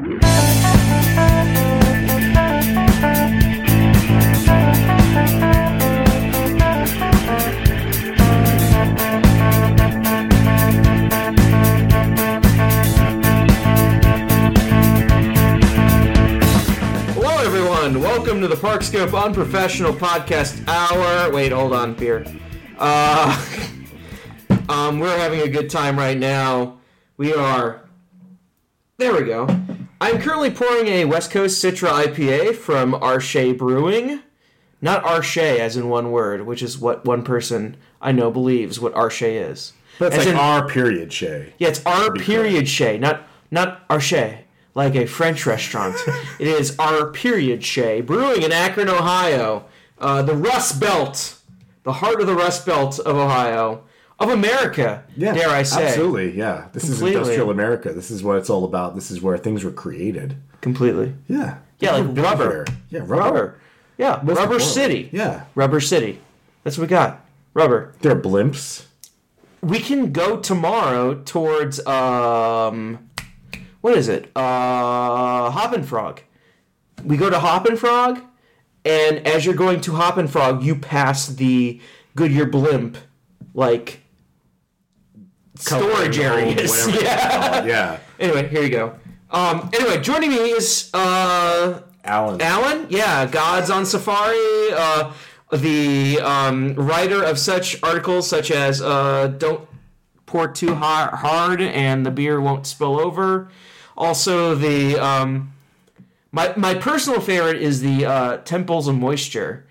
Hello, everyone. Welcome to the Parkscope Unprofessional Podcast Hour. Wait, hold on, beer. Uh, um, we're having a good time right now. We are. There we go. I'm currently pouring a West Coast Citra IPA from Arche Brewing. Not Arche, as in one word, which is what one person I know believes what Arche is. That's As like in- R period Shea. yeah, it's R period Shea, not not Arche, like a French restaurant. it is R period Shea, brewing in Akron, Ohio, uh, the Rust Belt, the heart of the Rust Belt of Ohio, of America. Yeah, dare I say? Absolutely, yeah. This Completely. is industrial America. This is what it's all about. This is where things were created. completely. Yeah. Yeah, like We're rubber. Yeah, rubber. Rubber. Yeah, Rubber importantly. City. Yeah. Rubber City. That's what we got. Rubber. They're blimps. we can go tomorrow towards um what is it uh Hoppin' Frog we go to Hoppin' Frog and as you're going to Hoppin' Frog you pass the goodyear blimp like storage areas yeah you call it. Yeah. anyway here you go um anyway joining me is uh Alan. Alan, yeah, Gods on Safari, uh, the um, writer of such articles such as uh, "Don't Pour Too Har- Hard" and "The Beer Won't Spill Over." Also, the um, my my personal favorite is the uh, Temples of Moisture.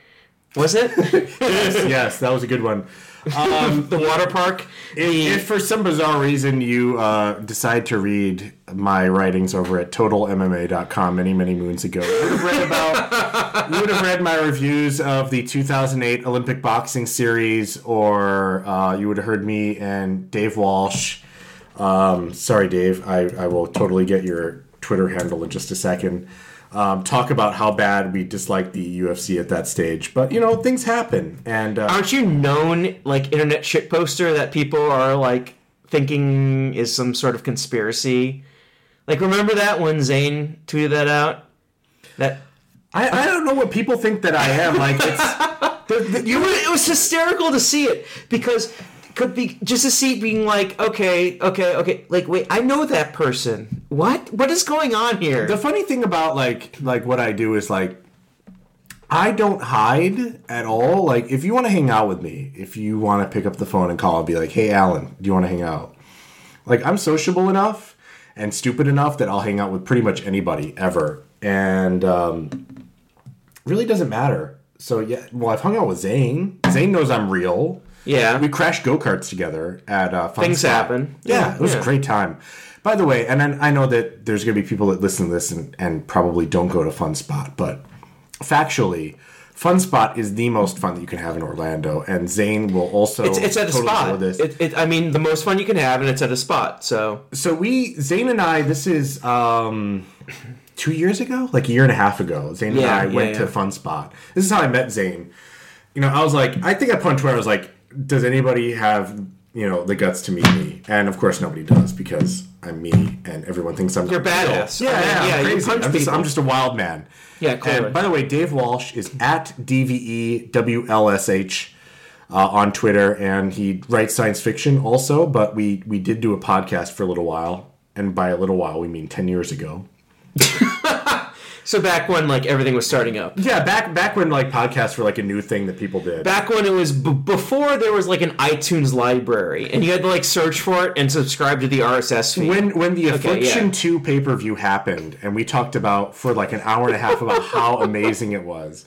Was it yes, yes, that was a good one. Um, the water park? The, if for some bizarre reason you uh, decide to read my writings over at totalmma.com many, many moons ago, you would have read about you would have read my reviews of the 2008 Olympic boxing series, or uh, you would have heard me and Dave Walsh. Um, sorry, Dave, I, I will totally get your Twitter handle in just a second. Um, talk about how bad we disliked the UFC at that stage, but you know things happen, and uh, aren't you known like internet shit poster that people are like thinking is some sort of conspiracy? Like, remember that when Zane tweeted that out? That I, I don't know what people think that I am. Like it's the, the, You were, it was hysterical to see it because could be just see it being like okay okay okay like wait I know that person what what is going on here the funny thing about like like what I do is like I don't hide at all. Like if you want to hang out with me, if you want to pick up the phone and call and be like, "Hey, Alan, do you want to hang out?" Like I'm sociable enough and stupid enough that I'll hang out with pretty much anybody ever, and um, really doesn't matter. So yeah, well, I've hung out with Zane. Zane knows I'm real. Yeah We crashed go karts together at uh, Fun Spot. Things Spot. happen. Yeah, Yeah, it was yeah. a great time. By the way, and I I know that there's going to be people that listen to this and, and probably don't go to Fun Spot, but factually, Fun Spot is the most fun that you can have in Orlando, and Zane will also. it's, it's at a totally spot This. it, it, I mean the most fun you can have and it's at a spot so so we, Zane and I, this is um, two years ago, like a year and a half ago. Zane Yeah, and I yeah, went yeah. to Fun Spot. This is how I met Zane. You know, I was like, I think I put on Twitter, I was like, does anybody have you know the guts to meet me? And of course, nobody does because I'm me, and everyone thinks I'm You're badass. Yeah, I mean, yeah, yeah, I'm crazy. I'm just. I'm just a wild man. Yeah, clearly. And by the way, Dave Walsh is at E DVEWLSH uh, on Twitter, and he writes science fiction also. But we we did do a podcast for a little while, and by a little while we mean ten years ago. so back when like everything was starting up Yeah, back back when like podcasts were like a new thing that people did. back when it was b- before there was like an iTunes library and you had to like search for it and subscribe to the RSS feed when when the Affliction yeah. 2 pay-per-view happened and we talked about for like an hour and a half about how amazing it was.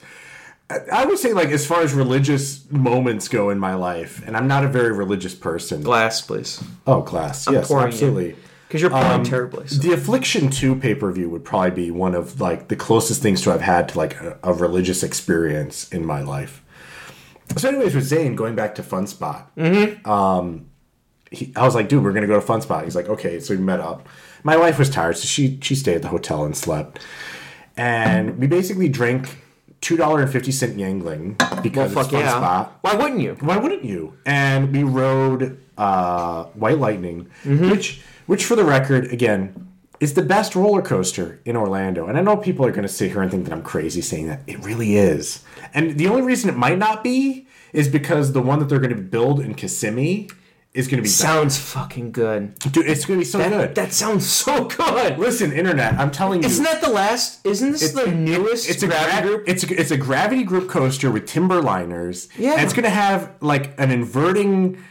I- would say like as far as religious moments go in my life, and I'm not a very religious person. glass please Oh, glass. yes, absolutely. you. Because you're pouring Um, terribly so. The Affliction 2 pay-per-view would probably be one of like the closest things to I've had to like a, a religious experience in my life. So anyways, with Zane, going back to Fun Spot. Mm-hmm. Um he, I was like, dude, we're gonna go to Fun Spot. He's like, okay, so we met up. My wife was tired, so she she stayed at the hotel and slept. And we basically drank two dollar and fifty cent Yuengling because Fuck it's Fun yeah. Spot. Why wouldn't you? Why wouldn't you? And we rode uh, White Lightning, Mm-hmm. which, which for the record, again, is the best roller coaster in Orlando. And I know people are going to sit here and think that I'm crazy saying that. It really is. And the only reason it might not be is because the one that they're going to build in Kissimmee is going to be Sounds fucking good. Dude, it's going to be so That, good. that sounds so good. Listen, internet, I'm telling you. Isn't that the last? Isn't this the newest it's a gravity gra- group? It's a, it's a gravity group coaster with Timberliners. Yeah. and it's gonna have like an inverting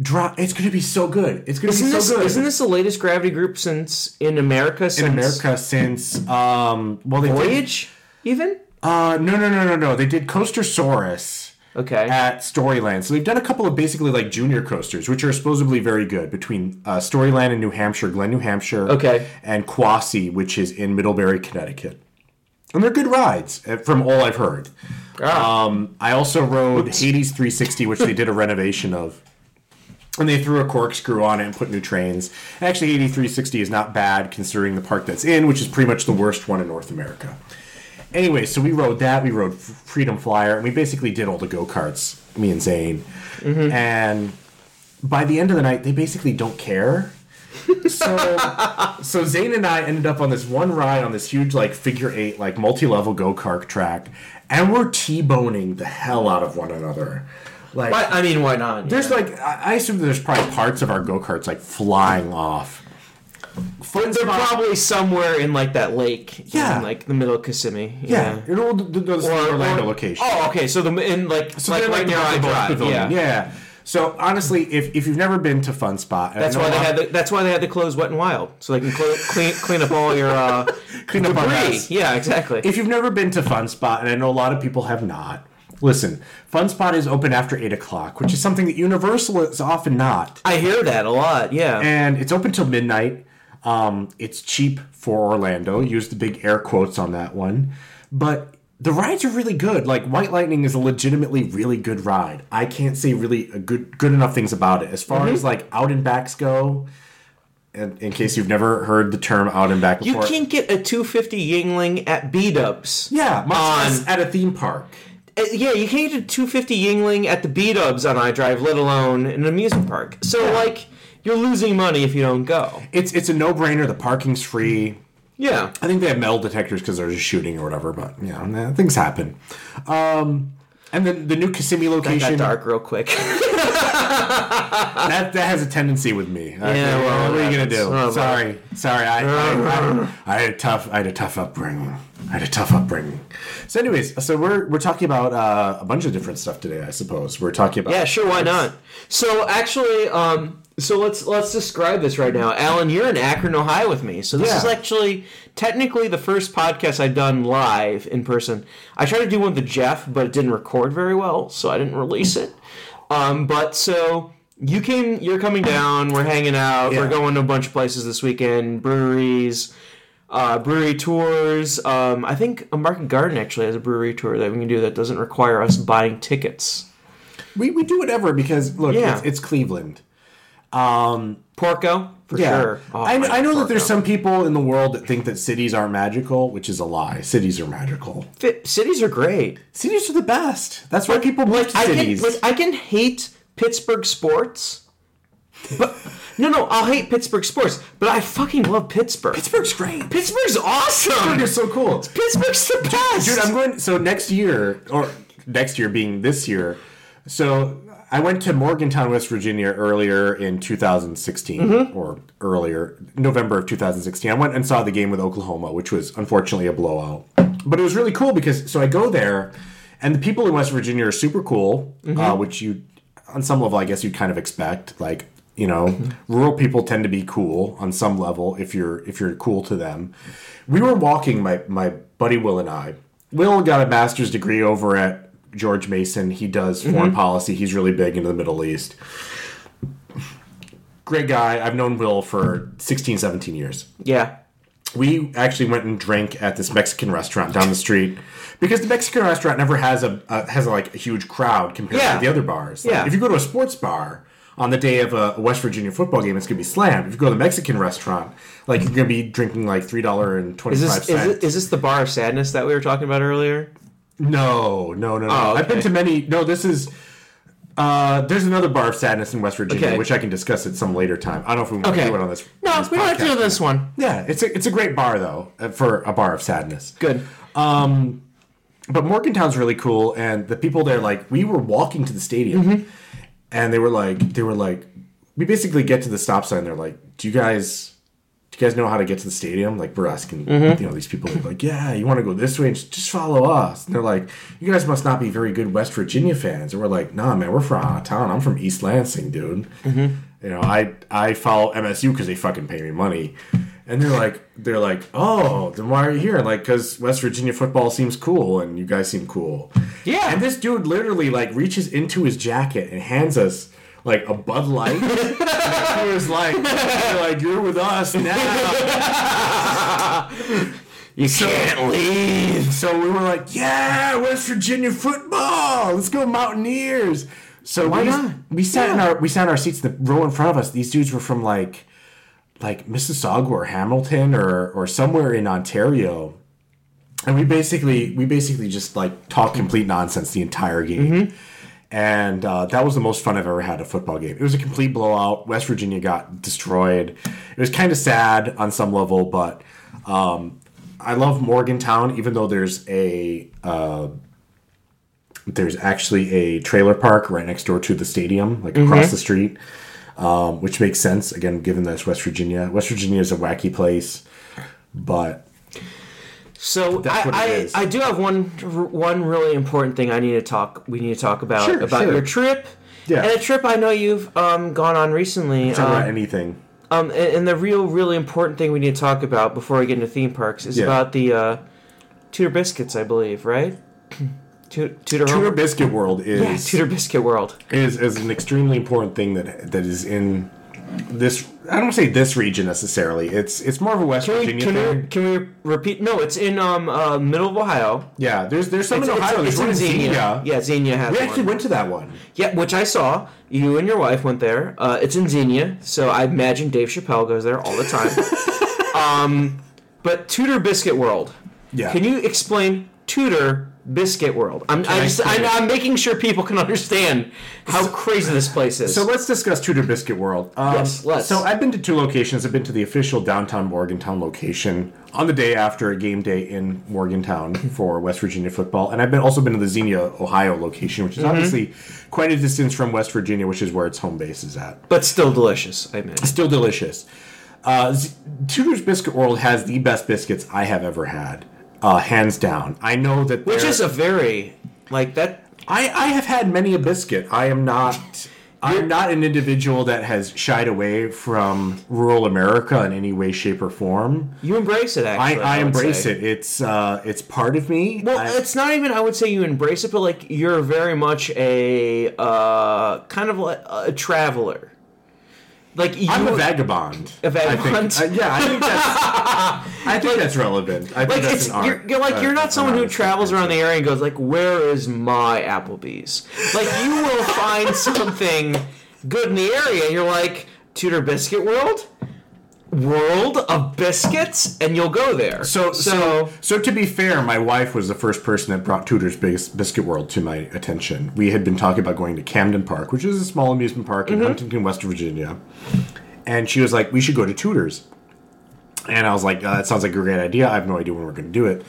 drop. It's gonna be so good. It's gonna Isn't be this, so good. isn't this the latest gravity group since in America? Since in America since um well they did, Voyage, even? uh no no no no no they did Coaster Saurus Okay. at Storyland. So they've done a couple of basically like junior coasters, which are supposedly very good between uh, Storyland in New Hampshire, Glen, New Hampshire, Okay. and Quassy, which is in Middlebury, Connecticut. And they're good rides, uh, from all I've heard. Ah. Um, I also rode Hades 360, which they did a renovation of. And they threw a corkscrew on it and put new trains. Actually, Hades 360 is not bad considering the park that's in, which is pretty much the worst one in North America. Anyway, so we rode that. We rode Freedom Flyer, and we basically did all the go karts, me and Zane. Mm-hmm. And by the end of the night, they basically don't care. so, so Zane and I ended up on this one ride on this huge, like figure eight, like multi-level go kart track, and we're t-boning the hell out of one another. Like, Why- I mean, why not? there's Yeah. like, I I assume there's probably parts of our go karts like flying off. They're spot- probably somewhere in like that lake. Yeah. in, like the middle of Kissimmee. yeah, you know the, the, the Orlando location. Oh, okay. So the in like So like they're right near I Drive. Yeah. yeah. So honestly, if, if you've never been to Fun Spot, That's why they had. The, that's why they had to close Wet and Wild, so they can cl- clean clean up all your uh, Clean up our debris. Yeah, exactly. If you've never been to Fun Spot, and I know a lot of people have not, listen, Fun Spot is open after 8 o'clock, which is something that Universal is often not. I hear that a lot. Yeah. And it's open till midnight. Um, it's cheap for Orlando. Use the big air quotes on that one. But the rides are really good. Like White Lightning is a legitimately really good ride. I can't say really a good good enough things about it. As far Mm-hmm. as like out and backs go, in, in case you've never heard the term out and back you can't get a 250 Yuengling at B Dubs. yeah, much on- at a theme park. Uh, yeah, you can't get a 250 Yuengling at the B Dubs on iDrive, let alone in an amusement park. So like, you're losing money if you don't go. It's it's a no brainer. The parking's free. Yeah. I think they have metal detectors because they're just shooting or whatever. But yeah, things happen. Um, and then the new Kissimmee Got location dark real quick. that that has a tendency with me. Yeah, well, what are you gonna do? sorry, sorry. I, I, I, I had a tough I had a tough upbringing. I had a tough upbringing. So, anyways, so we're we're talking about uh, a bunch of different stuff today. I suppose we're talking about Yeah, sure, why not? So actually, um, so let's let's describe this right now. Alan, you're in Akron, Ohio, with me. So this Yeah. is actually technically the first podcast I've done live in person. I tried to do one with Jeff, but it didn't record very well, so I didn't release it. Um, but so you came, you're coming down. We're hanging out. Yeah. We're going to a bunch of places this weekend, breweries. Uh, brewery tours. Um, I think a Market Garden actually has a brewery tour that we can do that doesn't require us buying tickets. We we do whatever because look, Yeah. it's, it's Cleveland. Porco for sure. Oh, I, I know that there's some people in the world that think that cities aren't magical, which is a lie. Cities are magical. Cities are great. Cities are the best. That's why people to I can cities. like I can hate Pittsburgh sports, but no, no, I'll hate Pittsburgh sports, but I fucking love Pittsburgh. Pittsburgh's great. Pittsburgh's awesome. Pittsburgh is so cool. Pittsburgh's the best. Dude, I'm going. So next year, or next year being this year, so I went to Morgantown, West Virginia earlier in 2016, Mm-hmm. or earlier, November of 2016. I went and saw the game with Oklahoma, which was unfortunately a blowout. But it was really cool because, so I go there, and the people in West Virginia are super cool, Mm-hmm. uh, which you, on some level, I guess you'd kind of expect. Like, you know, rural people tend to be cool on some level if you're if you're cool to them. We were walking, my my buddy Will and I. Will got a master's degree over at George Mason. He does mm-hmm. foreign policy. He's really big into the Middle East. Great guy. I've known Will for 16, 17 years. yeah, We actually went and drank at this Mexican restaurant down the street because the Mexican restaurant never has a, a has a, like a huge crowd compared Yeah. to the other bars. Like, Yeah. If you go to a sports bar on the day of a West Virginia football game, it's gonna be slammed. If you go to the Mexican restaurant, like you're gonna be drinking like three dollar and twenty is this is, cents. it, is this the bar of sadness that we were talking about earlier? No, no, no, no. Oh, I've been to many. No, this is Uh, there's another bar of sadness in West Virginia, Okay. which I can discuss at some later time. I don't know if we want Okay. to do it on this. No, this we don't have to do this one. Yeah, it's a it's a great bar though uh, for a bar of sadness. Good. Um, But Morgantown's really cool, and the people there, like, we were walking to the stadium, Mm-hmm. and they were like, they were like, we basically get to the stop sign. They're like, do you guys, do you guys know how to get to the stadium? Like, we're asking, Mm-hmm. you know, these people, like, yeah, you want to go this way? Just, just follow us. And they're like, you guys must not be very good West Virginia fans. And we're like, nah, man, we're from out of town. I'm from East Lansing, dude. Mm-hmm. You know, I I follow MSU because they fucking pay me money. And they're like, they're like, oh, then why are you here? Like, because West Virginia football seems cool, and you guys seem cool. Yeah. And this dude literally like reaches into his jacket and hands us like a Bud Light. and was like, you're like, you're with us now. You can't leave. So we were like, yeah, West Virginia football. Let's go Mountaineers. So Why we, not? we sat in our we sat in our seats. The row in front of us. These dudes were from like like Mississauga or Hamilton or or somewhere in Ontario. And we basically we basically just like talked complete nonsense the entire game. Mm-hmm. And uh, that was the most fun I've ever had a football game. It was a complete blowout. West Virginia got destroyed. It was kind of sad on some level, but um, I love Morgantown, even though there's a uh, there's actually a trailer park right next door to the stadium, like across the street, um, which makes sense again given that it's West Virginia. West Virginia is a wacky place, but So That's what it I, is. I, I do have one one really important thing I need to talk. We need to talk about Sure, about sure. your trip. Yeah. And a trip I know you've um, gone on recently. talk about Um, anything. um, and, and the real, really important thing we need to talk about before we get into theme parks is Yeah. about the uh, Tudor biscuits, I believe, right? Tu- Tudor, Tudor Biscuit World is yeah, Tudor biscuit world. is is an extremely important thing that that is in this. I don't say this region necessarily. It's it's more of a West Can we, Virginia can, thing. we, can we repeat? No, it's in um, uh, middle of Ohio. Yeah, there's there's some It's, in Ohio. it's, There's it's one in Xenia. Xenia. Yeah, Xenia has We one. actually went to that one. Yeah, which I saw. You and your wife went there. Uh, it's in Xenia, so I imagine Dave Chappelle goes there all the time. um, but Tudor Biscuit World. Yeah. Can you explain Tudor Biscuit World? I'm, I I just, explain I'm. I'm making sure people can understand how crazy this place is. So let's discuss Tudor Biscuit World. Um, Yes, let's. So I've been to two locations. I've been to the official downtown Morgantown location on the day after a game day in Morgantown for West Virginia football, and I've been also been to the Xenia, Ohio location, which is Mm-hmm. obviously quite a distance from West Virginia, which is where its home base is at. but still delicious, I imagine. Still delicious. Uh, Z- Tudor's Biscuit World has the best biscuits I have ever had, uh, hands down. I know that Which is a very like that. I, I have had many a biscuit. I am not. I'm not an individual that has shied away from rural America in any way, shape, or form. You embrace it. I, Actually, I embrace say. it. It's uh, it's part of me. Well, I- it's not even. I would say you embrace it, but like you're very much a uh, kind of like a traveler. Like you, I'm a vagabond. A vagabond? I think. Uh, yeah, I think that's. I think that's relevant. I think like that's an art. you're, you're like uh, you're not someone who travels around the area and goes like, "Where is my Applebee's?" Like you will find something good in the area. and You're like Tudor Biscuit World, World of Biscuits, and you'll go there. So, so so, so to be fair, my wife was the first person that brought Tudor's Biscuit World to my attention. We had been talking about going to Camden Park, which is a small amusement park Mm-hmm. in Huntington, West Virginia, and she was like, "We should go to Tudor's," and I was like, uh, "That sounds like a great idea. I have no idea when we're going to do it."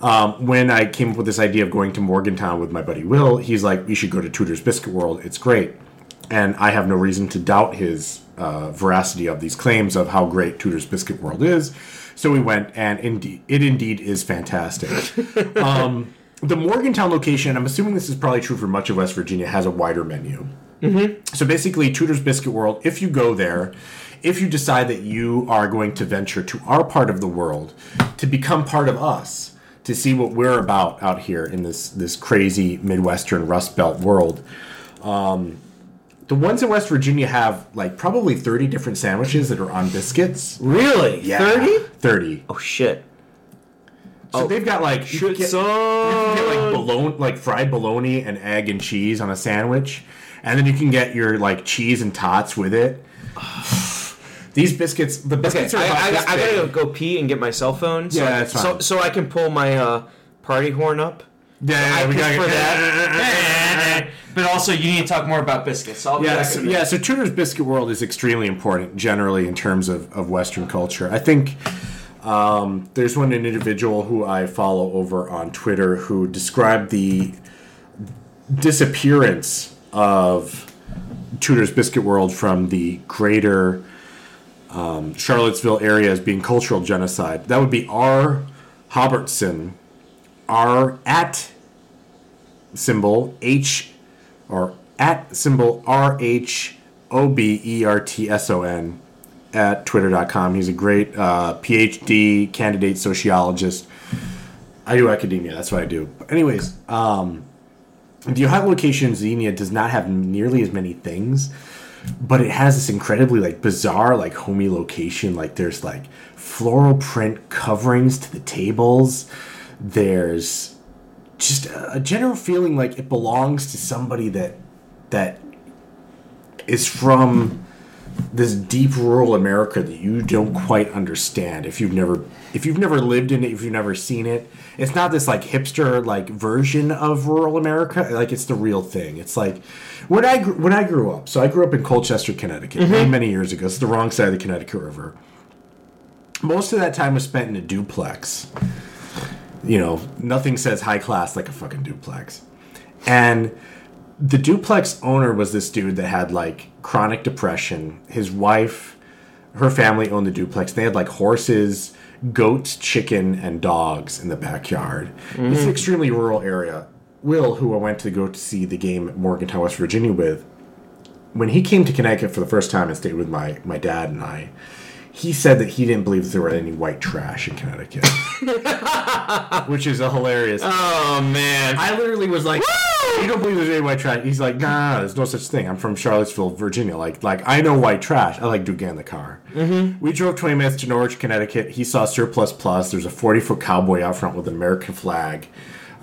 Um, when I came up with this idea of going to Morgantown with my buddy Will, he's like, "We should go to Tudor's Biscuit World. It's great," and I have no reason to doubt his uh, veracity of these claims of how great Tudor's Biscuit World is. So we went, and indeed, it indeed is fantastic. um, the Morgantown location, I'm assuming this is probably true for much of West Virginia, has a wider menu. So basically, Tudor's Biscuit World, if you go there, if you decide that you are going to venture to our part of the world to become part of us, to see what we're about out here in this this crazy Midwestern Rust Belt world, um, the ones in West Virginia have like probably 30 different sandwiches that are on biscuits. really, Yeah. thirty? 30. Oh shit! So they've got like Shit, get, you can get like bologna, like fried bologna and egg and cheese on a sandwich, and then you can get your like cheese and tots with it. These biscuits, the Okay, biscuits are I, I, I gotta go pee and get my cell phone. So, Yeah, that's So, fine. so I can pull my uh, party horn up Yeah, I we gotta prefer get- that. but also, you need to talk more about biscuits. So Yeah, so, in a minute. yeah. So Tudor's biscuit world is extremely important generally in terms of, of Western culture. I think um, there's one an individual who I follow over on Twitter who described the disappearance of Tudor's biscuit world from the greater um, Charlottesville area as being cultural genocide. That would be R. Robertson, R at symbol H or at symbol R H O B E R T S O N at twitter.com. He's a great uh, PhD candidate sociologist. I do academia, that's what I do. But anyways, um, the Ohio location Xenia does not have nearly as many things, but it has this incredibly like bizarre, like homey location. Like there's like floral print coverings to the tables. There's just a, general feeling like it belongs to somebody that that is from this deep rural America that you don't quite understand if you've never if you've never lived in it, if you've never seen it. It's not this like hipster like version of rural America. Like it's the real thing. It's like when I gr- when I grew up. So I grew up in Colchester, Connecticut, mm-hmm. many many years ago. It's the wrong side of the Connecticut River. Most of that time was spent in a duplex. You know, nothing says high class like a fucking duplex. And the duplex owner was this dude that had like chronic depression. His wife, her family owned the duplex. They had like horses, goats, chicken, and dogs in the backyard. It's an mm-hmm. extremely rural area. Will, who I went to go to see the game at Morgantown, West Virginia with, when he came to Connecticut for the first time and stayed with my, my dad and I, he said that he didn't believe there were any white trash in Connecticut. Which is a hilarious. Oh man. I literally was like, "You don't believe there's any white trash?" He's like, "Nah, nah, there's no such thing. I'm from Charlottesville, Virginia. Like, like I know white trash. I like Dugan the car." Mm-hmm. We drove 20 minutes to Norwich, Connecticut. He saw Surplus Plus. There's a 40 foot cowboy out front with an American flag.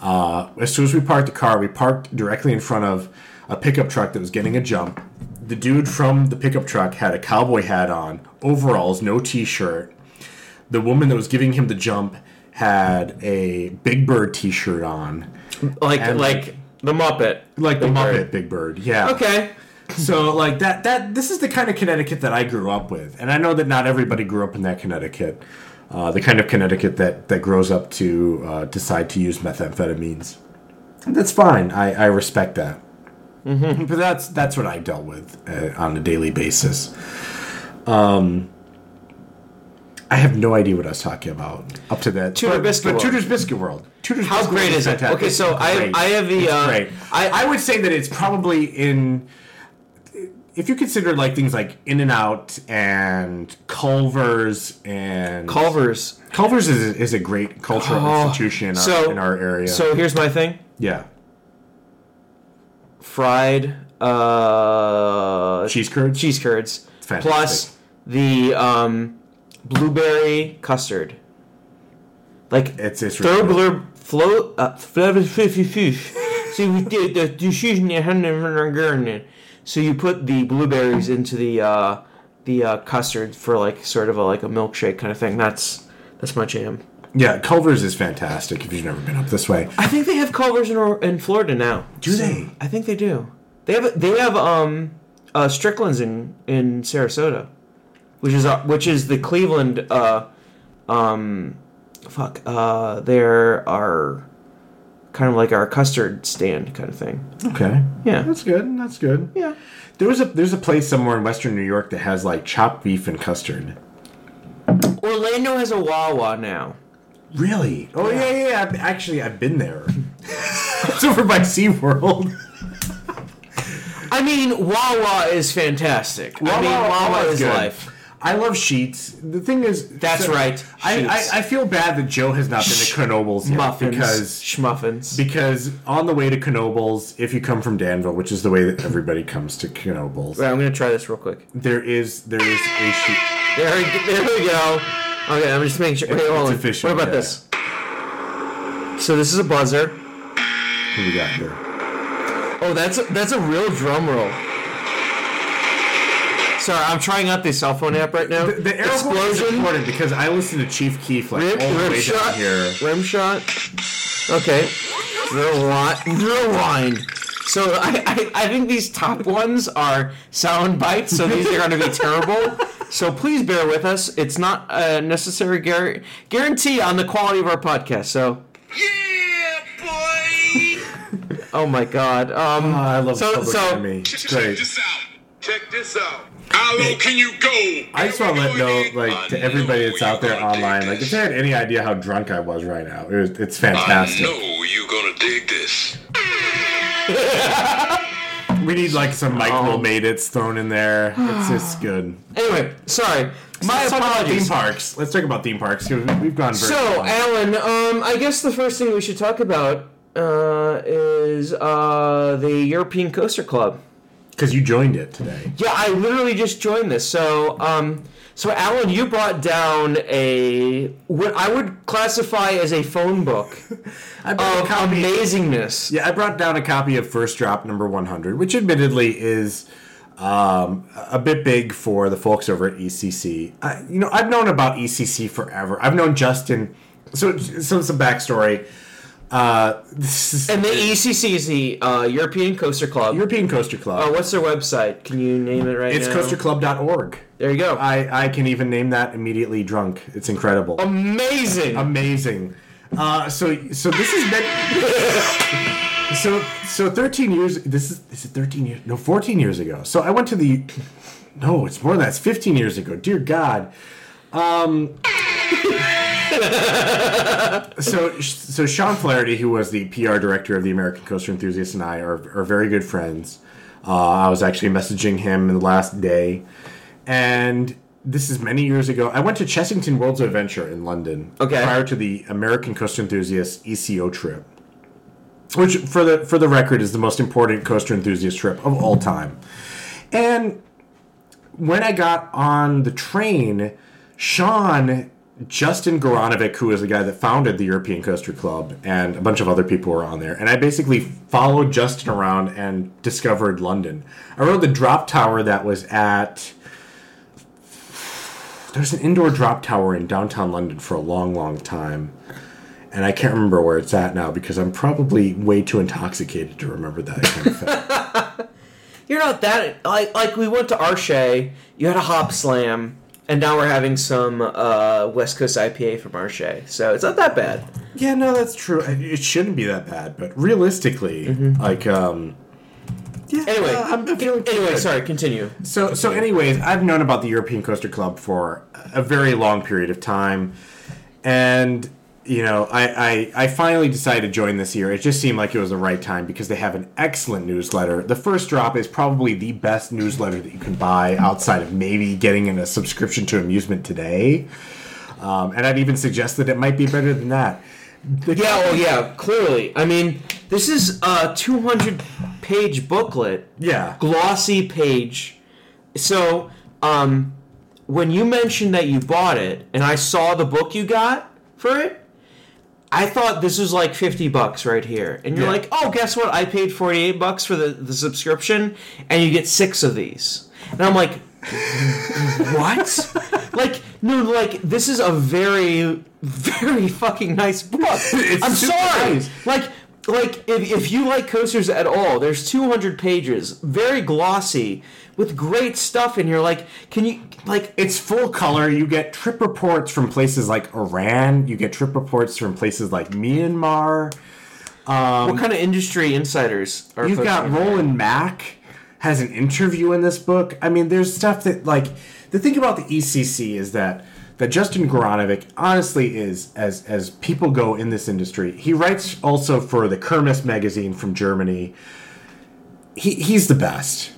Uh, as soon as we parked the car, we parked directly in front of a pickup truck that was getting a jump. The dude from the pickup truck had a cowboy hat on, overalls, no t-shirt. The woman that was giving him the jump had a Big Bird t-shirt on. like And- like the Muppet. like the Muppet Bird. Big Bird. Yeah. Okay. So like that that this is the kind of Connecticut that I grew up with, and I know that not everybody grew up in that Connecticut. Uh, the kind of Connecticut that that grows up to uh, decide to use methamphetamines. That's fine. I, I respect that. Mm-hmm. But that's that's what I dealt with uh, on a daily basis. Um, I have no idea what I was talking about up to that. Tudor but, Biscuit but World. Tudor's Biscuit World. Tudor's How Biscuit great is it? Okay, so I- I have the, uh, great. I- I would say that it's probably in if you consider like things like In and Out and Culver's and Culver's. Culver's is, is a great cultural Oh, institution in our, so- in our area. So here's my thing: yeah, fried uh, cheese curds. cheese curds, fantastic. plus the um, blueberry custard. Like It's it's good. blur float uh, flavor fish fish. So we did the decision So you put the blueberries into the uh, the uh, custard for like sort of a like a milkshake kind of thing. That's that's my jam. Yeah. Culver's is fantastic if you've never been up this way. I think they have Culver's in, in Florida now. Do they? I think they do. They have they have um uh, Strickland's in in Sarasota, which is uh, which is the Cleveland uh um fuck uh there are kind of like our custard stand kind of thing. Okay, Yeah. that's good. That's good. Yeah. There was a there's a place somewhere in Western New York that has like chopped beef and custard. Orlando has a Wawa now. Really? Oh yeah, yeah. yeah. I've- Actually, I've been there. it's over by SeaWorld. I mean, Wawa is fantastic. I mean, Wawa Wawa's is good. life. I love Sheetz. The thing is, That's right, I, I, I feel bad that Joe has not been to Knoebels yet Muffins, because schmuffins. because on the way to Knoebels, if you come from Danville, which is the way that everybody comes to Knoebels, Right, I'm gonna try this real quick. there is there is a sheet. There, there we go. Okay, I'm just making sure. Wait, hold on. What about yeah. this? So this is a buzzer. Who we got here? Oh, that's a, that's a real drum roll. Sorry, I'm trying out the cell phone app right now. The, the air horn is important because I listen to Chief Keef like rip, all the way shot, down here. rim shot. Okay. Rewind. Rewind. So I, I, I think these top ones are sound bites, so these are going to be terrible. So please bear with us. It's not a necessary gar- guarantee on the quality of our podcast. So, Yeah, boy. oh my god. Um, Oh, I love so Public so Enemy. It's Check this out. Check this out. How low can you go? I just want to let know, like, to everybody that's out there online, like, if they had any idea how drunk I was right now, it was, it's I know you gonna dig this. We need like some Mike Oh. made it's thrown in there. It's just good. anyway, sorry. My Let's talk about theme apologies. parks. Let's talk about theme parks. 'cause We've gone very. So, Alan, um, I guess the first thing we should talk about uh, is uh, the European Coaster Club. because you joined it today. Yeah, I literally just joined this. So, um, so Alan, you brought down a what I would classify as a phone book of amazingness. Yeah, I brought down a copy of First Drop number 100, which admittedly is um, a bit big for the folks over at ECC. I, you know, I've known about ECC forever. I've known Justin. So, so some backstory. Uh, this is And the ECC is the uh, European Coaster Club. European Coaster Club. Uh, what's their website? Can you name it right it's now? It's coasterclub.org. There you go. I, I can even name that immediately drunk. It's incredible. Amazing. Amazing. Uh, so so this has been so so 13 years. This is is it 13 years? No, 14 years ago. So I went to the. No, it's more than that. It's 15 years ago. Dear God. Um. so so Sean Flaherty, who was the PR director of the American Coaster Enthusiast, and I are, are very good friends. Uh, I was actually messaging him in the last day, and this is many years ago. I went to Chessington Worlds of Adventure in London Okay. prior to the American Coaster Enthusiast ECO trip, which, for the for the record, is the most important coaster enthusiast trip of all time. And when I got on the train, Sean, Justin Garvanovic, who is the guy that founded the European Coaster Club, and a bunch of other people were on there. And I basically followed Justin around and discovered London. I rode the drop tower that was at. There's an indoor drop tower in downtown London for a long, long time. And I can't remember where it's at now because I'm probably way too intoxicated to remember that kind of thing. You're not that like like we went to Arche. You had a hop slam, and now we're having some uh, West Coast IPA from Arche. So it's not that bad. Yeah, no, that's true. It shouldn't be that bad, but realistically, like, um, yeah. Anyway, uh, I'm I'm feeling anyway, good. sorry. Continue. So, so, anyways, I've known about the European Coaster Club for a very long period of time, and you know, I, I, I finally decided to join this year. It just seemed like it was the right time because they have an excellent newsletter. The first drop is probably the best newsletter that you can buy outside of maybe getting in a subscription to Amusement Today, um, and I'd even suggest that it might be better than that. The Yeah, well, yeah, clearly. I mean, this is a 200 page booklet, yeah. glossy page. So, um, when you mentioned that you bought it, and I saw the book you got for it, I thought this was like 50 bucks right here. And you're Yeah. like, oh, guess what? I paid 48 bucks for the, the subscription, and you get six of these. And I'm like, what? like, no, like, this is a very, very fucking nice book. It's I'm sorry. nice. Like, like if, if you like coasters at all, there's 200 pages, very glossy, with great stuff in here. Like, can you, like, It's full color. You get trip reports from places like Iran. You get trip reports from places like Myanmar. Um, what kind of industry insiders are You've got? Roland Mack has an interview in this book. I mean, there's stuff that like the thing about the ECC is that that Justin Garvanovic honestly is as as people go in this industry. He writes also for the Kermis magazine from Germany. He he's the best.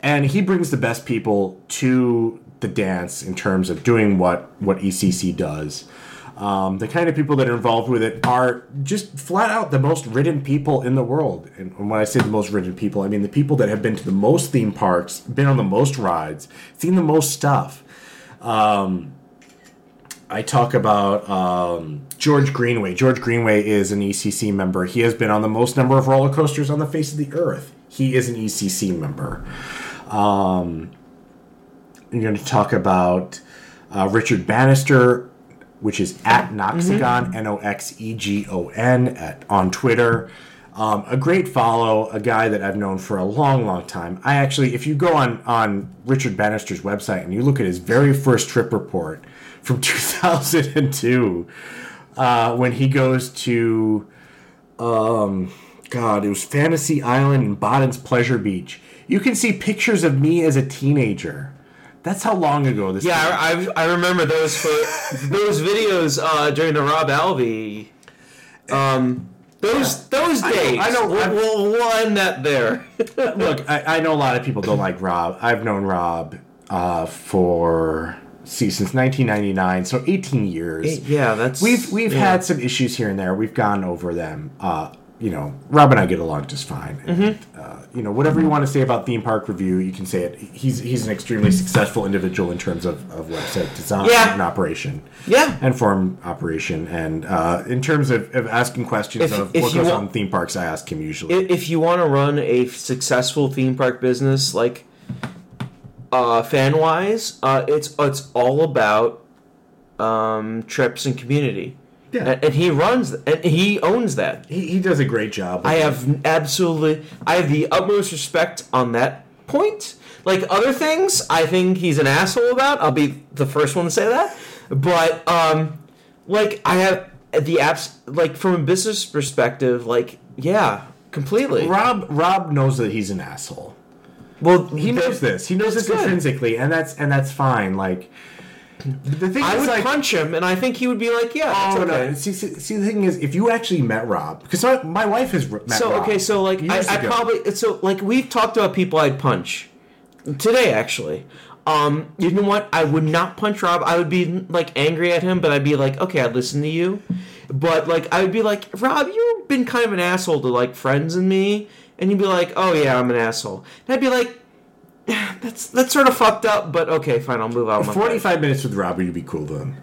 And he brings the best people to the dance in terms of doing what what ECC does. Um, the kind of people that are involved with it are just flat out the most ridden people in the world. And when I say the most ridden people, I mean the people that have been to the most theme parks, been on the most rides, seen the most stuff. Um, I talk about um, George Greenway. George Greenway is an ECC member. He has been on the most number of roller coasters on the face of the earth. He is an ECC member. Um, I'm going to talk about uh, Richard Bannister. which is at Noxegon, N O X E G O N, on Twitter. Um, a great follow, a guy that I've known for a long, long time. I actually, if you go on on Richard Bannister's website and you look at his very first trip report from 2002, uh, when he goes to, um, God, it was Fantasy Island and Baden's Pleasure Beach. You can see pictures of me as a teenager. That's how long ago this. Yeah, I, I, I remember those for those videos uh, during the Rob Alvey. Um, those those I know- days. I know- We'll, we'll, we'll end that there. Look, I, I know a lot of people don't like Rob. I've known Rob uh, for see since 1999, so 18 years. yeah, that's We've we've yeah. had some issues here and there. We've gone over them. Uh, you know, Rob and I get along just fine. And, Mm-hmm. uh, you know, whatever you want to say about theme park review, you can say it. He's he's an extremely successful individual in terms of, of website design Yeah. and operation. Yeah. And forum operation. And uh, in terms of, of asking questions If- of if what goes want- on theme parks, I ask him usually. If you want to run a successful theme park business like uh, fan wise uh, it's it's all about um, trips and community Yeah. and, and he runs and he owns that he, he does a great job. i have absolutely i have the utmost respect on that point like other things i think he's an asshole about i'll be the first one to say that but um like i have the apps like from a business perspective like yeah completely Rob Rob knows that he's an asshole. Well, He knows this. He knows this good. intrinsically, and that's and that's fine. Like the thing I is, would like, punch him, and I think he would be like, "Yeah, oh, it's no. okay." See, see, see, the thing is, if you actually met Rob, because my, my wife has met So Rob okay, so like I, I probably so like we've talked about people I'd punch today actually. Um, you know what? I would not punch Rob. I would be like angry at him, but I'd be like, okay, I'd listen to you. But like, I would be like, Rob, you've been kind of an asshole to like friends and me, and you'd be like, oh yeah, I'm an asshole. And I'd be like, that's that's sort of fucked up, but okay, fine, I'll move out. Forty-five minutes with Rob, you'd be cool him.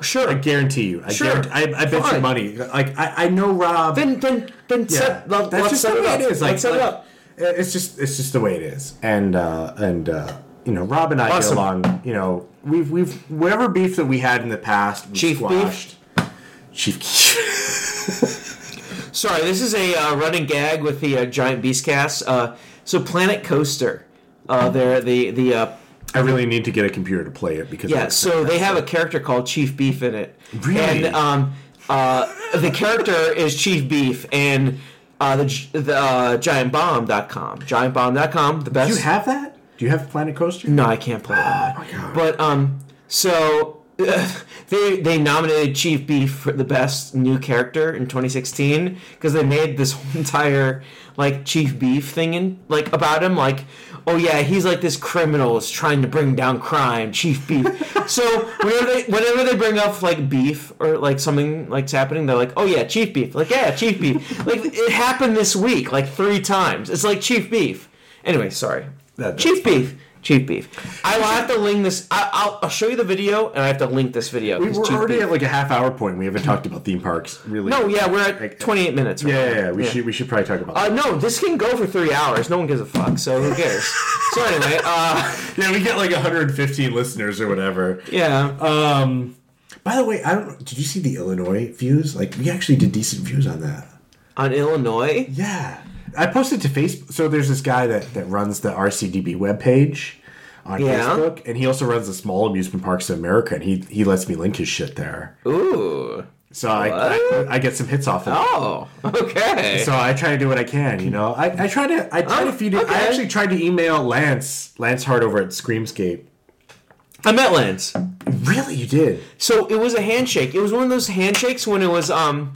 Sure. I guarantee you. I Sure. guarantee, I, I bet you money. Like I, I know Rob. then then then yeah, set. Let, that's just set the way up. it is. Like, let's set it up. It's just it's just the way it is, and uh, and uh, you know, Rob and I Awesome. get along. You know, we've we've whatever beef that we had in the past, we Chief beef? Chief. Sorry, this is a uh, running gag with the uh, Giant Beast cast. Uh, so Planet Coaster, uh, they're the the uh, I really need to get a computer to play it because yeah. So they have a character called Chief Beef in it. Really? And um, uh, the character is Chief Beef, and uh, the the uh, GiantBomb.com. GiantBomb.com, the best. Do you have that? Do you have Planet Coaster? No, I can't play that. my God. But um, so they they nominated Chief Beef for the best new character in 2016 because they made this whole entire like Chief Beef thing in like about him like. Oh yeah, he's like this criminal is trying to bring down crime, Chief Beef. so whenever they whenever they bring up like beef or like something like's happening, they're like, "Oh yeah, Chief Beef." Like, "Yeah, Chief Beef." like it happened this week like 3 times. It's like Chief Beef. Anyway, sorry. That- Chief Beef. Chief Beef. I will have to link this. I, I'll, I'll show you the video, and I have to link this video. We, 'cause we're Chief already Beef- at like a half hour point. We haven't talked about theme parks really. No, yeah, we're at Like, at 28 minutes. right Yeah, yeah, now. yeah. We should we should probably talk about. Uh, that. no, this can go for three hours. No one gives a fuck, so who cares? so anyway, uh, yeah, we get like 115 listeners or whatever. yeah. Um, by the way, I don't. Did you see the Illinois views? Like, we actually did decent views on that. On Illinois, Yeah, I posted to Facebook. So there's this guy that that runs the RCDB webpage on Yeah. Facebook, and he also runs the Small Amusement Parks of America, and he he lets me link his shit there. ooh, So I, I I get some hits off of it. oh, okay. So I try to do what I can, you know. I, I try to I try Oh, to feed it. I actually tried to email Lance Lance Hart over at Screamscape. I met Lance. Really, you did? So it was a handshake. It was one of those handshakes when it was um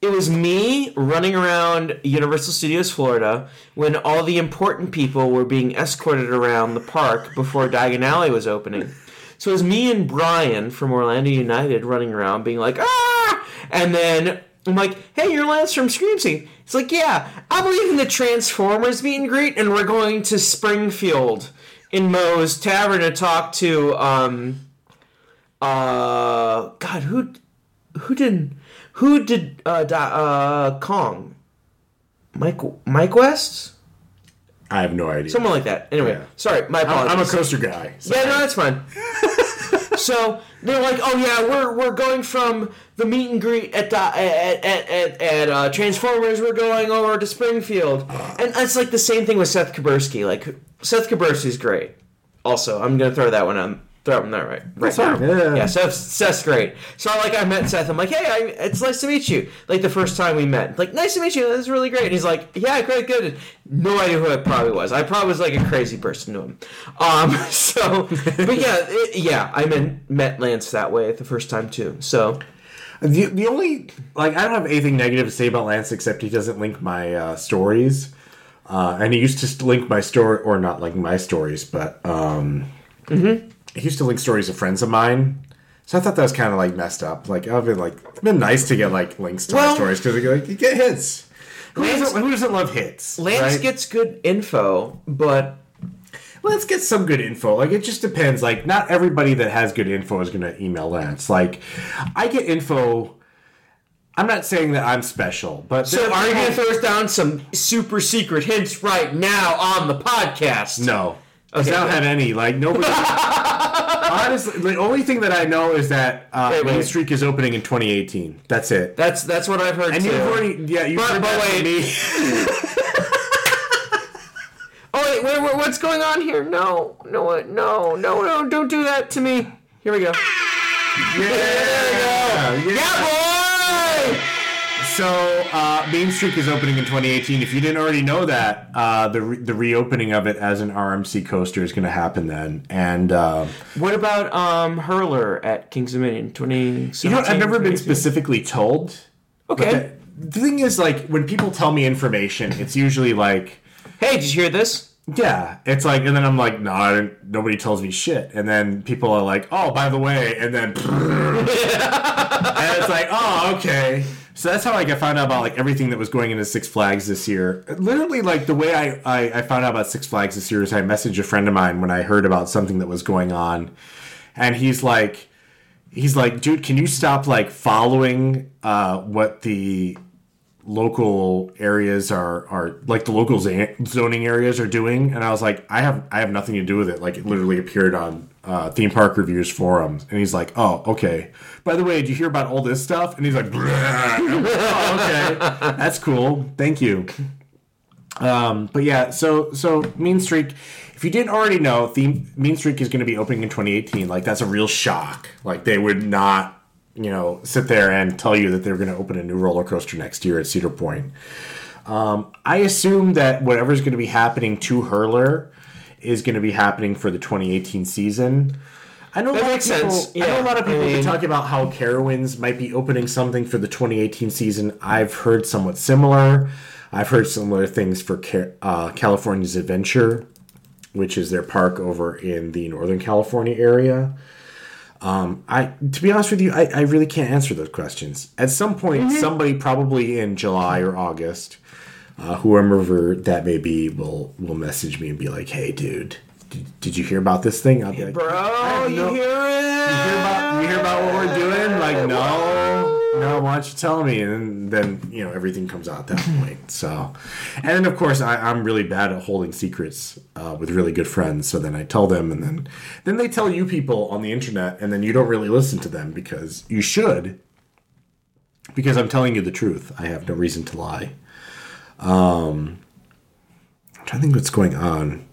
it was me running around Universal Studios Florida when all the important people were being escorted around the park before Diagon Alley was opening. So it was me and Brian from Orlando United running around being like, ah! And then I'm like, hey, you're Lance from Screamscape. It's like, yeah, I'm leaving the Transformers meet and greet and we're going to Springfield in Moe's Tavern to talk to, um, uh, God, who, who did, who did, uh, di- uh, Kong? Mike, Mike West? I have no idea. Someone like that. Anyway, Yeah. sorry, my apologies. I'm a coaster guy. so- Yeah, no, that's fine. so they're like, oh yeah, we're we're going from the meet and greet at the, at at at, at uh, Transformers. We're going over to Springfield, and it's like the same thing with Seth Kubersky. Like Seth Kubersky's great. Also, I'm gonna throw that one on. Throw him there right, right now. Yeah. yeah, Seth, Seth's great. So like I met Seth. I'm like, hey, I, it's nice to meet you. Like the first time we met, like nice to meet you. That's really great. And he's like, yeah, great, good. No idea who I probably was. I probably was like a crazy person to him. Um, so, but yeah, it, yeah, I met met Lance that way the first time too. So The, the only like I don't have anything negative to say about Lance except he doesn't link my uh, stories, uh, and he used to link my story or not like my stories, but um, he used to link stories of friends of mine. So I thought that was kind of like messed up. Like I've been like it's been nice to get like links to Well- my stories because like you get hits. Who, Lance- doesn't, who doesn't love hits? Lance right? gets good info, but Let's get some good info. Like it just depends. Like not everybody that has good info is going to email Lance. Like I get info. I'm not saying that I'm special, but so are you gonna throw us down some super secret hints right now on the podcast? No, I don't have any. Like nobody. Honestly, the only thing that I know is that uh, Wait, wait. Mean Streak is opening in 2018. That's it. That's that's what I've heard and too. you've already, yeah, you've But- heard but that from wait. me. Oh wait, wait, wait, what's going on here? No, no, what- no, no, no! Don't do that to me. Here we go. Yeah, yeah. Yeah, boy! So, uh, Mean Streak is opening in 2018. If you didn't already know that, uh, the re- the reopening of it as an RMC coaster is going to happen then. And uh, What about um Hurler at Kings Dominion 2017? you know, I've never been 2018? specifically told. but Okay. The, the thing is, like, when people tell me information, it's usually like, Hey, did you hear this? yeah, it's like, and then I'm like, no, I didn't- nobody tells me shit. And then people are like, oh, by the way, and then, and it's like, oh, okay. So that's how like I found out about like everything that was going into Six Flags this year. Literally, like the way I, I, I found out about Six Flags this year is I messaged a friend of mine when I heard about something that was going on, and he's like, he's like, dude, can you stop like following uh, what the local areas are are like the local zoning areas are doing? And i was like i have i have nothing to do with it. Like it literally appeared on uh, theme park reviews forums and he's like oh okay. By the way did you hear about all this stuff? And he's like "Bleh." I'm like, oh, okay. That's cool. Thank you. Um, but yeah so so mean streak if you didn't already know theme mean streak is going to be opening in 2018 like that's a real shock. Like they would not you know sit there and tell you that they're going to open a new roller coaster next year at cedar point. Um, i assume that whatever's going to be happening to hurler is going to be happening for the 2018 season I know, That makes people, sense. I know a lot of people I mean- talking about how Carowinds might be opening something for the 2018 season. I've heard somewhat similar. I've heard similar things for uh, California's Adventure, which is their park over in the Northern California area. Um, I, to be honest with you, I, I really can't answer those questions. At some point, Mm-hmm. somebody probably in July or August, uh, whoever that may be, will will message me and be like, "Hey, dude, did, did you hear about this thing?" I'll be like, Bro, you no- hear it? you hear about you hear about what we're doing? Like, no, no. Why don't you tell me? And then, then you know everything comes out at that point. So, and then of course I, I'm really bad at holding secrets uh, with really good friends. So then I tell them, and then then they tell you people on the internet, and then you don't really listen to them because you should. Because I'm telling you the truth. I have no reason to lie. Um, I'm trying to think what's going on.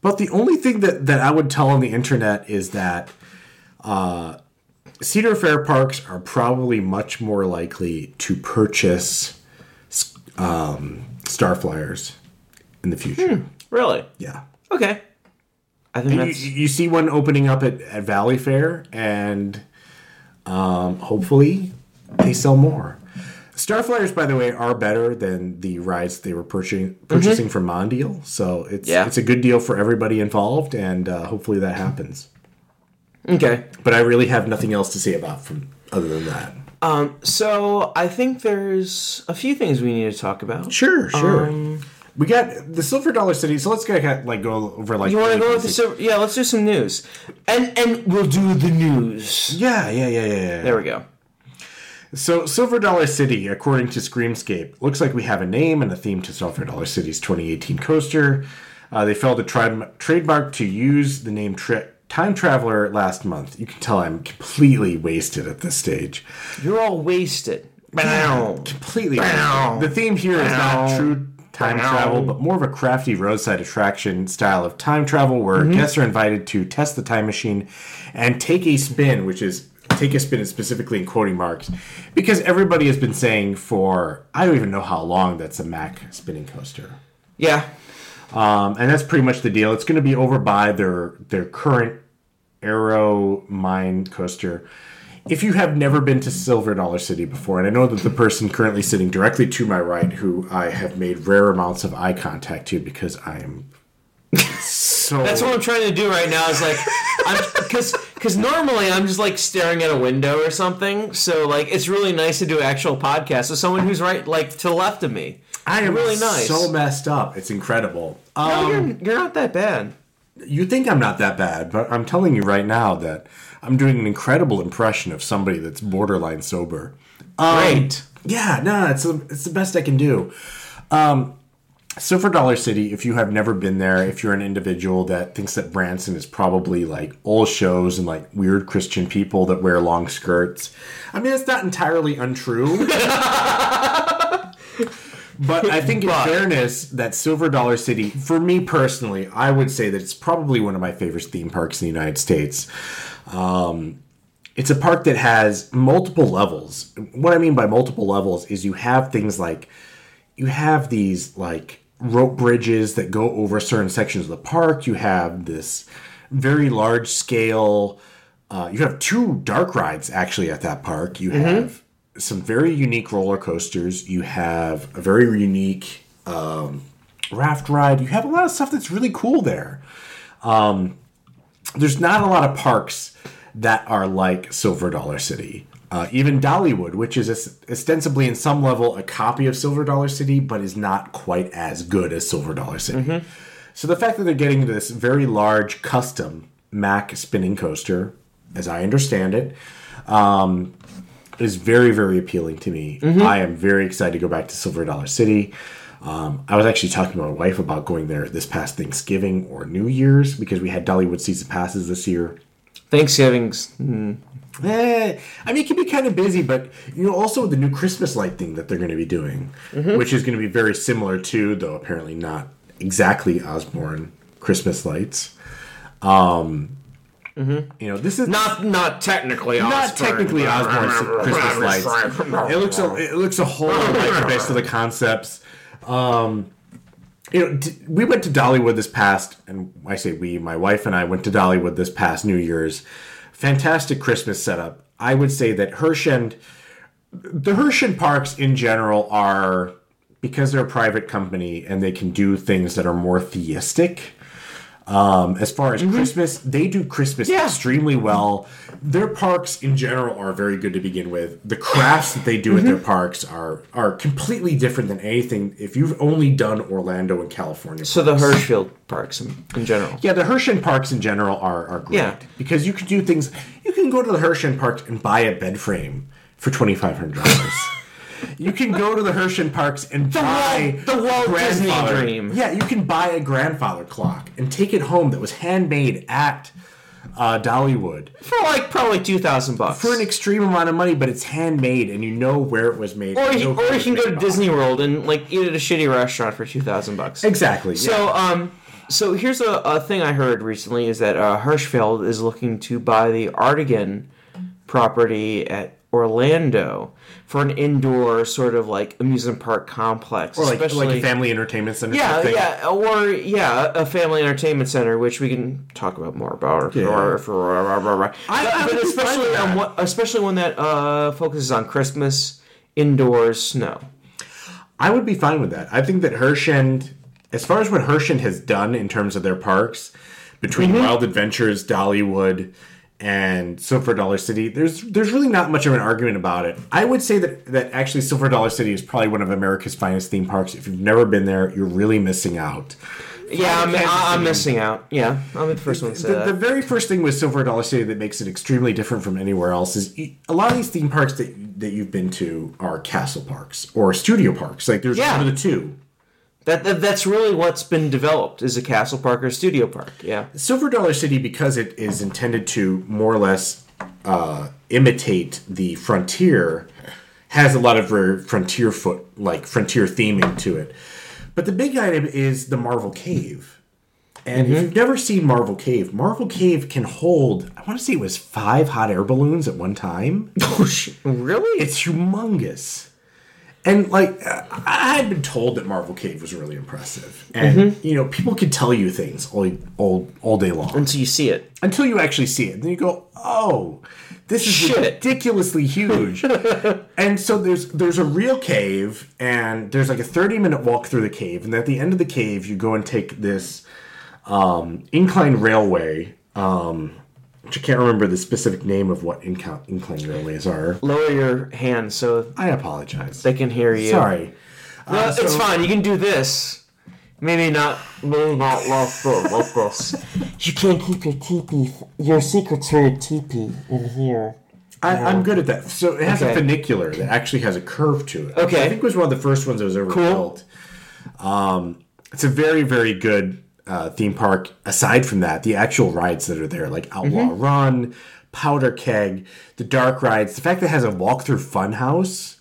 But the only thing that, that I would tell on the internet is that uh, Cedar Fair parks are probably much more likely to purchase um, Star Flyers in the future. Really? Yeah. Okay. I think You, you see one opening up at, at Valleyfair, and um, hopefully they sell more. Star Flyers, by the way, are better than the rides they were purchasing purchasing from Mondial. So it's Yeah. it's a good deal for everybody involved, and uh, hopefully that happens. okay. But I really have nothing else to say about from other than that. Um, so I think there's a few things we need to talk about. Sure, sure. we got the Silver Dollar City, so let's get like go over like You want to go with the silver? Yeah, let's do some news, and and we'll do the news. Yeah, yeah, yeah, yeah, yeah. There we go. So, Silver Dollar City, according to Screamscape, looks like we have a name and a theme to Silver Dollar City's 2018 coaster. Uh, they failed to try trademark to use the name tri- Time Traveler last month. You can tell I'm completely wasted at this stage. You're all wasted. Bow. Completely. Bow. The theme here is Bow. not true time Bow. travel, but more of a crafty roadside attraction style of time travel where Mm-hmm. guests are invited to test the time machine and take a spin, which is take a spin is specifically in quoting marks, because everybody has been saying for I don't even know how long that's a Mack spinning coaster. Yeah. Um, and that's pretty much the deal. It's going to be over by their their current Arrow Mine coaster. If you have never been to Silver Dollar City before, and I know that the person currently sitting directly to my right, who I have made rare amounts of eye contact to because I am so That's what I'm trying to do right now. Is like, because because normally I'm just like staring at a window or something. So like, it's really nice to do an actual podcast with someone who's right like to the left of me. I am really nice. so messed up. It's incredible. No, Um, you're, you're not that bad. you think I'm not that bad, but I'm telling you right now that I'm doing an incredible impression of somebody that's borderline sober. Um, Great. Yeah, no, it's the, it's the best I can do. Um, Silver Dollar City, if you have never been there, if you're an individual that thinks that Branson is probably like all shows and like weird Christian people that wear long skirts, I mean, it's not entirely untrue. But I think, in But- fairness, that Silver Dollar City, for me personally, I would say that it's probably one of my favorite theme parks in the United States. Um, it's a park that has multiple levels. What I mean by multiple levels is you have things like you have these like rope bridges that go over certain sections of the park. You have this very large scale. Uh, you have two dark rides actually at that park. You have some very unique roller coasters. You have a very unique um, raft ride. You have a lot of stuff that's really cool there. Um, there's not a lot of parks that are like Silver Dollar City. Uh, even Dollywood, which is ostensibly in some level a copy of Silver Dollar City, but is not quite as good as Silver Dollar City. So the fact that they're getting this very large custom Mack spinning coaster, as I understand it, um, is very very appealing to me. I am very excited to go back to Silver Dollar City. Um, I was actually talking to my wife about going there this past Thanksgiving or New Year's because we had Dollywood season passes this year. Thanksgiving's. mm, Eh, I mean, it can be kind of busy, but you know, also the new Christmas light thing that they're going to be doing, which is going to be very similar to, though apparently not exactly Osborne Christmas lights. Um, You know, this is Not not technically. not Osborne, technically Osborne Christmas lights. It looks a, it looks a whole lot like the best of the concepts. Um, you know, d- we went to Dollywood this past, and I say we, my wife and I went to Dollywood this past New Year's. Fantastic Christmas setup. I would say that Herschend, the Herschend parks in general are because they're a private company and they can do things that are more theistic. Um, as far as Christmas, they do Christmas Yeah. extremely well. Their parks in general are very good to begin with. The crafts that they do at their mm-hmm. parks are are completely different than anything. If you've only done Orlando and California, So the Hirschfield parks in, in general. yeah, the Herschend parks in general are, are great Yeah. because you can do things. You can go to the Herschend parks and buy a bed frame for twenty five hundred dollars. you can go to the Herschend parks and buy Walt- the Walt Disney dream. Yeah, you can buy a grandfather clock and take it home that was handmade at uh, Dollywood For like probably two thousand bucks. for an extreme amount of money, but it's handmade and you know where it was made. or You or you can go to. Disney World and like eat at a shitty restaurant for two thousand bucks. Exactly. So yeah. um, so here's a, a thing I heard recently is that uh, Hirschfeld is looking to buy the Artegon property at Orlando for an indoor sort of like amusement park complex, or like, especially like a family entertainment center. yeah, yeah, or yeah, a family entertainment center, which we can talk about more about. Yeah. Or, for, I- but, I would but especially on what, especially one that uh, focuses on Christmas, indoors, snow. I would be fine with that. I think that Herschend, as far as what Herschend has done in terms of their parks, between Mm-hmm. Wild Adventures, Dollywood, and Silver Dollar City, there's there's really not much of an argument about it. I would say that that actually Silver Dollar City is probably one of America's finest theme parks. If you've never been there, you're really missing out. Yeah, I'm, I'm missing out. Yeah, I'm the first one to say The, that. the very first thing with Silver Dollar City that makes it extremely different from anywhere else is a lot of these theme parks that that you've been to are castle parks or studio parks. Like there's Yeah. one of the two. That, that that's really what's been developed is a castle park or studio park. Yeah. Silver Dollar City, because it is intended to more or less uh, imitate the frontier, has a lot of frontier foot like frontier theming to it. But the big item is the Marvel Cave. And if you've never seen Marvel Cave, Marvel Cave can hold, I want to say it was five hot air balloons at one time. Oh, really? It's humongous. And like I had been told that Marvel Cave was really impressive, and you know people can tell you things all all all day long Until you see it. until you actually see it. Then you go, oh, this is Shit. ridiculously huge. and so there's there's a real cave, and there's like a 30 minute walk through the cave, and at the end of the cave, you go and take this um, incline railway. Um, which I can't remember the specific name of what incline, incline railways are. Lower your hand so I apologize. they can hear you. Sorry. No, Uh, it's so- fine. You can do this. Maybe not. Maybe not like this. Like this. You can't keep your teepee. Your secrets for your teepee in here. I, I'm good at that. So it has a Okay. funicular that actually has a curve to it. Okay. I think it was one of the first ones that was ever Cool. built. Um, it's a very, very good uh, theme park. Aside from that, the actual rides that are there, like Outlaw Mm-hmm. Run, Powder Keg, the dark rides, the fact that it has a walk-through fun house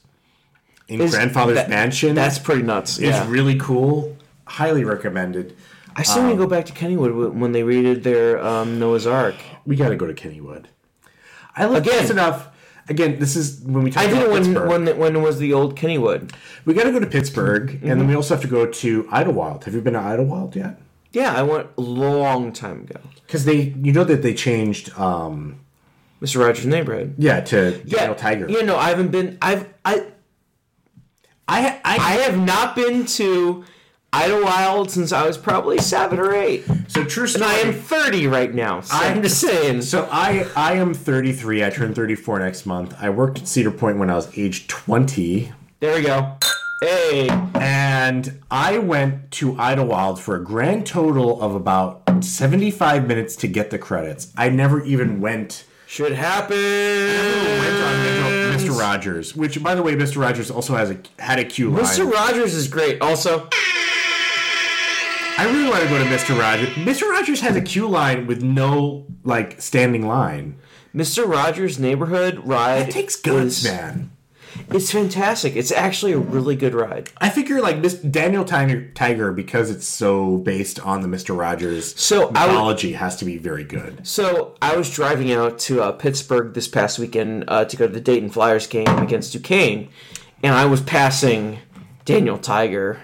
in Is- Grandfather's that- Mansion That's pretty nuts. It's Yeah. really cool. Highly recommended. I still Um, need to go back to Kennywood when they redid their um, Noah's Ark. We got to go to Kennywood. I like Again. enough. Again, this is when we talk I did it when when when it was the old Kennywood. We got to go to Pittsburgh, and Mm-hmm. then we also have to go to Idlewild. Have you been to Idlewild yet? Yeah, I went a long time ago. Because they, you know that they changed, um, Mr. Rogers' Neighborhood. yeah, to Yeah, Daniel Tiger. Yeah, no, I haven't been. I've I I, I, I have not been to Idlewild since I was probably seven or eight, so true and story. I am thirty right now. So I'm just saying. so I, I am 33. I turn 34 next month. I worked at Cedar Point when I was age 20, There we go. Hey, and I went to Idlewild for a grand total of about 75 minutes to get the credits. I never even went. should happen. Went on Mr. Rogers, which, by the way, Mr. Rogers also has a had a queue line. Mr. Rogers is great. Also, I really want to go to Mr. Rogers. Mr. Rogers has a queue line with no like standing line. Mr. Rogers' Neighborhood ride It takes guts, is- man. It's fantastic. It's actually a really good ride. I figure like Miss Daniel Tiger, Tiger because it's so based on the Mr. Rogers So, mythology has to be very good. So I was driving out to uh, Pittsburgh this past weekend uh, to go to the Dayton Flyers game against Duquesne, and I was passing Daniel Tiger,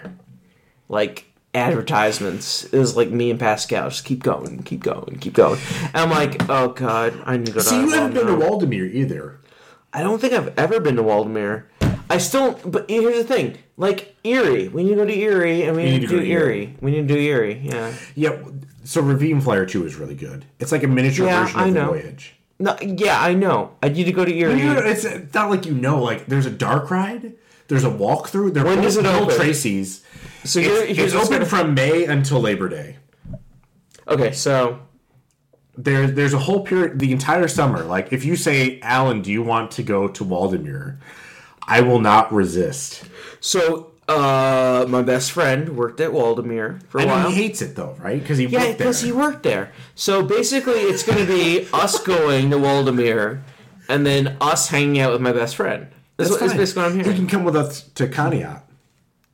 like advertisements. It was like me and Pascal just keep going, keep going, keep going. And I'm like, oh god, I need to go to. See, you haven't been to. Waldameer either. I don't think I've ever been to Waldameer. I still, but here's the thing: like Erie, we need to go to Erie, and we need, to, go do to Erie. Erie. We need to do Erie. Yeah. Yeah. So Ravine Flyer Two is really good. It's like a miniature Yeah, version of I the know. Voyage. No, yeah, I know. I need to go to Erie. You know, it's not like you know. Like there's a dark ride. There's a walkthrough. They're When does it open? Tracy's. so It's, it's open from May until Labor Day. Okay, so there there's a whole period the entire summer like if you say alan do you want to go to Waldameer i will not resist so uh, my best friend worked at Waldameer for a i while. he hates it though right because he yeah, worked there because he worked there. So basically, it's going to be us going to Waldameer, and then us hanging out with my best friend. That's, what, that's fine. basically what I'm he hearing. can come with us to Conneaut.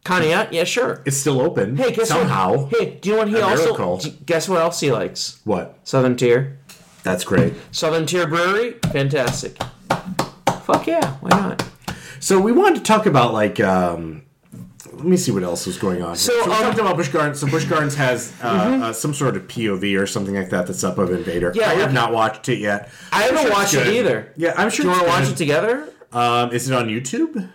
Conneaut, yeah, sure. it's still open Hey, guess somehow what? Hey, do you know what he A also? miracle. Guess what else he likes? what Southern Tier. that's great Southern Tier Brewery, fantastic. Fuck yeah, why not? so we wanted to talk about like um let me see what else was going on. So, here. we um, Mm-hmm. talked about Busch Gardens. So Busch Gardens has uh, uh, some sort of POV or something like that that's up of InvadR. Yeah, I have not watched it yet. I haven't sure watched it either. Yeah, I'm sure. Do you want to watch it together? Um, is it on YouTube?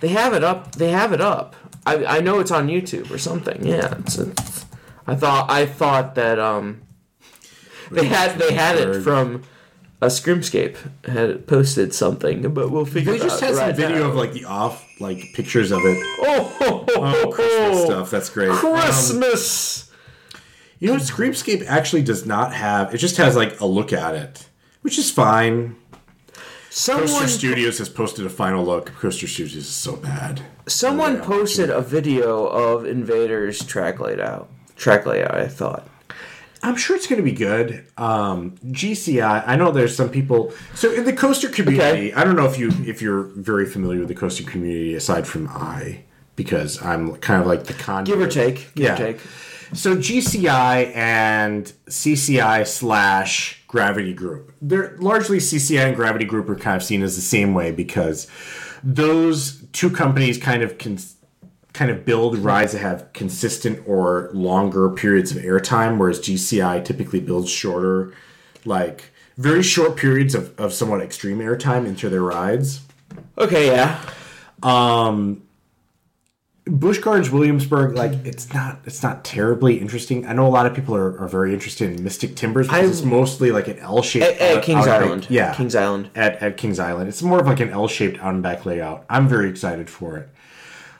They have it up. They have it up. I, I know it's on YouTube or something. Yeah. It's, it's, I thought I thought that um they had they had it from a Screamscape had posted something, but we'll figure. They it just out had some video now. of like the off like pictures of it. oh, ho, ho, ho, Oh, Christmas ho. stuff. That's great. Um, Christmas. you know, what? Screamscape actually does not have. It just has like a look at it, which is fine. Someone Coaster Studios has posted a final look. Coaster Studios is so bad. someone posted a video of InvadR's track layout. Track layout. I thought. I'm sure it's going to be good. Um, GCI. I know there's some people. So in the coaster community, I don't know if you if you're very familiar with the coaster community aside from I, because I'm kind of like the con. Give or take. Give Yeah. or take. So GCI and CCI slash Gravity Group. They're largely CCI and Gravity Group are kind of seen as the same way because those two companies kind of can kind of build rides that have consistent or longer periods of airtime, whereas GCI typically builds shorter, like very short periods of, of somewhat extreme airtime into their rides. Okay. Yeah. Um, Busch Gardens Williamsburg, like it's not it's not terribly interesting. I know a lot of people are, are very interested in Mystic Timbers because I- it's mostly like an L shaped At, at Kings Island. Yeah, Kings Island. at, at Kings Island. It's more of like an L shaped back layout. I'm very excited for it.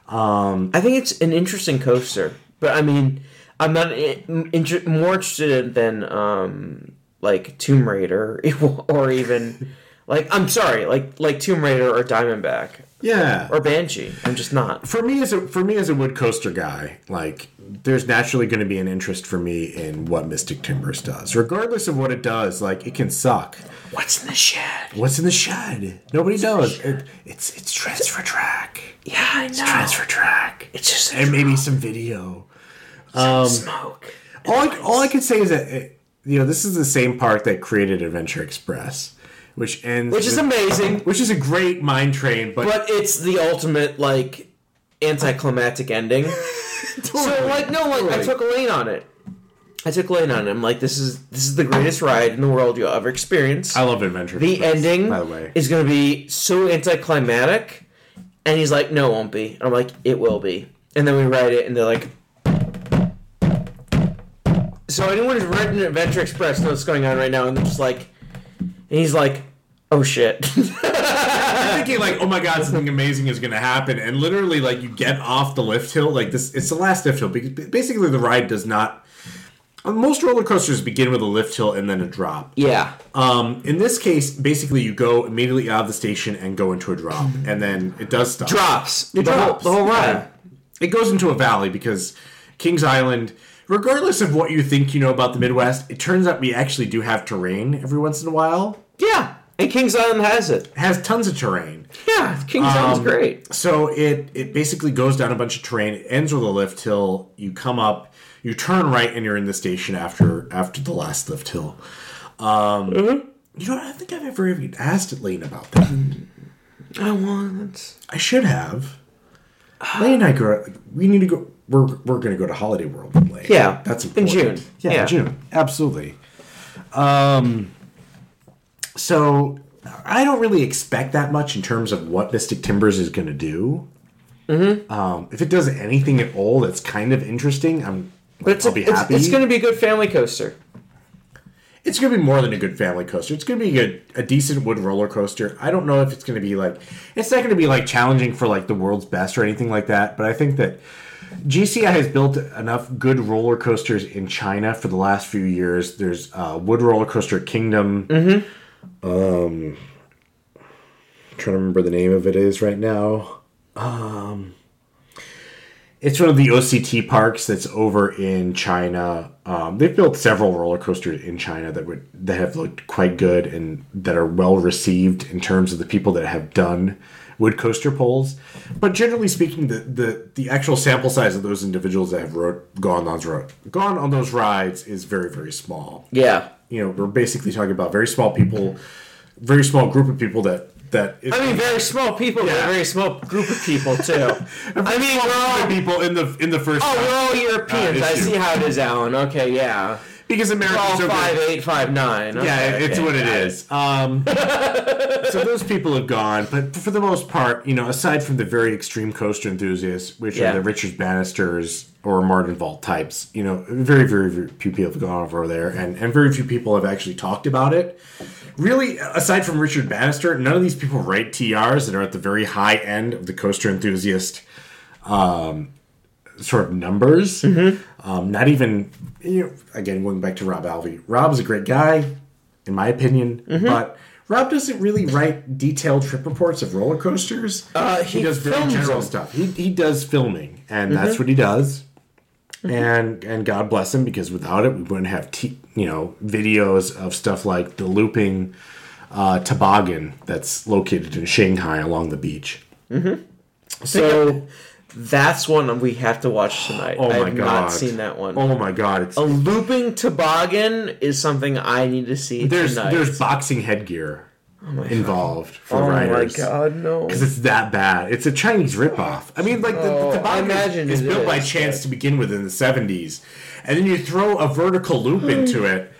I think it's an interesting coaster, but I mean, I'm not inter- more interested than um, like Tomb Raider or even like I'm sorry, like like Tomb Raider or Diamondback Yeah. or Banshee. I'm just not. for me as a for me as a wood coaster guy, like there's naturally going to be an interest for me in what Mystic Timbers does, regardless of what it does. Like it can suck. What's in the shed? What's in the shed? Nobody knows. It, it's it's transfer track. Yeah, I know. Transfer track. It's just and maybe some video. Um, smoke. All I, all I can say is that it, you know this is the same park that created Adventure Express, which ends Which is with- amazing, which is a great mine train, but, but it's the ultimate like anticlimactic ending. So like no, like I took a lane on it. I took a lane on it. I'm like, this is this is the greatest ride in the world you'll ever experience. I love Adventure. the Express, ending by the way, is going to be so anticlimactic and he's like no it won't be i'm like it will be and then we write it and they're like so anyone who's written adventure express knows what's going on right now and they're just like and he's like oh shit I'm thinking like, oh my god, something amazing is going to happen, and literally like you get off the lift hill, like this, it's the last lift hill because basically the ride does not. Most roller coasters begin with a lift hill and then a drop. yeah Um, in this case, basically you go immediately out of the station and go into a drop, and then it does stop. drops It the, drops. Whole, the whole ride Yeah. It goes into a valley because Kings Island, regardless of what you think you know about the Midwest, it turns out we actually do have terrain every once in a while. yeah and kings island has it has tons of terrain. yeah kings island's Um, great So it it basically goes down a bunch of terrain. It ends with a lift hill. You come up, you turn right, and you're in the station after after the last lift hill. Um, Mm-hmm. You know. I don't think I've ever even asked Lane about that. i want I should have. Lane and I go. We need to go. We're we're going to go to Holiday World Lane. Yeah, that's in. June. Yeah, Yeah. in June. Absolutely. Um. So I don't really expect that much in terms of what Mystic Timbers is going to do. Mm-hmm. Um, if it does anything at all that's kind of interesting, I'm. but it's, I'll be it's, happy. it's going to be a good family coaster It's going to be more than a good family coaster. It's going to be a, a decent wood roller coaster. I don't know if it's going to be like it's not going to be like challenging for like the world's best or anything like that. But I think that GCI has built enough good roller coasters in China for the last few years. There's uh, Wood Roller Coaster Kingdom. Mm-hmm. Um, trying to remember the name of it is right now. Um, it's one of the OCT parks that's over in China. Um, they've built several roller coasters in China that would that have looked quite good and that are well received in terms of the people that have done wood coaster polls. But generally speaking, the the, the actual sample size of those individuals that have rode, gone on those gone on those rides is very very small. yeah You know, we're basically talking about very small people, very small group of people that that. I mean, very small people, but Yeah. a very small group of people too. I mean, we're all people in the in the first. oh, we're all Europeans. Uh, I see how it is, Alan. Okay, yeah, because Americans all are five very- eight, five nine. Yeah, it's okay, what it is. Um, so those people have gone, but for the most part, you know, aside from the very extreme coaster enthusiasts, which Yeah. are the Richard Bannisters or Martin Vault types, you know, very, very, very few people have gone over there, and and very few people have actually talked about it. Really, aside from Richard Bannister, none of these people write TRs that are at the very high end of the coaster enthusiast um, sort of numbers. Um, not even, you know, again, going back to Robb Alvey. Robb's a great guy, in my opinion, but Rob doesn't really write detailed trip reports of roller coasters. Uh, he, he does very general them. stuff. He he does filming, and that's what he does. And and God bless him because without it, we wouldn't have t- you know videos of stuff like the looping uh, toboggan that's located in Shanghai along the beach. Mm-hmm. So, That's one we have to watch tonight. oh I my have god, not seen that one. Oh my god, it's A looping toboggan is something I need to see there's tonight. there's boxing headgear oh involved for oh riders. my god, no. Because it's that bad. It's a Chinese ripoff. I mean, like the, Oh, the toboggan I imagine is it built by chance but- to begin with in the '70s, and then you throw a vertical loop into it.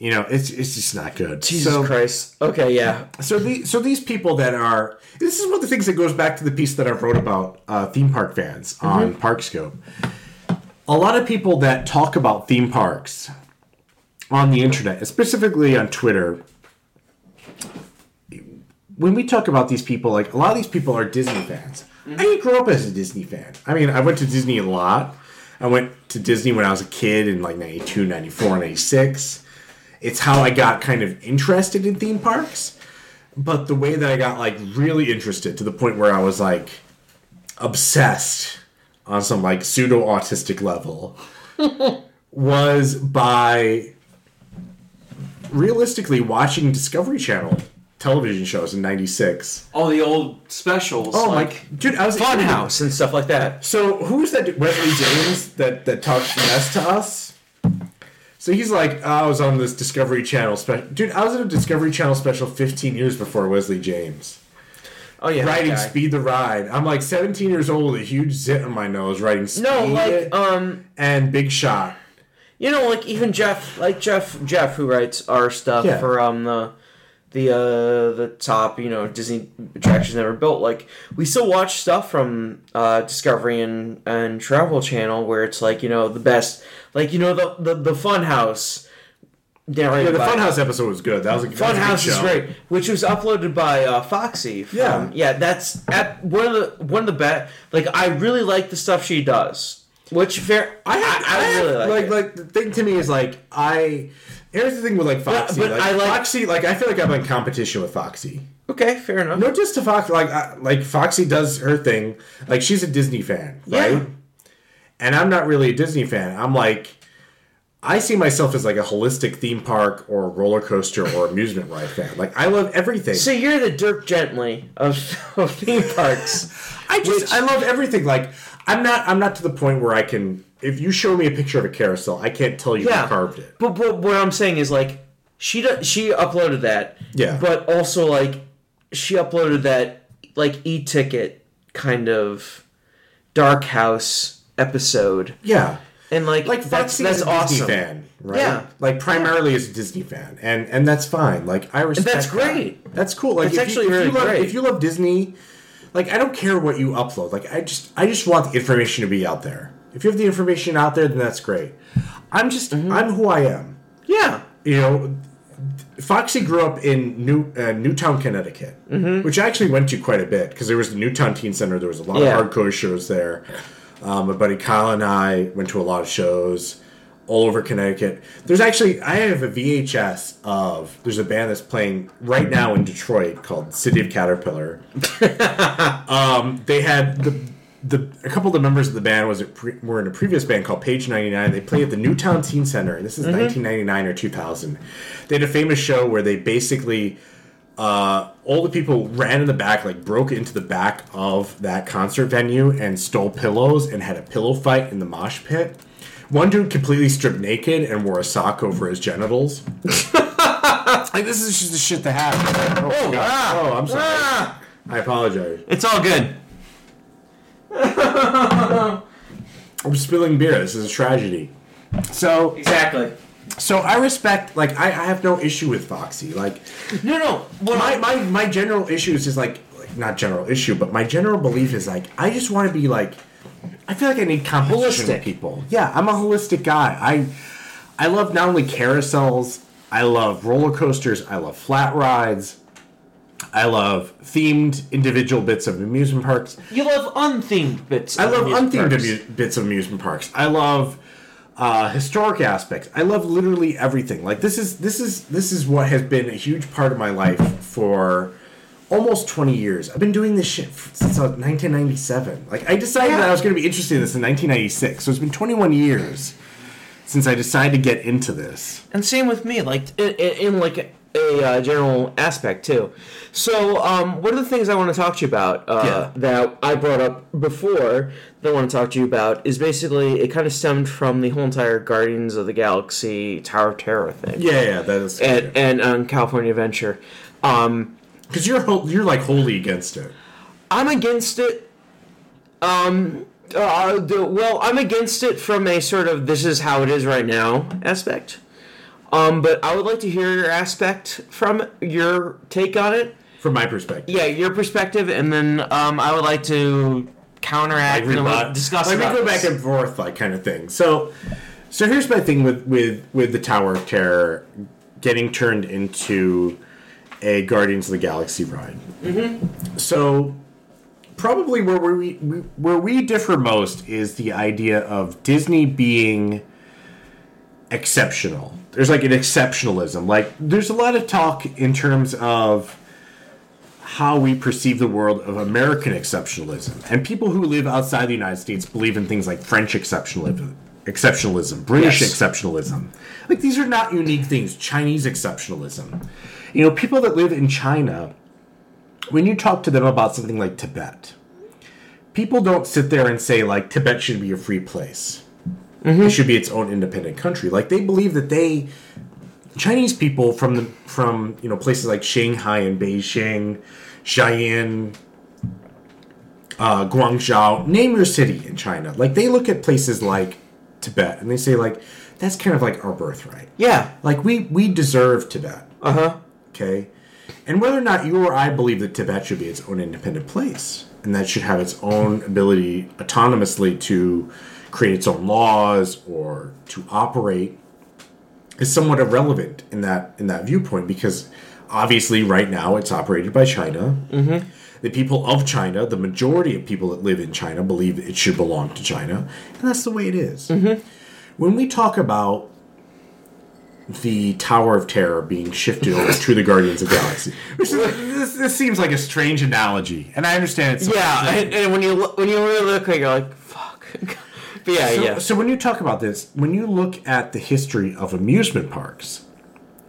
You know, it's it's just not good. Jesus so, Christ. Okay, yeah. so the so these people that are this is one of the things that goes back to the piece that I wrote about uh, theme park fans on Parkscope. A lot of people that talk about theme parks on the internet, specifically on Twitter, when we talk about these people, like a lot of these people are Disney fans. I didn't grow up as a Disney fan. I mean, I went to Disney a lot. I went to Disney when I was a kid in like 92, 94, 96. It's how I got kind of interested in theme parks. But the way that I got like really interested to the point where I was like obsessed on some like pseudo autistic level was by realistically watching Discovery Channel television shows in 96. All the old specials. Oh like my dude, I was Funhouse and stuff like that. So who's that Wesley James that that talks mess to us? So he's like, I was on this Discovery Channel special. Dude, I was in a Discovery Channel special 15 years before Wesley James. Oh yeah. Writing. Speed the Ride. I'm like 17 years old with a huge zit on my nose writing Speed No, like um and Big Shot. you know, like even Jeff like Jeff Jeff who writes our stuff Yeah. for um the the uh the top, you know, Disney attractions were built. Like we still watch stuff from uh Discovery and and Travel Channel where it's like, you know, the best like you know the the, the Fun House Yeah, the Funhouse episode was good. That was a, that was a good Funhouse is great, which was uploaded by uh, Foxy. From, Yeah. yeah, that's at one of the one of the best. Like I really like the stuff she does. Which fair, I I, I, really like. like it. like the thing to me is like I here's the thing with like Foxy. but like, I like- Foxy like I feel like I'm in competition with Foxy. okay, fair enough. No, just to Fox, like I, like Foxy does her thing. Like she's a Disney fan, right? Yeah. And I'm not really a Disney fan. I'm like, I see myself as like a holistic theme park or roller coaster or amusement ride fan. Like I love everything. So you're the Dirk Gently of, of theme parks. I just which- I love everything. Like I'm not I'm not to the point where I can. If you show me a picture of a carousel, I can't tell you Yeah, who carved it. But, but what I'm saying is like she do, she uploaded that. Yeah. But also like she uploaded that like e-ticket kind of dark house episode. Yeah. And like, like that's that's is a awesome. Disney fan, right? Yeah. like primarily is a Disney fan, and and that's fine. Like I respect. that's that. great. That's cool. Like That's if actually you, if really you love, great. If you love Disney, like I don't care what you upload. Like I just I just want the information to be out there. If you have the information out there, then that's great. I'm just Mm-hmm. I'm who I am. Yeah. You know, Foxy grew up in New uh, Newtown, Connecticut, which I actually went to quite a bit because there was the Newtown Teen Center. There was a lot Yeah. of hardcore shows there. Um, my buddy Kyle and I went to a lot of shows all over Connecticut. There's actually I have a VHS of there's a band that's playing right now in Detroit called City of Caterpillar. um, they had the the a couple of the members of the band was pre, were in a previous band called Page 99. They played at the Newtown Teen Center, and this is 1999 or 2000. They had a famous show where they basically uh, all the people ran in the back, like broke into the back of that concert venue and stole pillows and had a pillow fight in the mosh pit. One dude completely stripped naked and wore a sock over his genitals. like this is just the shit that happened. Oh, God. oh I'm sorry. Ah, I apologize. it's all good. I'm spilling beer. This is a tragedy. So, Exactly. so I respect. Like, I, I have no issue with Foxy. Like, No, no. What my, my my general issue is just like, like not general issue, but my general belief is like I just want to be like I feel like I need competition Holistic. with people. Yeah, I'm a holistic guy. I I love not only carousels, I love roller coasters, I love flat rides, I love themed individual bits of amusement parks. you love unthemed bits. I love unthemed amu- bits of amusement parks. I love uh, historic aspects. I love literally everything. Like this is this is this is what has been a huge part of my life for almost 20 years. I've been doing this shit since uh, 1997. Like I decided that I was going to be interested in this in 1996. So it's been 21 years since I decided to get into this. And same with me, like in, in like a, uh, general aspect too. So, um, one of the things I want to talk to you about uh, Yeah. that I brought up before that I want to talk to you about is basically it kind of stemmed from the whole entire Guardians of the Galaxy Tower of Terror thing. Yeah, yeah, that is. And and um, California Adventure. Um, Because you're whole- you're like wholly against it. I'm against it. Um, uh, the, well, I'm against it from a sort of this is how it is right now aspect. Um, but I would like to hear your aspect from your take on it. From my perspective. Yeah, your perspective, and then um, I would like to counteract and we'll discuss. Let me go back and forth, like kind of thing. So, so here's my thing with with with the Tower of Terror getting turned into a Guardians of the Galaxy ride. Mm-hmm. So, probably where we, we where we differ most is the idea of Disney being exceptional. There's like an exceptionalism. Like there's a lot of talk in terms of how we perceive the world of American exceptionalism. And people who live outside the United States believe in things like French exceptionalism, exceptionalism, British Yes. exceptionalism. Like these are not unique things. Chinese exceptionalism. You know, people that live in China, when you talk to them about something like Tibet, people don't sit there and say like Tibet should be a free place. It should be its own independent country. Like they believe that they Chinese people from the from you know places like Shanghai and Beijing, Xi'an, uh, Guangzhou, name your city in China. Like they look at places like Tibet and they say like that's kind of like our birthright. Yeah. Like we we deserve Tibet. Uh huh. Okay, and whether or not you or I believe that Tibet should be its own independent place and that should have its own ability autonomously to create its own laws or to operate is somewhat irrelevant in that in that viewpoint because obviously right now it's operated by China. Mm-hmm. The people of China, the majority of people that live in China, believe it should belong to China, and that's the way it is. Mm-hmm. When we talk about the Tower of Terror being shifted over to the Guardians of the Galaxy, which is, this, this seems like a strange analogy, and I understand it's Yeah, and, and when you when you really look at it, you're like, fuck. but yeah, So, yeah. so when you talk about this, when you look at the history of amusement parks,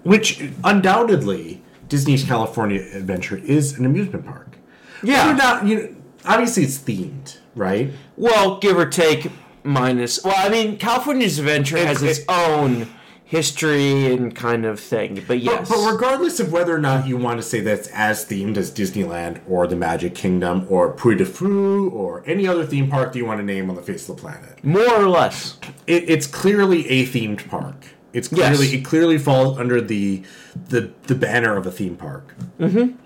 which undoubtedly Disney's California Adventure is an amusement park. Yeah. Not, you know, obviously it's themed, right? Well, give or take, minus. Well, I mean, California's Adventure has It's- its own history and kind of thing, but yes. But, but regardless of whether or not you want to say that's as themed as Disneyland or the Magic Kingdom or Puy du Fou or any other theme park that you want to name on the face of the planet, more or less. it, it's clearly a themed park. It's Yes. clearly it clearly falls under the the the banner of a theme park. Mm-hmm.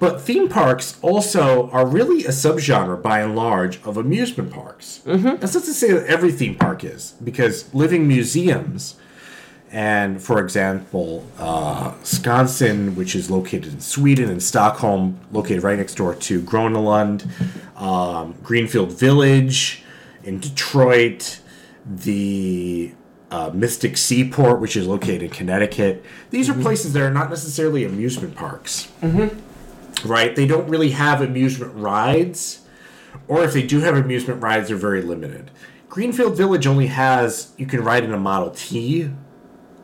But theme parks also are really a subgenre, by and large, of amusement parks. Mm-hmm. That's not to say that every theme park is, because living museums, and for example, uh, Skansen, which is located in Sweden, and Stockholm, located right next door to Gröna Lund, um, Greenfield Village in Detroit, the uh, Mystic Seaport, which is located in Connecticut. These are places that are not necessarily amusement parks. Right? They don't really have amusement rides, or if they do have amusement rides, they're very limited. Greenfield Village only has, you can ride in a Model T,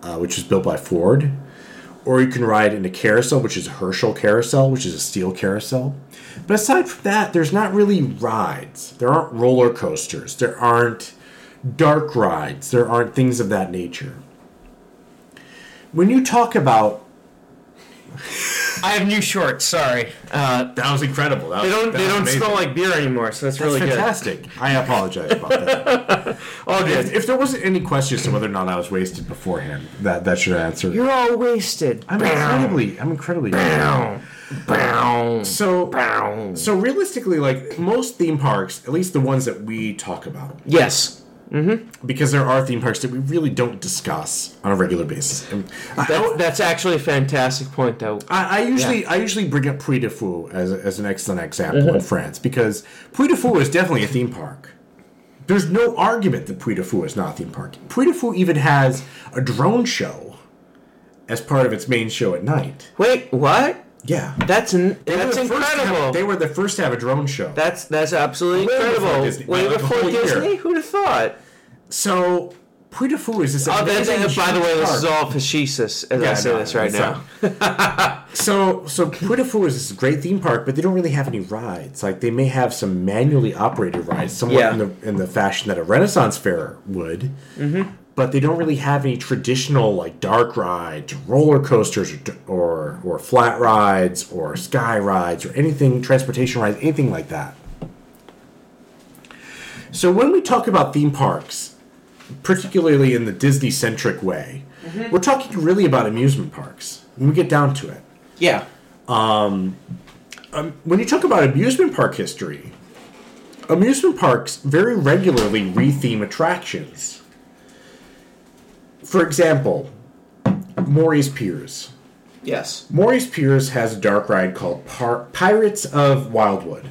uh, which was built by Ford, or you can ride in a carousel, which is a Herschell carousel, which is a steel carousel. But aside from that, there's not really rides. There aren't roller coasters. There aren't dark rides. There aren't things of that nature. When you talk about I have new shorts. Sorry, uh, that was incredible. That they was- don't that they don't amazing. smell like beer anymore, so that's, That's really fantastic. I apologize about that. good. All if, good. if there wasn't any questions to whether or not I was wasted beforehand, that that should answer. You're all wasted. I'm incredibly, I'm incredibly. Bow. Bow. So, Bow. so realistically, like most theme parks, at least the ones that we talk about, Yes. Mm-hmm. because there are theme parks that we really don't discuss on a regular basis. And That, that's actually a fantastic point, though. I, I usually I usually bring up Puy du Fou as, as an excellent example in mm-hmm. France because Puy du Fou is definitely a theme park there's no argument that Puy du Fou is not a theme park. Puy du Fou even has a drone show as part of its main show at night. Wait, what? Yeah. That's in, They that's first have- incredible. they were the first to have a drone show. that's that's absolutely Way before incredible. Disney. Way Like before year. Disney? Who'd have thought? so Puy du Fou is this Oh, that's, by the way, this is all facetious as I say no, this right it's now. So, so Puy du Fou is this great theme park, but they don't really have any rides. Like they may have some manually operated rides, somewhat Yeah. in the in the fashion that a Renaissance fair would. Mm-hmm. But they don't really have any traditional like dark rides, roller coasters, or or, or flat rides, or sky rides, or anything transportation rides, anything like that. So when we talk about theme parks, particularly in the Disney centric way, mm-hmm. we're talking really about amusement parks. When we get down to it, Yeah. Um, um, when you talk about amusement park history, amusement parks very regularly retheme attractions. For example, Morey's Piers. Yes. Morey's Piers has a dark ride called Par- Pirates of Wildwood.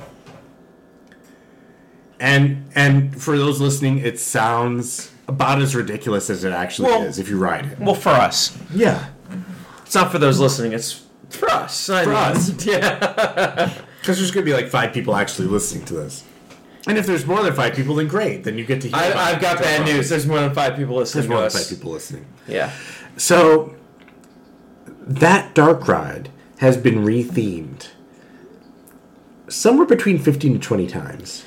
And and for those listening, it sounds about as ridiculous as it actually Well- is if you ride it. Well, for us, Yeah. it's not for those listening. It's for us. I For mean, us. Yeah. Because there's going to be like five people actually listening to this. And if there's more than five people, then great. Then you get to hear. I, I've got bad news. There's more than five people listening There's more than us. five people listening. Yeah. So that dark ride has been rethemed somewhere between 15 to 20 times.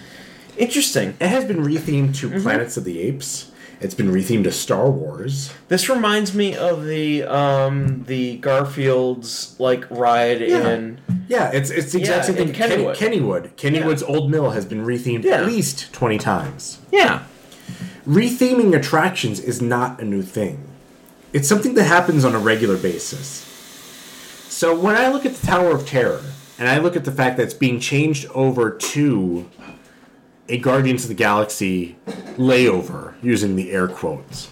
Interesting. It has been rethemed to Mm-hmm. Planets of the Apes. It's been rethemed to Star Wars. This reminds me of the um the Garfield's like ride Yeah. in Yeah, it's it's the exact Yeah, same thing. in Kennywood. Kenny, Kennywood. Kennywood's old mill has been rethemed Yeah. at least 20 times. Yeah. Retheming attractions is not a new thing. It's something that happens on a regular basis. So when I look at the Tower of Terror and I look at the fact that it's being changed over to a Guardians of the Galaxy layover, using the air quotes,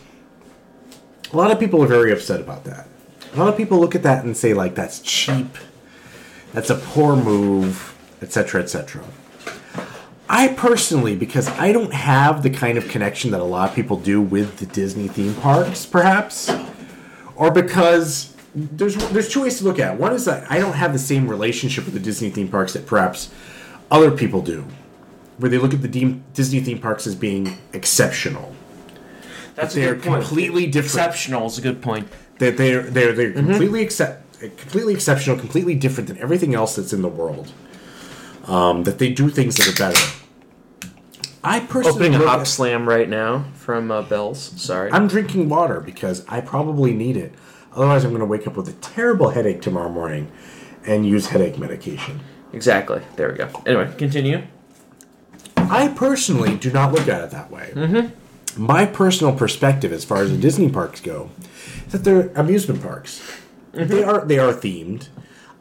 a lot of people are very upset about that. A lot of people look at that and say like that's cheap, that's a poor move, etc., etc. I personally, because I don't have the kind of connection that a lot of people do with the Disney theme parks, perhaps, or because there's there's two ways to look at it. One is that I don't have the same relationship with the Disney theme parks that perhaps other people do, where they look at the Disney theme parks as being exceptional. That's They're a good point. completely different. Exceptional is a good point. That they're they're they're completely accept, completely exceptional, completely different than everything else that's in the world. Um, that they do things that are better. I personally Opening a hop at- slam right now from uh, Bell's. Sorry. I'm drinking water because I probably need it. Otherwise, I'm going to wake up with a terrible headache tomorrow morning and use headache medication. exactly. There we go. Anyway, continue. I personally do not look at it that way. Mm-hmm. My personal perspective, as far as the Disney parks go, is that they're amusement parks. Mm-hmm. They are they are themed.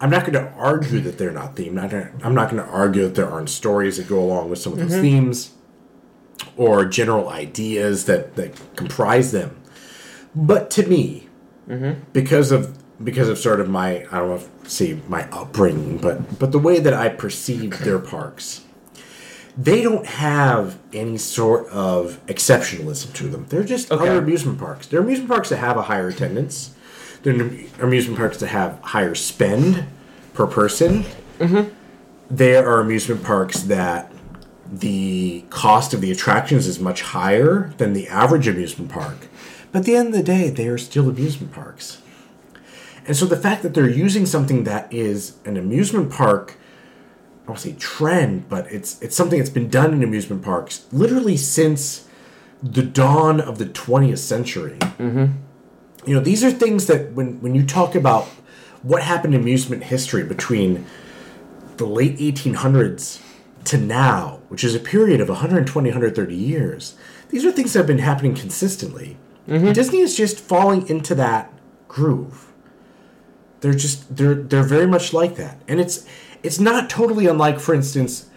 I'm not going to argue that they're not themed. I'm not going to argue that there aren't stories that go along with some of those mm-hmm. themes or general ideas that, that comprise them. But to me, mm-hmm. because of because of sort of my I don't know if say my upbringing, but but the way that I perceive their parks, they don't have any sort of exceptionalism to them. They're just Okay. other amusement parks. They're amusement parks that have a higher attendance. They're amusement parks that have higher spend per person. Mm-hmm. There are amusement parks that the cost of the attractions is much higher than the average amusement park. But at the end of the day, they are still amusement parks. And so the fact that they're using something that is an amusement park, I won't say trend, but it's it's something that's been done in amusement parks literally since the dawn of the 20th century. Mm-hmm. You know, these are things that when when you talk about what happened in amusement history between the late 1800s to now, which is a period of 120, 130 years, these are things that have been happening consistently. Disney is just falling into that groove. They're just they're they're very much like that, and it's it's not totally unlike, for instance,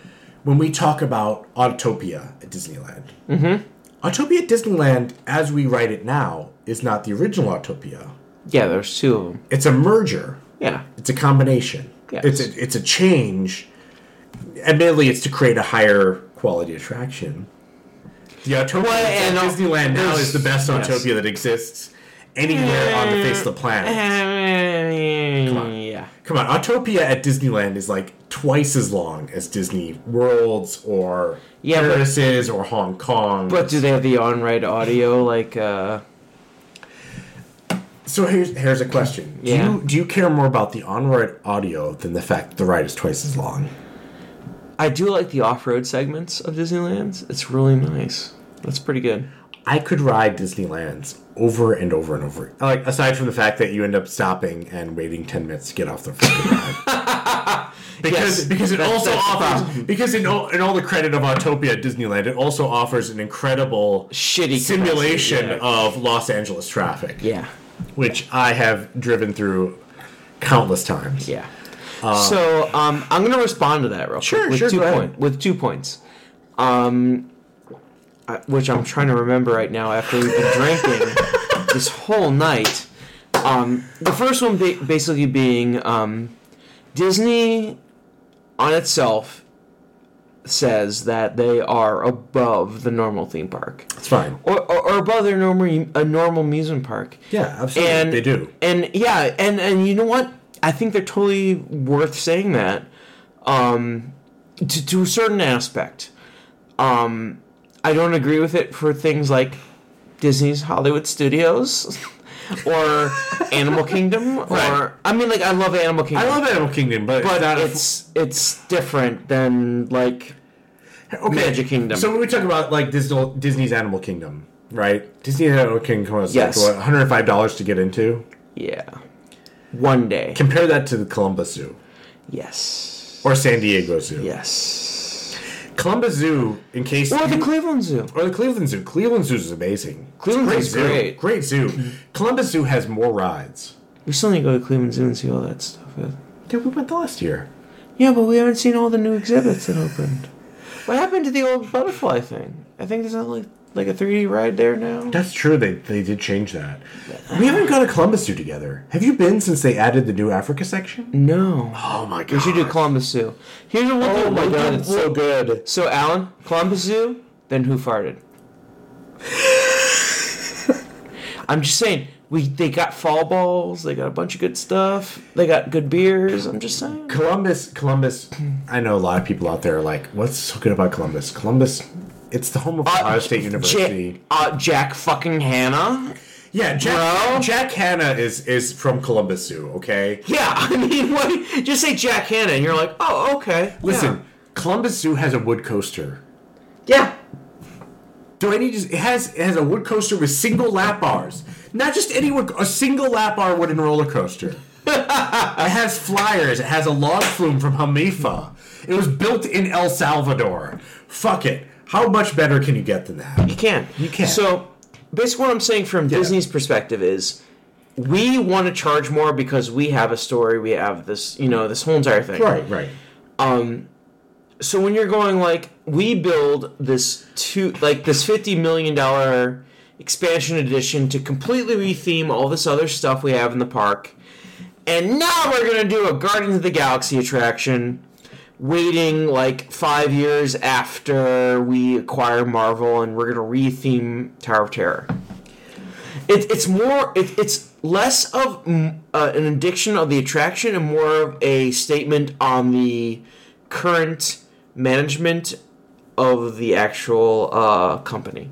when we talk about Autopia at Disneyland. Mm-hmm. Autopia at Disneyland, as we write it now, is not the original Autopia. Yeah, there's two of them. It's a merger. Yeah. It's a combination. Yes. It's a, it's a change. Admittedly, it's to create a higher quality attraction. The Autopia Well, and, at Disneyland now is the best yes. Autopia that exists anywhere on the face of the planet. yeah. Come on, Autopia at Disneyland is like twice as long as Disney Worlds or Yeah, but- Paris's or Hong Kong. But do they have the on-ride audio like uh so here's here's a question: Do Yeah. you do you care more about the on-ride audio than the fact the ride is twice as long? I do like the off-road segments of Disneyland. It's really nice. That's pretty good. I could ride Disneyland's over and over and over. Like aside from the fact that you end up stopping and waiting ten minutes to get off the fucking ride. because Yes, because it also offers because in all, in all the credit of Autopia at Disneyland, it also offers an incredible Shitty simulation yeah. of Los Angeles traffic, Yeah. which I have driven through countless times. Yeah. so um, I'm gonna respond to that real Sure, quick with sure, two go ahead. point with two points, um, which I'm trying to remember right now after we've been drinking this whole night. Um, the first one ba- basically being um, Disney on itself says that they are above the normal theme park It's fine. or, or, or above their normal a normal amusement park. Yeah, absolutely. And they do. And yeah, and and you know what? I think they're totally worth saying that. Um, to to a certain aspect. Um, I don't agree with it for things like Disney's Hollywood Studios. or Animal Kingdom, or Right. I mean, like I love Animal Kingdom. I love Animal Kingdom, but, but it's it's different than like okay. Magic Kingdom. So when we talk about like Disney's Animal Kingdom, right? Disney's Animal Kingdom was Yes. like what, 105 dollars to get into. yeah, one day. Compare that to the Columbus Zoo Yes. or San Diego Zoo. Yes. Columbus Zoo, in case Or the you- Cleveland Zoo. or the Cleveland Zoo. Cleveland Zoo is amazing. Cleveland a Zoo's great. Great zoo. Mm-hmm. Columbus Zoo has more rides. We still need to go to Cleveland Zoo and see all that stuff. Yeah, we went the last year. Yeah, but we haven't seen all the new exhibits that opened. What happened to the old butterfly thing? I think there's not like like a 3D ride there now. That's true. They they did change that. We haven't gone to Columbus Zoo together. Have you been since they added the new Africa section? No. Oh my god. We should do Columbus Zoo. Here's what we'll. Oh my We'll god, it's so good. So, Alan, Columbus Zoo, then who farted? I'm just saying, we they got fall balls, they got a bunch of good stuff, they got good beers. I'm just saying. Columbus, Columbus. I know a lot of people out there are like, "What's so good about Columbus?" Columbus, it's the home of Ohio State University. Uh, Jack fucking Hanna. yeah, Jack, Bro. Jack Hanna is is from Columbus Zoo. Okay, Yeah, I mean, what, just say Jack Hanna, and you're like, oh, okay. listen, Columbus Zoo has a wood coaster. Yeah. Do I need to? It has it has a wood coaster with single lap bars, not just any wood, a single lap bar wooden roller coaster. it has flyers. It has a log flume from Hafema. It was built in El Salvador. Fuck it. How much better can you get than that? You can't. You can't. So, basically, what I'm saying from Disney's perspective is, we want to charge more because we have a story. We have this, you know, this whole entire thing. Right, right. Um, So when you're going like, we build this two, like this fifty million dollar expansion edition to completely retheme all this other stuff we have in the park, and now we're gonna do a Guardians of the Galaxy attraction. Waiting like five years after we acquire Marvel, and we're gonna retheme Tower of Terror. It, it's more. It, it's less of mm, uh, an addiction of the attraction and more of a statement on the current management of the actual uh, company.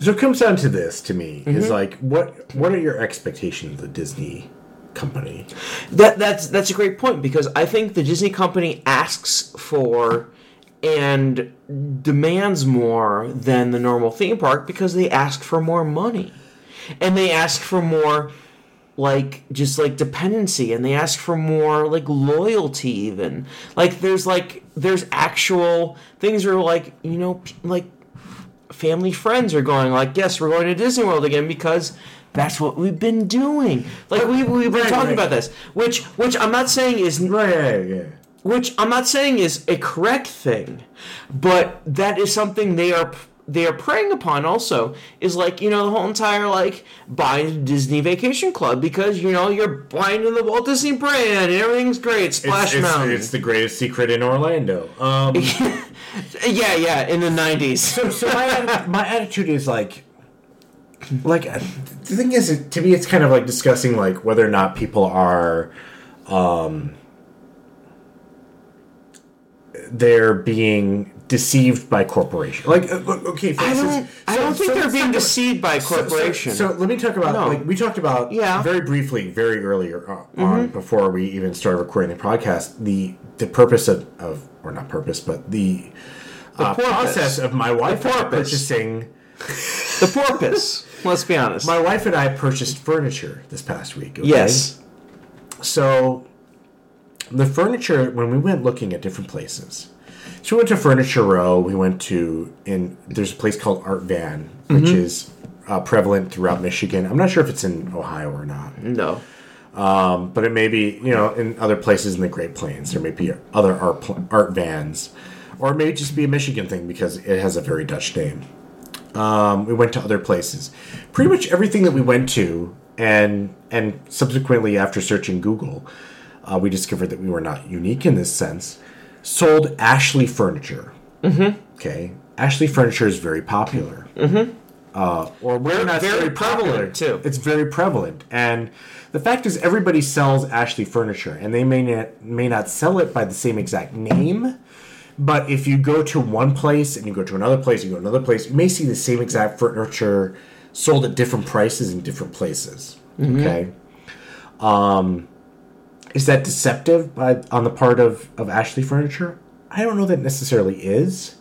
So it comes down to this to me is Mm-hmm. like what what are your expectations of the Disney company? That that's that's a great point because I think the Disney company asks for and demands more than the normal theme park because they ask for more money. And they ask for more like just like dependency and they ask for more like loyalty even. Like there's like there's actual things are like, you know, like family friends are going like, yes, we're going to Disney World again because that's what we've been doing. Like we we've been Right, talking right. about this, which which I'm not saying is Right, yeah, yeah. which I'm not saying is a correct thing, but that is something they are they are preying upon also is like you know the whole entire like buying a Disney Vacation Club because you know you're buying in the Walt Disney brand and everything's great. Splash it's, it's, Mountain. it's the greatest secret in Orlando. Um, yeah, yeah, in the '90s. so so my my attitude is like like uh, the thing is to me it's kind of like discussing like whether or not people are um they're being deceived by corporation like uh, okay for I instance, don't. I don't think so they're being deceived by so- so- So, let me talk about No. like we talked about Yeah. Mm-hmm. very briefly, very earlier uh, on before we even started recording the podcast. The the purpose of, of or not purpose, but the, uh, process of my wife purchasing. the porpoise. Let's be honest. My wife and I purchased furniture this past week. okay? yes. So the furniture when we went looking at different places. So we went to Furniture Row. We went to in there's a place called Art Van, which Mm-hmm. is uh, prevalent throughout Michigan. I'm not sure if it's in Ohio or not, No. but it may be you know in other places in the Great Plains. There may be other art art vans, or it may just be a Michigan thing because it has a very Dutch name. Um, we went to other places. Pretty much everything that we went to, and and subsequently after searching Google, uh, we discovered that we were not unique in this sense. Sold Ashley furniture. Mm-hmm. Okay, Ashley furniture is very popular. Mm-hmm. Uh, or we're not very very, popular prevalent, too. It's very prevalent, and the fact is, everybody sells Ashley furniture, and they may not may not sell it by the same exact name. But if you go to one place and you go to another place, you go to another place, you may see the same exact furniture sold at different prices in different places. Okay. Um, is that deceptive by, on the part of, of Ashley Furniture? I don't know that necessarily is.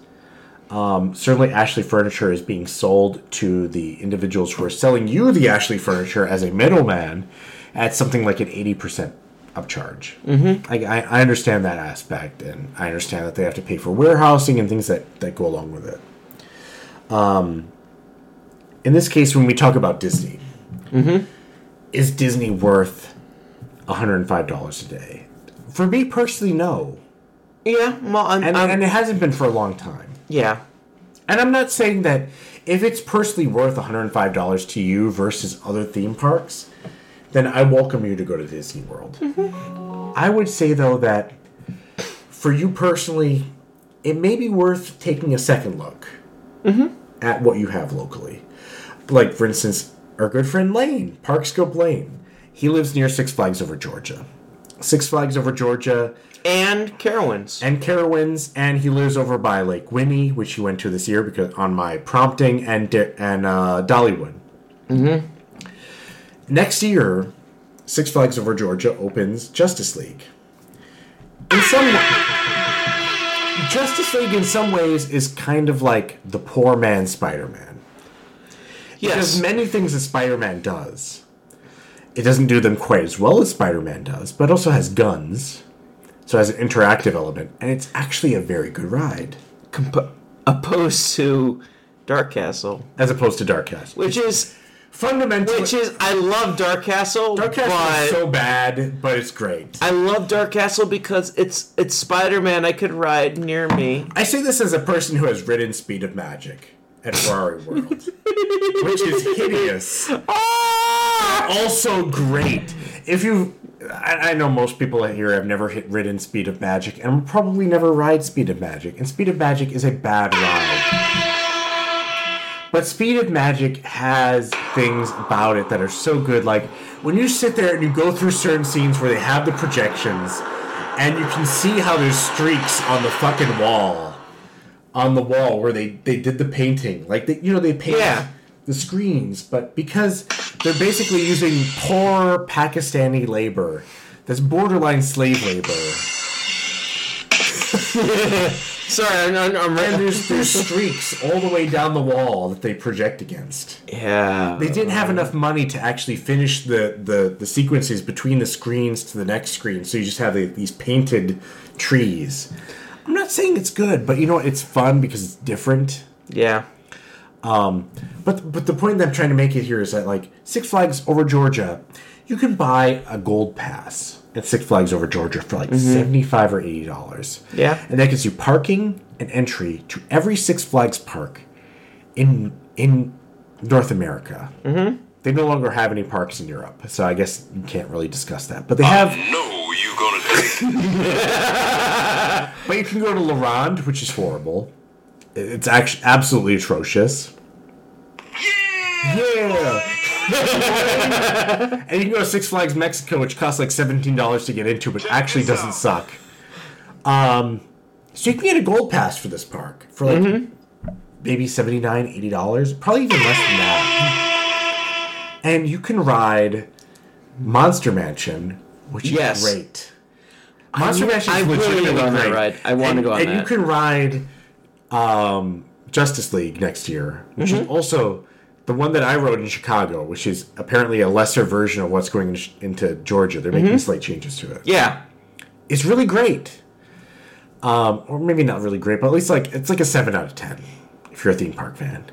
Um, certainly, Ashley Furniture is being sold to the individuals who are selling you the Ashley Furniture as a middleman at something like an 80% upcharge. Mm-hmm. I, I, I understand that aspect, and I understand that they have to pay for warehousing and things that, that go along with it. Um, in this case, when we talk about Disney, is Disney worth $105 a day? For me personally, no. Yeah. Well, I'm. And, I'm- and it hasn't been for a long time. yeah. And I'm not saying that if it's personally worth $105 to you versus other theme parks, then I welcome you to go to Disney World. I would say, though, that for you personally, it may be worth taking a second look at what you have locally. Like, for instance, our good friend Lane, Parkscope Lane. He lives near Six Flags Over Georgia. Six Flags Over Georgia And Carowinds. and Carowinds, and he lives over by Lake Winnie, which he went to this year because on my prompting, and and uh, Dollywood. Mm-hmm. Next year, Six Flags Over Georgia opens Justice League. In some Justice League, in some ways, is kind of like the poor man Spider-Man. yes. There's many things that Spider-Man does. It doesn't do them quite as well as Spider-Man does, but it also has guns. So it has an interactive element, and it's actually a very good ride. comp- opposed to Dark Castle, As opposed to Dark Castle. which is Fundamentally, which is I love Dark Castle, Dark Castle is so bad, but it's great. I love Dark Castle because it's it's Spider Man I could ride near me. I say this as a person who has ridden Speed of Magic at Ferrari World, which is hideous. Ah! Also great. If you, I, I know most people here have never hit ridden Speed of Magic, and will probably never ride Speed of Magic. And Speed of Magic is a bad ride. But Speed of Magic has things about it that are so good. Like when you sit there and you go through certain scenes where they have the projections, and you can see how there's streaks on the fucking wall, on the wall where they they did the painting. Like they, you know, they paint Yeah. the screens, but because they're basically using poor Pakistani labor, that's borderline slave labor. Sorry, I'm, I'm, I'm And there's, there's streaks all the way down the wall that they project against. yeah. They didn't have enough money to actually finish the, the, the sequences between the screens to the next screen, so you just have the, these painted trees. I'm not saying it's good, but you know what? It's fun because it's different. Yeah. Um, But but the point that I'm trying to make it here is that like Six Flags over Georgia, you can buy a gold pass at Six Flags over Georgia for like seventy five or eighty dollars. Yeah. and that gets you parking and entry to every Six Flags park in in North America. Mm-hmm. They no longer have any parks in Europe, so I guess you can't really discuss that. But they have. No, you gonna. But you can go to La Ronde, which is horrible. It's actually absolutely atrocious. Yeah. and you can go to Six Flags Mexico, which costs like seventeen dollars to get into, but actually doesn't suck. Um, so you can get a gold pass for this park for like maybe 79 80 dollars, probably even less than that. And you can ride Monster Mansion, which is great. Monster Mansion I is really legitimately wanna go on that great. ride. I wanna go on that. and you can ride um, Justice League next year, which Mm-hmm. is also the one that I rode in Chicago, which is apparently a lesser version of what's going into Georgia. They're Mm-hmm. making slight changes to it. Yeah. It's really great. Um, or maybe not really great, but at least like it's like a seven out of ten if you're a theme park fan.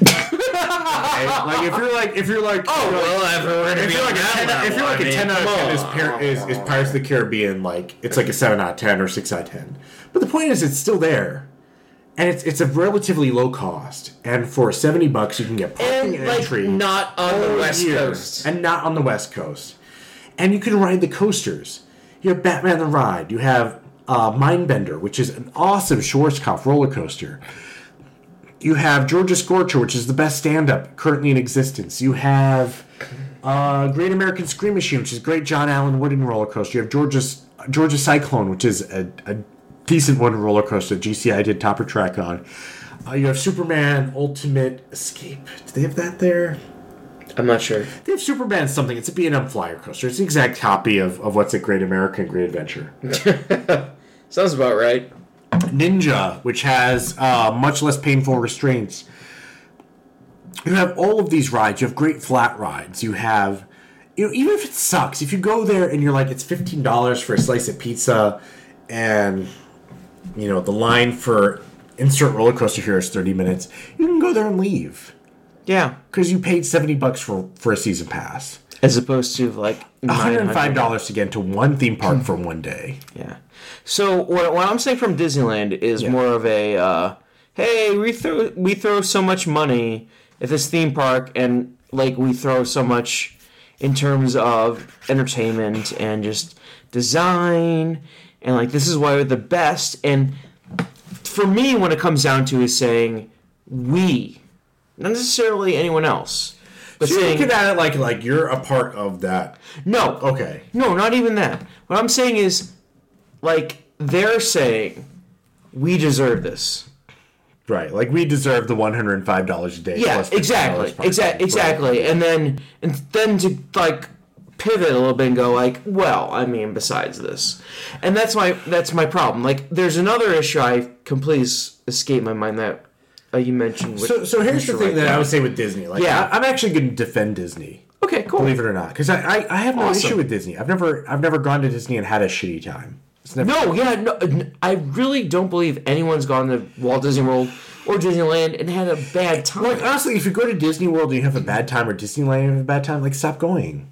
Like if you're like if you're like Oh, well, if we're gonna if you're like a that 10, if you're like level, a I 10 out of 10 is, Par- is, is Pirates of the Caribbean, like, it's like a 7 out of 10 or 6 out of 10. But the point is, it's still there. And it's it's a relatively low cost. And for 70 bucks, you can get parking And and like entry. not on the West year. Coast. And not on the West Coast. And you can ride the coasters. You have Batman the Ride. You have uh, Mindbender, which is an awesome Schwarzkopf roller coaster. You have Georgia Scorcher, which is the best stand-up currently in existence. You have uh, Great American Scream Machine, which is a great John Allen wooden roller coaster. You have Georgia's Georgia Cyclone, which is a, a decent wooden roller coaster. GCI did topper track on. Uh, you have Superman Ultimate Escape. Do they have that there? I'm not sure. They have Superman something. It's a B&M flyer coaster. It's the exact copy of, of what's at Great American Great Adventure. Sounds about right. Ninja, which has uh, much less painful restraints. You have all of these rides. You have great flat rides. You have, you know, even if it sucks, if you go there and you're like, it's fifteen dollars for a slice of pizza, and you know the line for insert roller coaster here is thirty minutes. You can go there and leave Yeah. because you paid seventy bucks for for a season pass. As opposed to like One hundred and five $900. dollars to get into one theme park for one day. Yeah. So what, what I'm saying from Disneyland is Yeah. more of a, uh, hey, we throw we throw so much money at this theme park, and like we throw so much in terms of entertainment and just design, and like this is why we're the best. And for me, when it comes down to is saying we, not necessarily anyone else, but So you're saying looking at it like like you're a part of that. no, Okay. no, not even that. What I'm saying is, like, they're saying, we deserve this. Right, like we deserve the one hundred and five dollars a day. Yeah, plus $50 exactly, exactly, exactly. And then, and then to like pivot a little bit and go like, well, I mean, besides this, and that's my that's my problem. Like, there's another issue I completely escaped my mind that uh, you mentioned. With, So, so here's the thing Right that I would say with Disney. Like, Yeah. I, I'm actually going to defend Disney, okay, cool. believe it or not, because I, I, I have no Awesome. issue with Disney. I've never I've never gone to Disney and had a shitty time. It's never. No, yeah, no, I really don't believe anyone's gone to Walt Disney World or Disneyland and had a bad time. Like honestly, if you go to Disney World and you have a bad time, or Disneyland and you have a bad time, like stop going.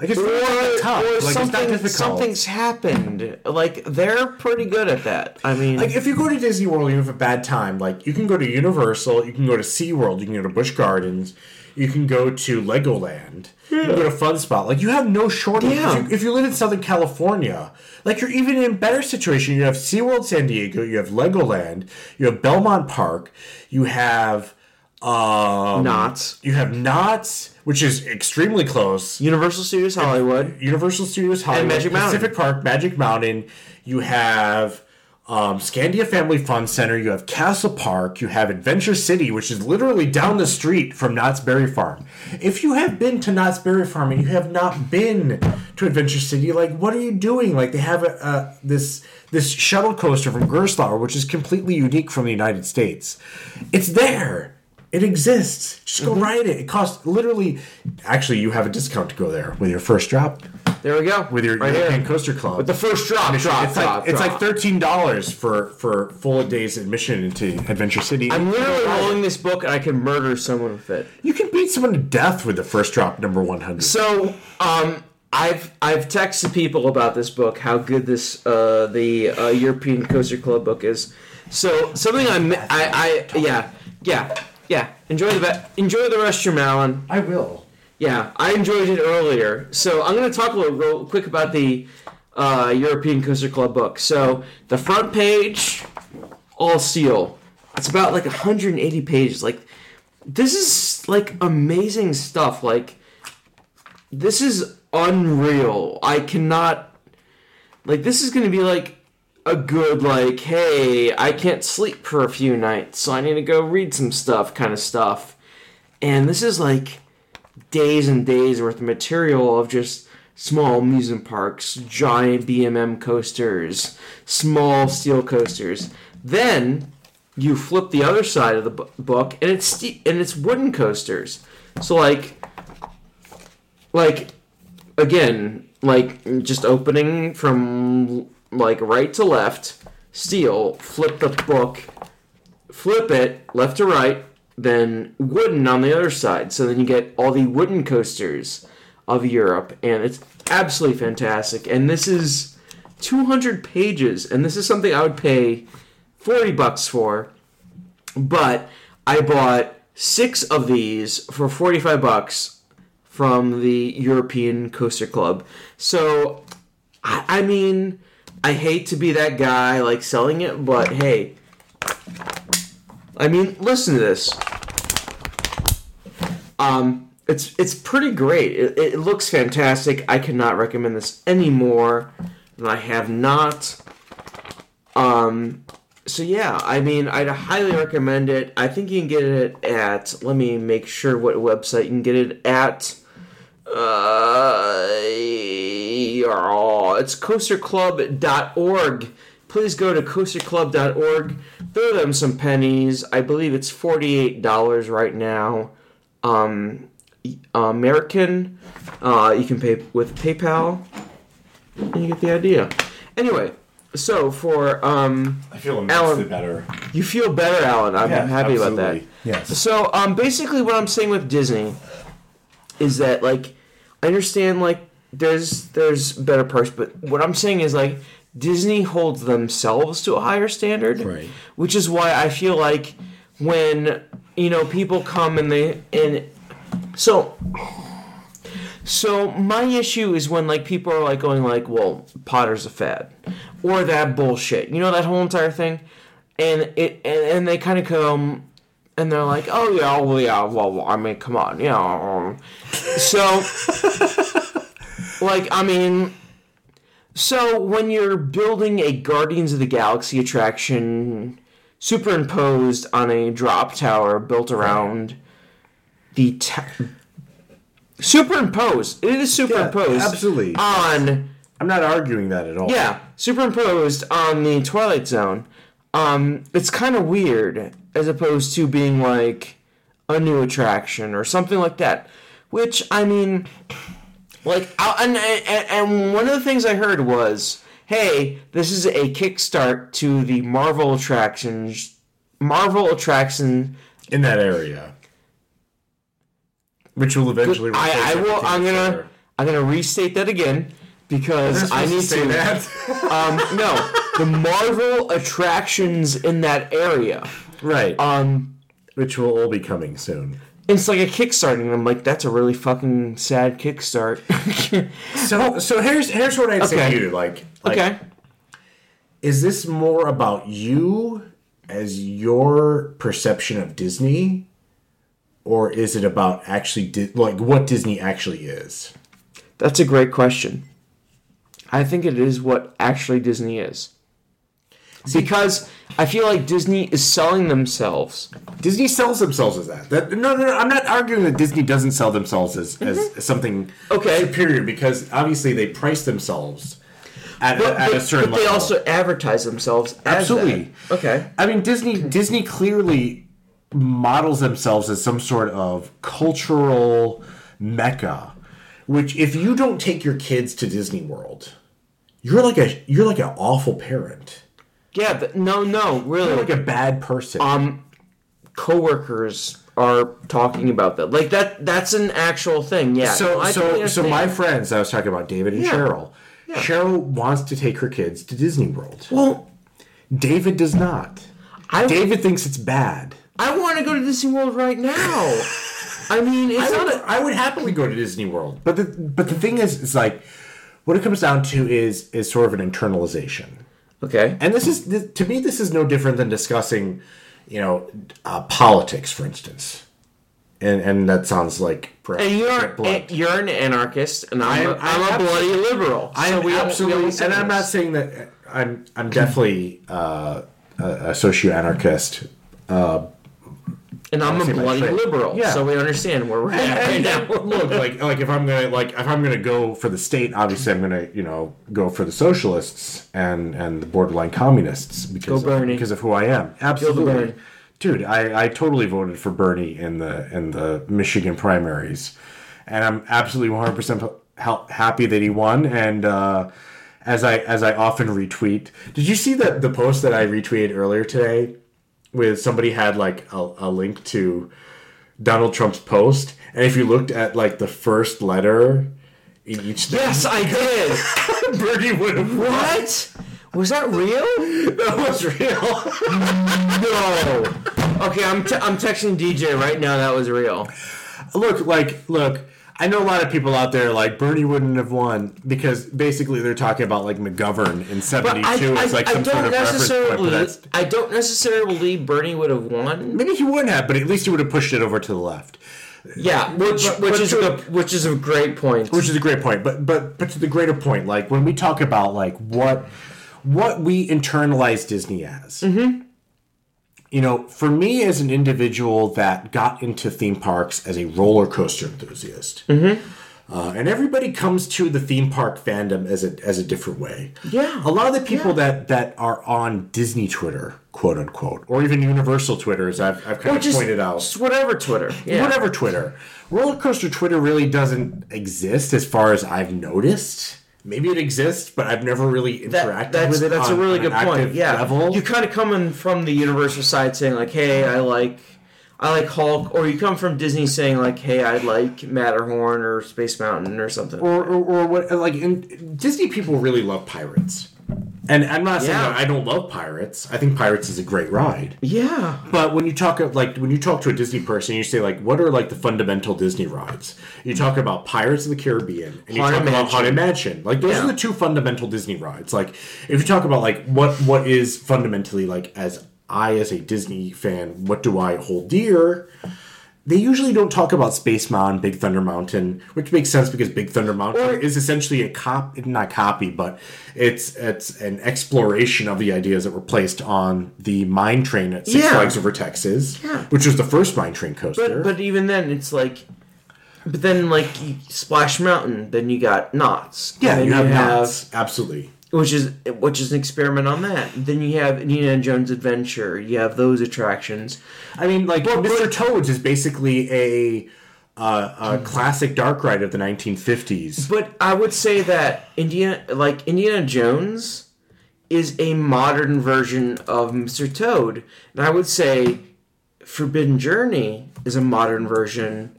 Like it's or, tough. or like something, something's happened. Like they're pretty good at that. I mean, Like if you go to Disney World and you have a bad time, like you can go to Universal, you can go to SeaWorld, you can go to Busch Gardens, you can go to Legoland, you can go to Fun Spot. Like you have no shortage. Yeah. If, you, if you live in Southern California, like you're even in a better situation. You have SeaWorld San Diego, you have Legoland, you have Belmont Park, you have um Knott's. You have Knott's, which is extremely close. Universal Studios Hollywood. Universal Studios Hollywood, Magic Mountain. Pacific Park, Magic Mountain. You have um, Scandia Family Fun Center. You have Castle Park. You have Adventure City, which is literally down the street from Knott's Berry Farm. If you have been to Knott's Berry Farm and you have not been to Adventure City, like what are you doing? Like they have a, a this this shuttle coaster from Gerstlauer, which is completely unique from the United States. It's there. It exists. Just Mm-hmm. go ride it. It costs literally. Actually, you have a discount to go there with your first drop There we go. with your right European. Coaster Club. With the first drop, drop, it's drop, like it's like thirteen dollars for for full days admission into Adventure City. I'm literally rolling this book and I can murder someone with it. you can beat someone to death with the first drop number one hundred. So, um, I've I've texted people about this book, how good this uh, the uh, European Coaster Club book is. So something I I, I yeah yeah yeah, enjoy the be- enjoy the restroom, Alan. I will. Yeah, I enjoyed it earlier. So I'm going to talk a little real quick about the uh, European Coaster Club book. So the front page, all steel. It's about like 180 pages. Like this is like amazing stuff. Like this is unreal. I cannot like this is going to be like a good like hey, I can't sleep for a few nights, so I need to go read some stuff kind of stuff. And this is like days and days worth of material of just small amusement parks, giant B&M coasters, small steel coasters. Then you flip the other side of the book, and it's and it's wooden coasters. So like, like again, like just opening from like right to left, steel. Flip the book, flip it left to right, then wooden on the other side. So then you get all the wooden coasters of Europe, and it's absolutely fantastic. And this is 200 pages, and this is something I would pay 40 bucks for. But I bought six of these for 45 bucks from the European Coaster Club. So, I, I mean, I hate to be that guy like selling it, but hey, I mean, listen to this. Um, it's it's pretty great. It, it looks fantastic. I cannot recommend this any more than I have not. Um, so yeah, I mean, I'd highly recommend it. I think you can get it at. Let me make sure what website you can get it at. Uh, oh, it's coasterclub.org. Please go to coasterclub.org. Throw them some pennies. I believe it's $48 right now. Um, American. Uh, you can pay with PayPal. And you get the idea. Anyway, so for um, I feel Alan- better. you feel better, Alan. I'm Yeah, happy about that. Yes. So, um, basically, what I'm saying with Disney is that, like, I understand, like, there's there's better parts, but what I'm saying is, like, Disney holds themselves to a higher standard, Right. Which is why I feel like when you know people come and they and so so my issue is when like people are like going like, well, Potter's a fad, or that bullshit. You know that whole entire thing, and it and, and they kind of come and they're like, oh yeah, well yeah, well, well I mean, come on, yeah. um, So, like, I mean, so when you're building a Guardians of the Galaxy attraction superimposed on a drop tower built around the ta- superimposed, it is superimposed, absolutely. on I'm not arguing that at all. yeah, superimposed on the Twilight Zone. Um, it's kind of weird as opposed to being like a new attraction or something like that. Which I mean, like, I, and, and and one of the things I heard was, "Hey, this is a kickstart to the Marvel attractions, Marvel attraction." in that area, which will eventually. I, I will. I'm gonna. I'm gonna restate that again because I need say to. that. Um, no, the Marvel attractions in that area. right. Um, which will all be coming soon. it's like a kickstart, and I'm like, that's a really fucking sad kickstart. So, so here's here's what I'd say Okay. to you. Like, like, okay. is this more about you as your perception of Disney, or is it about actually di- like what Disney actually is? That's a great question. I think it is what actually Disney is. Because I feel like Disney is selling themselves. Disney sells themselves as that. that no, no, no, I'm not arguing that Disney doesn't sell themselves as, as something Mm-hmm. Okay. superior because obviously they price themselves at, But, at a but- certain but they also advertise themselves as Absolutely. Okay. I mean, Disney Disney clearly models themselves as some sort of cultural mecca. Which, if you don't take your kids to Disney World, you're like a you're like an awful parent. Yeah, but no, no, really. You're like a bad person. um coworkers are talking about that. Like that that's an actual thing. Yeah. so I so so my friends, I was talking about David and Yeah. Cheryl. Cheryl wants to take her kids to Disney World. Well, David does not. I David thinks it's bad. I want to go to Disney World right now. I mean, it's I not would, a. I would happily go to Disney World, but the but the thing is, it's like what it comes down to is is sort of an internalization. Okay. And this is this, to me, this is no different than discussing, you know, uh, politics, for instance. And and that sounds like perhaps And you're a blunt. you're an anarchist, and I'm, I a I'm, I'm a bloody liberal. I am absolutely, and I'm not saying that I'm I'm definitely uh, a, a socio-anarchist. And I'm a bloody liberal. Yeah. So we understand where we're at right now. look, like like if I'm gonna like if I'm gonna go for the state, obviously I'm gonna you know go for the socialists and and the borderline communists because Of, because of who I am. Absolutely, dude. I I totally voted for Bernie in the in the Michigan primaries, and I'm absolutely 100 percent happy that he won. And uh, as I as I often retweet, did you see the the post that I retweeted earlier today? With somebody had like a, a link to Donald Trump's post, and if you looked at like the first letter in each thing, Yes, I did. Bernie would have what? Was that real? That was real. No. Okay, I'm t- I'm texting DJ right now. That was real. look, like, look. I know a lot of people out there like Bernie wouldn't have won because basically they're talking about like McGovern in '72. I, I, it's like I some don't sort of reference point, necessarily. but that's I don't necessarily believe Bernie would have won. maybe he wouldn't have, but at least he would have pushed it over to the left. Yeah, which But- which but is a, which is a great point. which is a great point but but but to the greater point like when we talk about like what what we internalize disney as mm-hmm. You know for me as an individual that got into theme parks as a roller coaster enthusiast uh, and everybody comes to the theme park fandom as a as a different way. Yeah. a lot of the people Yeah. that that are on Disney Twitter, quote unquote, or even Universal Twitter, as I've, I've kind Or of just, pointed out, just whatever Twitter. Yeah. whatever Twitter. Roller coaster Twitter really doesn't exist as far as I've noticed. Maybe it exists, but I've never really interacted That, that's with it. that's on- a really good point. Yeah, level. you kind of come in from the Universal side saying like, "Hey, I like, I like Hulk," or you come from Disney saying like, "Hey, I like Matterhorn or Space Mountain or something." or, or, or what? Like in, Disney people really love pirates, and I'm not saying Yeah. that I don't love pirates. I think Pirates is a great ride. yeah, But when you talk of like when you talk to a Disney person, you say like, what are like the fundamental Disney rides? You talk about Pirates of the Caribbean and you Haunted talk about Haunted Mansion. Like those Yeah. are the two fundamental Disney rides. Like if you talk about like what what is fundamentally like as I as a Disney fan, what do I hold dear? They usually don't talk about Space Mountain, Big Thunder Mountain, which makes sense because Big Thunder Mountain Or- is essentially a cop, not copy, but it's it's an exploration of the ideas that were placed on the mine train at Six Yeah. Flags Over Texas, Yeah. which was the first mine train coaster. but but even then, it's like, but then like Splash Mountain, then you got Knott's. yeah, then you have, Knott's, absolutely. Which is which is an experiment on that. Then you have Indiana Jones Adventure. You have those attractions. I mean, like Mr. Toads is basically a uh, a classic dark ride of the 1950s. But I would say that Indiana, like Indiana Jones, is a modern version of Mr. Toad, and I would say Forbidden Journey is a modern version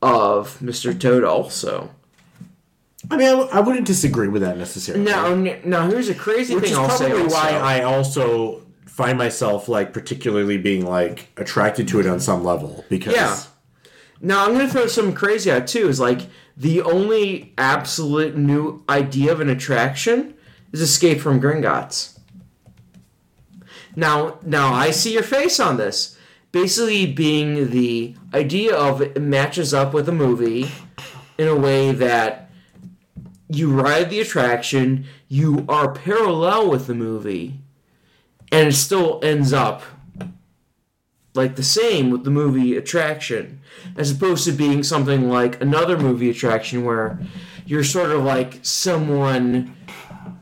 of Mr. Toad also. I mean, I, w- I wouldn't disagree with that necessarily. No, n- now here's a crazy which thing is I'll say. probably Also. why I also find myself like particularly being like attracted to it on some level because Yeah. Now I'm gonna throw some crazy out too. Is like the only absolute new idea of an attraction is Escape from Gringotts. Now, now I see your face on this. Basically, being the idea of it matches up with a movie in a way that you ride the attraction, you are parallel with the movie, and it still ends up like the same with the movie attraction as opposed to being something like another movie attraction where you're sort of like someone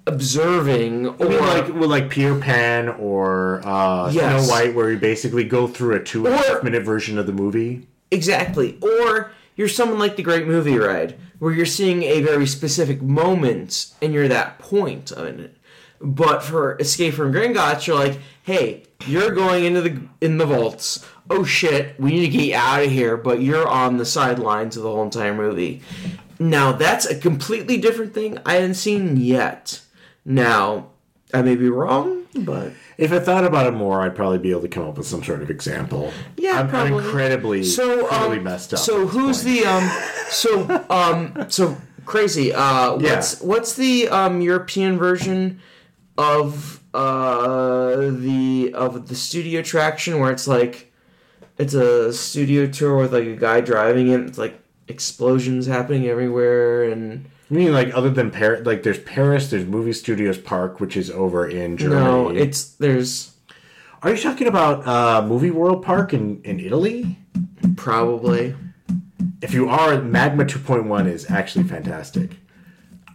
observing or I mean, like with like Peter Pan or uh, Yes. Snow White, where you basically go through a two and a half minute version of the movie. exactly or you're someone like the great movie ride where you're seeing a very specific moment and you're that point of it. But for escape from gringotts you're like hey you're going into the in the vaults. Oh shit we need to get out of here but you're on the sidelines of the whole entire movie. Now that's a completely different thing i haven't seen yet. Now i may be wrong but If I thought about it more, I'd probably be able to come up with some sort of example. Yeah, I'm, I'm incredibly, so incredibly um, messed up. So who's point. the um? So um, so crazy. Uh, what's what's the um European version of uh the of the studio attraction where it's like it's a studio tour with like a guy driving it. It's like explosions happening everywhere and. I mean, like other than Paris, like there's Paris, there's Movie Studios Park, which is over in Germany. No, it's there's Are you talking about uh, Movie World Park in, in Italy? probably If you are, Magma 2.1 is actually fantastic.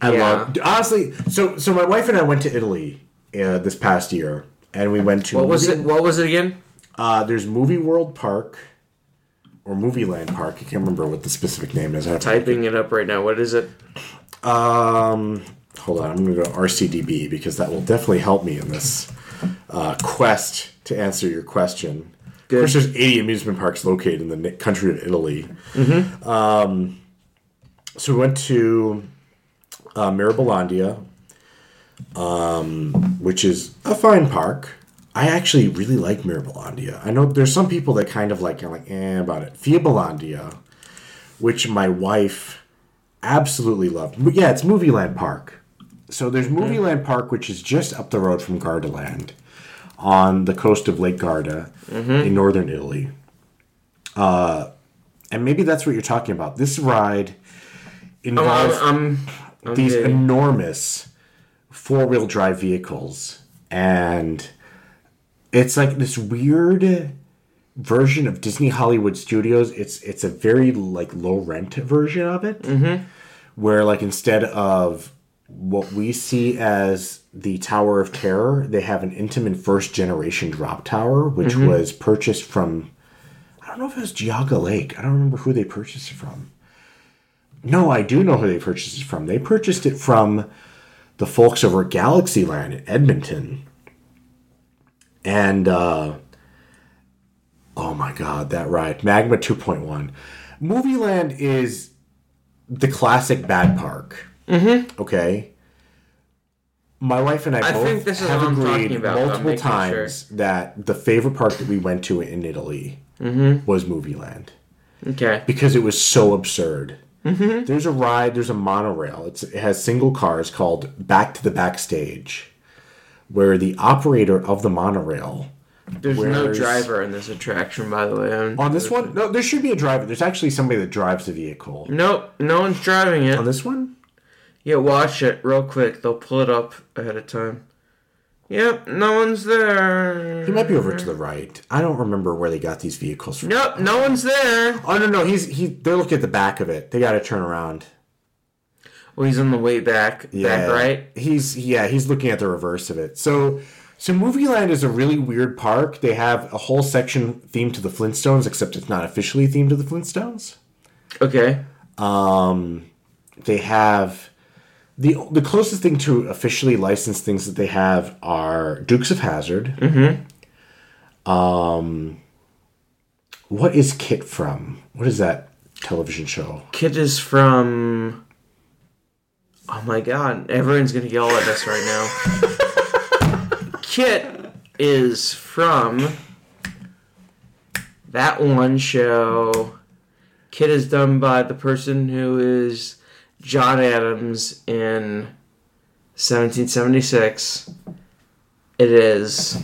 I Yeah. love honestly. So so my wife and I went to Italy uh, this past year, and we went to what was it? What was it again? Uh, there's Movie World Park or Movie Land Park. I can't remember what the specific name is. I have to- Typing it up right now. What is it? Um, hold on, I'm going to go RCDB because that will definitely help me in this uh, quest to answer your question. Good. Of course, there's 80 amusement parks located in the country of Italy. Um, so we went to uh, Mirabilandia, um, which is a fine park. I actually really like Mirabilandia. I know there's some people that kind of like, kind of like, eh, about it. Fiabilandia, which my wife absolutely loved. Yeah, it's Movieland Park. So there's Movieland Park, which is just up the road from Gardaland on the coast of Lake Garda in northern Italy. Uh, and maybe that's what you're talking about. This ride involves I'm, I'm these getting- enormous four wheel drive vehicles. And it's like this weird version of Disney Hollywood Studios. It's it's a very like low rent version of it. Mm-hmm. Where like instead of what we see as the Tower of Terror, they have an Intamin first generation drop tower, which was purchased from I don't know if it was Geauga Lake. I don't remember who they purchased it from. No, I do know who they purchased it from. They purchased it from the folks over at Galaxyland in Edmonton. And uh oh my god, that ride. Magma 2.1. Movie Land is the classic bad park. Mm-hmm. Okay. My wife and I, I both have agreed about, multiple times that the favorite park that we went to in Italy was Movie Land Okay. because it was so absurd. There's a ride, there's a monorail. It's, it has single cars called Back to the Backstage, where the operator of the monorail. There's no driver in this attraction, by the way. I'm- On this one, no, there should be a driver. There's actually somebody that drives the vehicle. Nope, no one's driving it. On this one, Yeah, watch it real quick. They'll pull it up ahead of time. Yep, no one's there. he might be over to the right. I don't remember where they got these vehicles from. Nope, no one's there. Oh no, no, he's he. They're looking at the back of it. They got to turn around. Well, he's on the way back. Back right. He's yeah, he's looking at the reverse of it. So so Movie Land is a really weird park. They have a whole section themed to the Flintstones, except it's not officially themed to the Flintstones. Okay. They have the the closest thing to officially licensed things that they have are Dukes of Hazzard. Mm-hmm. Um, what is KITT from? What is that television show? KITT is from. Oh my god, everyone's gonna yell at us right now. KITT is from that one show. KITT is done by the person who is John Adams in 1776. It is.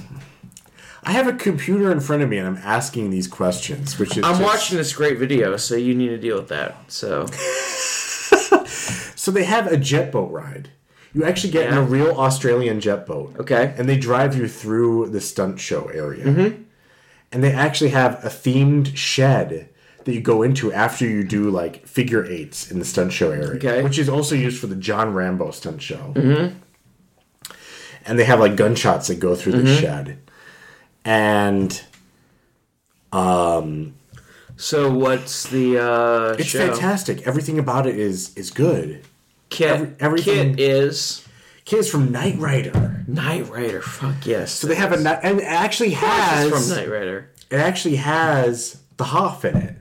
I have a computer in front of me and I'm asking these questions, which is I'm just- watching this great video, so you need to deal with that. So So they have a jet boat ride. You actually get in a real Australian jet boat. okay, And they drive you through the stunt show area. And they actually have a themed shed that you go into after you do like figure eights in the stunt show area. Okay. Which is also used for the John Rambo stunt show. And they have like gunshots that go through the shed. And um. so what's the uh, it's show? fantastic. Everything about it is is good. KITT, Every- everything- KITT is Kids from Knight Rider. Knight Rider. Fuck yes. So they have a and it actually has from Knight Rider. it actually has the Hoff in it.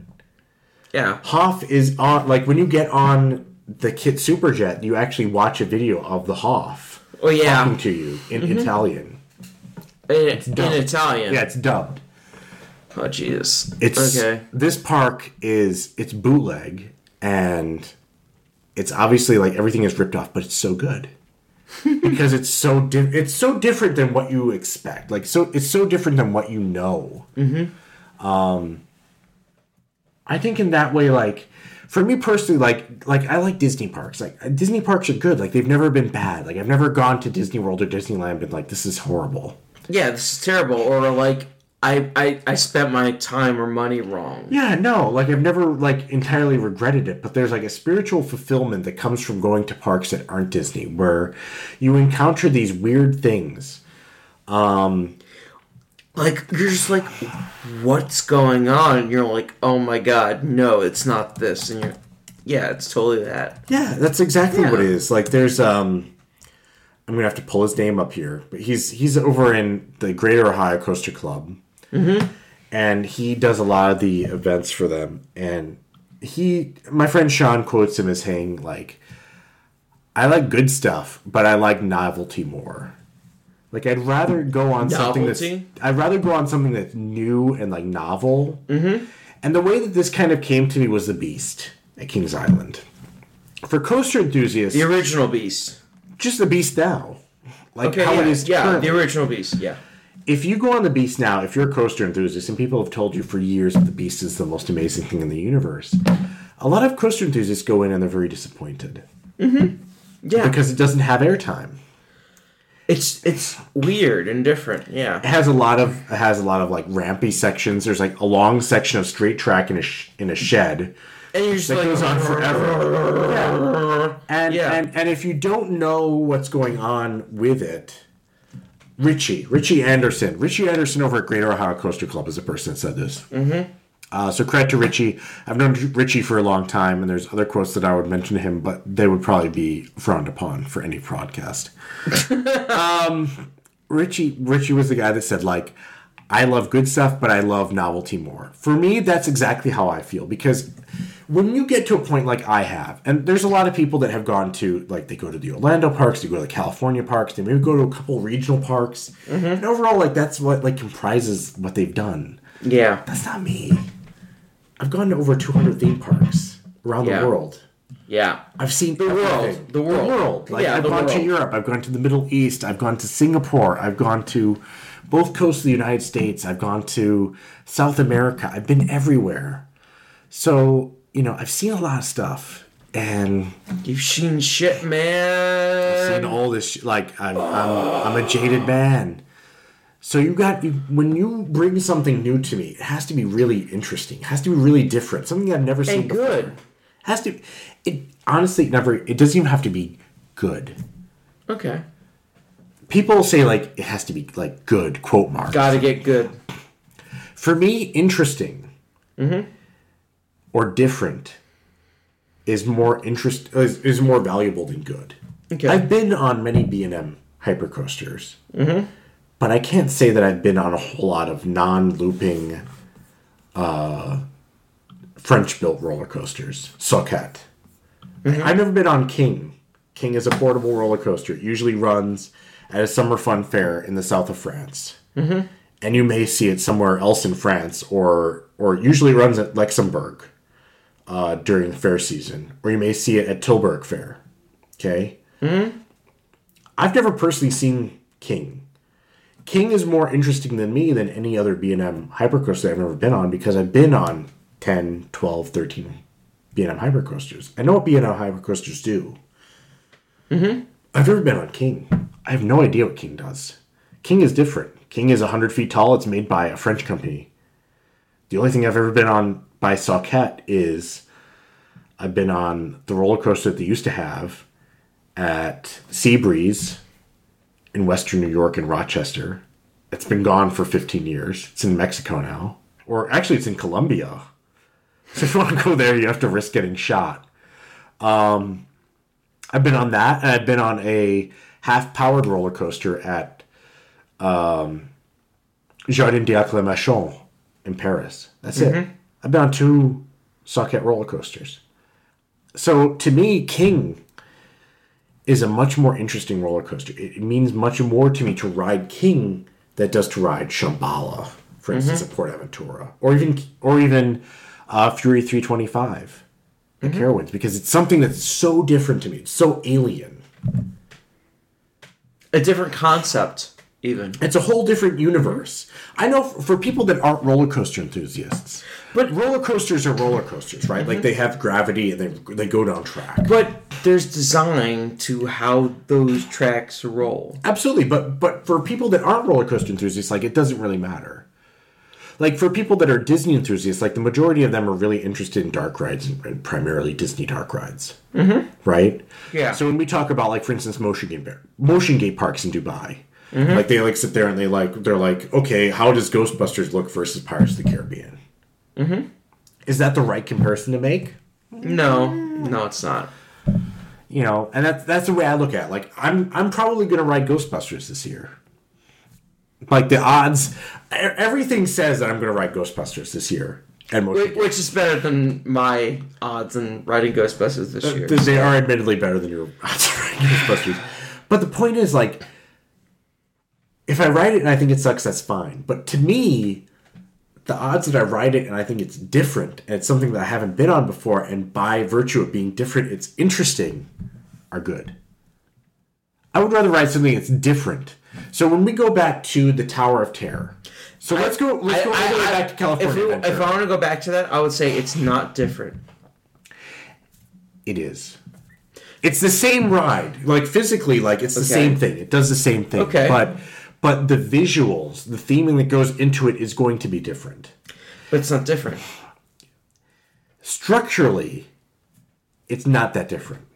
Yeah. Hoff is on like when you get on the KITT Superjet, you actually watch a video of the Hoff Oh yeah. talking to you in mm-hmm. Italian. In, in. Italian. Yeah, it's dubbed. Oh Jesus. It's okay. This park is it's bootleg and it's obviously like everything is ripped off, but it's so good because it's so di- it's so different than what you expect. Like so, it's so different than what you know. Mm-hmm. Um, I think in that way, like for me personally, like like I like Disney parks. Like Disney parks are good. Like they've never been bad. Like I've never gone to Disney World or Disneyland and been like this is horrible. Yeah, this is terrible. Or like I, I I spent my time or money wrong. Yeah, no, like I've never like entirely regretted it, but there's like a spiritual fulfillment that comes from going to parks that aren't Disney where you encounter these weird things. Um, like you're just like, what's going on? And you're like, oh my god, no, it's not this. And you're, yeah, it's totally that. Yeah, that's exactly what it is. Like there's um I'm gonna have to pull his name up here, but he's he's over in the Greater Ohio Coaster Club, mm-hmm. and he does a lot of the events for them. And he, my friend Sean, quotes him as saying like, "I like good stuff, but I like novelty more. Like I'd rather go on something Novelty? that's I'd rather go on something that's new and like novel. Mm-hmm. And the way that this kind of came to me was the Beast at Kings Island. For coaster enthusiasts, The original Beast. just the Beast now. Like Okay, how yeah, it is yeah, currently. the original Beast. Yeah. If you go on the Beast now, if you're a coaster enthusiast, and people have told you for years that the Beast is the most amazing thing in the universe, a lot of coaster enthusiasts go in and they're very disappointed mm-hmm. Yeah. because it doesn't have airtime. it's it's weird and different. Yeah. It has a lot of it has a lot of like rampy sections. There's like a long section of straight track in a sh- in a shed And you're just that like goes on forever. Yeah. And, Yeah. and and if you don't know what's going on with it, Richie, Richie Anderson, Richie Anderson over at Greater Ohio Coaster Club is the person that said this. Mm-hmm. Uh, so credit to Richie. I've known Richie for a long time, and there's other quotes that I would mention to him, but they would probably be frowned upon for any broadcast. um, Richie, Richie was the guy that said like, "I love good stuff, but I love novelty more." For me, that's exactly how I feel because when you get to a point like I have, and there's a lot of people that have gone to like they go to the Orlando parks, they go to the California parks, they maybe go to a couple regional parks, mm-hmm. and overall, like that's what like comprises what they've done. Yeah. That's not me. I've gone to over 200 theme parks around Yeah. the world. Yeah. I've seen the world. The world. the Like Yeah, I've gone to. Europe. I've gone to the Middle East. I've gone to Singapore. I've gone to both coasts of the United States. I've gone to South America. I've been everywhere. So you know, I've seen a lot of stuff, and You've seen shit, man. I've seen all this. sh- Like I'm, I'm, I'm a jaded man. So you got you when you bring something new to me, it has to be really interesting. It has to be really different. Something I've never seen And before. good. has to. It honestly never. It doesn't even have to be good. Okay. People say like it has to be like good quote marks. Gotta get good. For me, interesting Mm-hmm. Or different is more interest is, is more valuable than good. Okay. I've been on many B and M hypercoasters, mm-hmm. but I can't say that I've been on a whole lot of non-looping, uh, French-built roller coasters. Soquet. I've never been on King. King is a portable roller coaster. It usually runs at a summer fun fair in the south of France, mm-hmm. and you may see it somewhere else in France, or or it usually runs at Luxembourg uh, during fair season, or you may see it at Tilburg Fair. Okay. Hmm. I've never personally seen King. King is more interesting than me than any other B&M hypercoaster I've ever been on because I've been on 10, 12, 13 B&M hypercoasters. I know what B&M hypercoasters do. Mm-hmm. I've never been on King. I have no idea what King does. King is different. King is 100 feet tall. It's made by a French company. The only thing I've ever been on by Soquet is I've been on the roller coaster that they used to have at Seabreeze in Western New York in Rochester. It's been gone for 15 years. It's in Mexico now. Or actually, it's in Colombia. So if you want to go there, you have to risk getting shot. Um, I've been on that, and I've been on a half-powered roller coaster at um, Jardin d'Acclimation in Paris. That's it. I've been on two Soquet roller coasters. So to me, King is a much more interesting roller coaster. It, means much more to me to ride King that does to ride Shambhala, for instance, at Port Aventura, or even or even uh, Fury 325 at Carowinds, because it's something that's so different to me. It's so alien. A different concept, even. It's a whole different universe. I know for people that aren't roller coaster enthusiasts, but roller coasters are roller coasters, right? Like they have gravity and they they go down track. But there's design to how those tracks roll. Absolutely, but but for people that aren't roller coaster enthusiasts, like it doesn't really matter. Like for people that are Disney enthusiasts, like the majority of them are really interested in dark rides and, primarily Disney dark rides, mm-hmm. right? Yeah. So when we talk about like, for instance, Motiongate bar- Motiongate parks in Dubai, like they like sit there and they like they're like, okay, how does Ghostbusters look versus Pirates of the Caribbean? Mm-hmm. Is that the right comparison to make? No, no, it's not. you know, and that's that's the way I look at. It. Like I'm I'm probably gonna ride Ghostbusters this year. Like the odds, everything says that I'm gonna ride Ghostbusters this year. And motion Wh- Which is better than my odds in riding Ghostbusters this year. They are admittedly better than your odds riding Ghostbusters. But the point is, like, if I ride it and I think it sucks, that's fine. But to me, the odds that I ride it and I think it's different and it's something that I haven't been on before, and by virtue of being different, it's interesting, are good. I would rather ride something that's different. So when we go back to the Tower of Terror, so let's go. Let's go all the way back to California. If, Adventure. if I want to go back to that, I would say it's not different. It is. It's the same ride. Like physically, like it's the Okay. same thing. It does the same thing. Okay. But but the visuals, the theming that goes into it is going to be different. But it's not different. Structurally, it's not that different.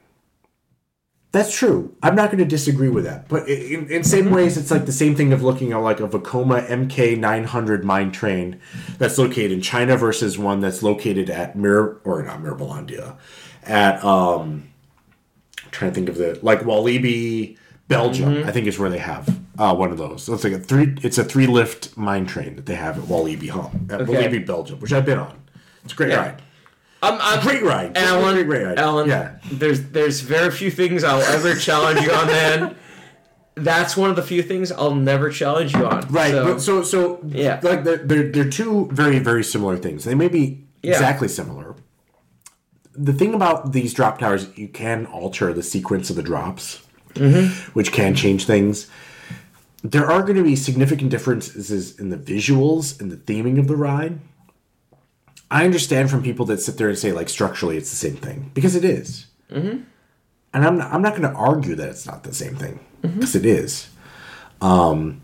That's true. I'm not going to disagree with that. But in, in same ways, it's like the same thing of looking at like a Vekoma MK900 mine train that's located in China versus one that's located at Mir or not Mirabilandia, at um, I'm trying to think of the like Walibi, Belgium. I think is where they have uh, one of those. So it's like a three. It's a three lift mine train that they have at Walibi home at Okay. Walibi, Belgium, which I've been on. It's a great Yeah. ride. I'm, I'm Great ride. Alan, great, great ride. Alan, Yeah. there's there's very few things I'll ever challenge you on, man. That's one of the few things I'll never challenge you on. Right. So, but so so Yeah. like they're, they're they're two very very similar things. They may be Yeah. exactly similar. The thing about these drop towers, you can alter the sequence of the drops, Mm-hmm. which can change things. There are going to be significant differences in the visuals and the theming of the ride. I understand from people that sit there and say like structurally it's the same thing because it is. Mm-hmm. and I'm not, I'm not going to argue that it's not the same thing Mm-hmm. because it is. and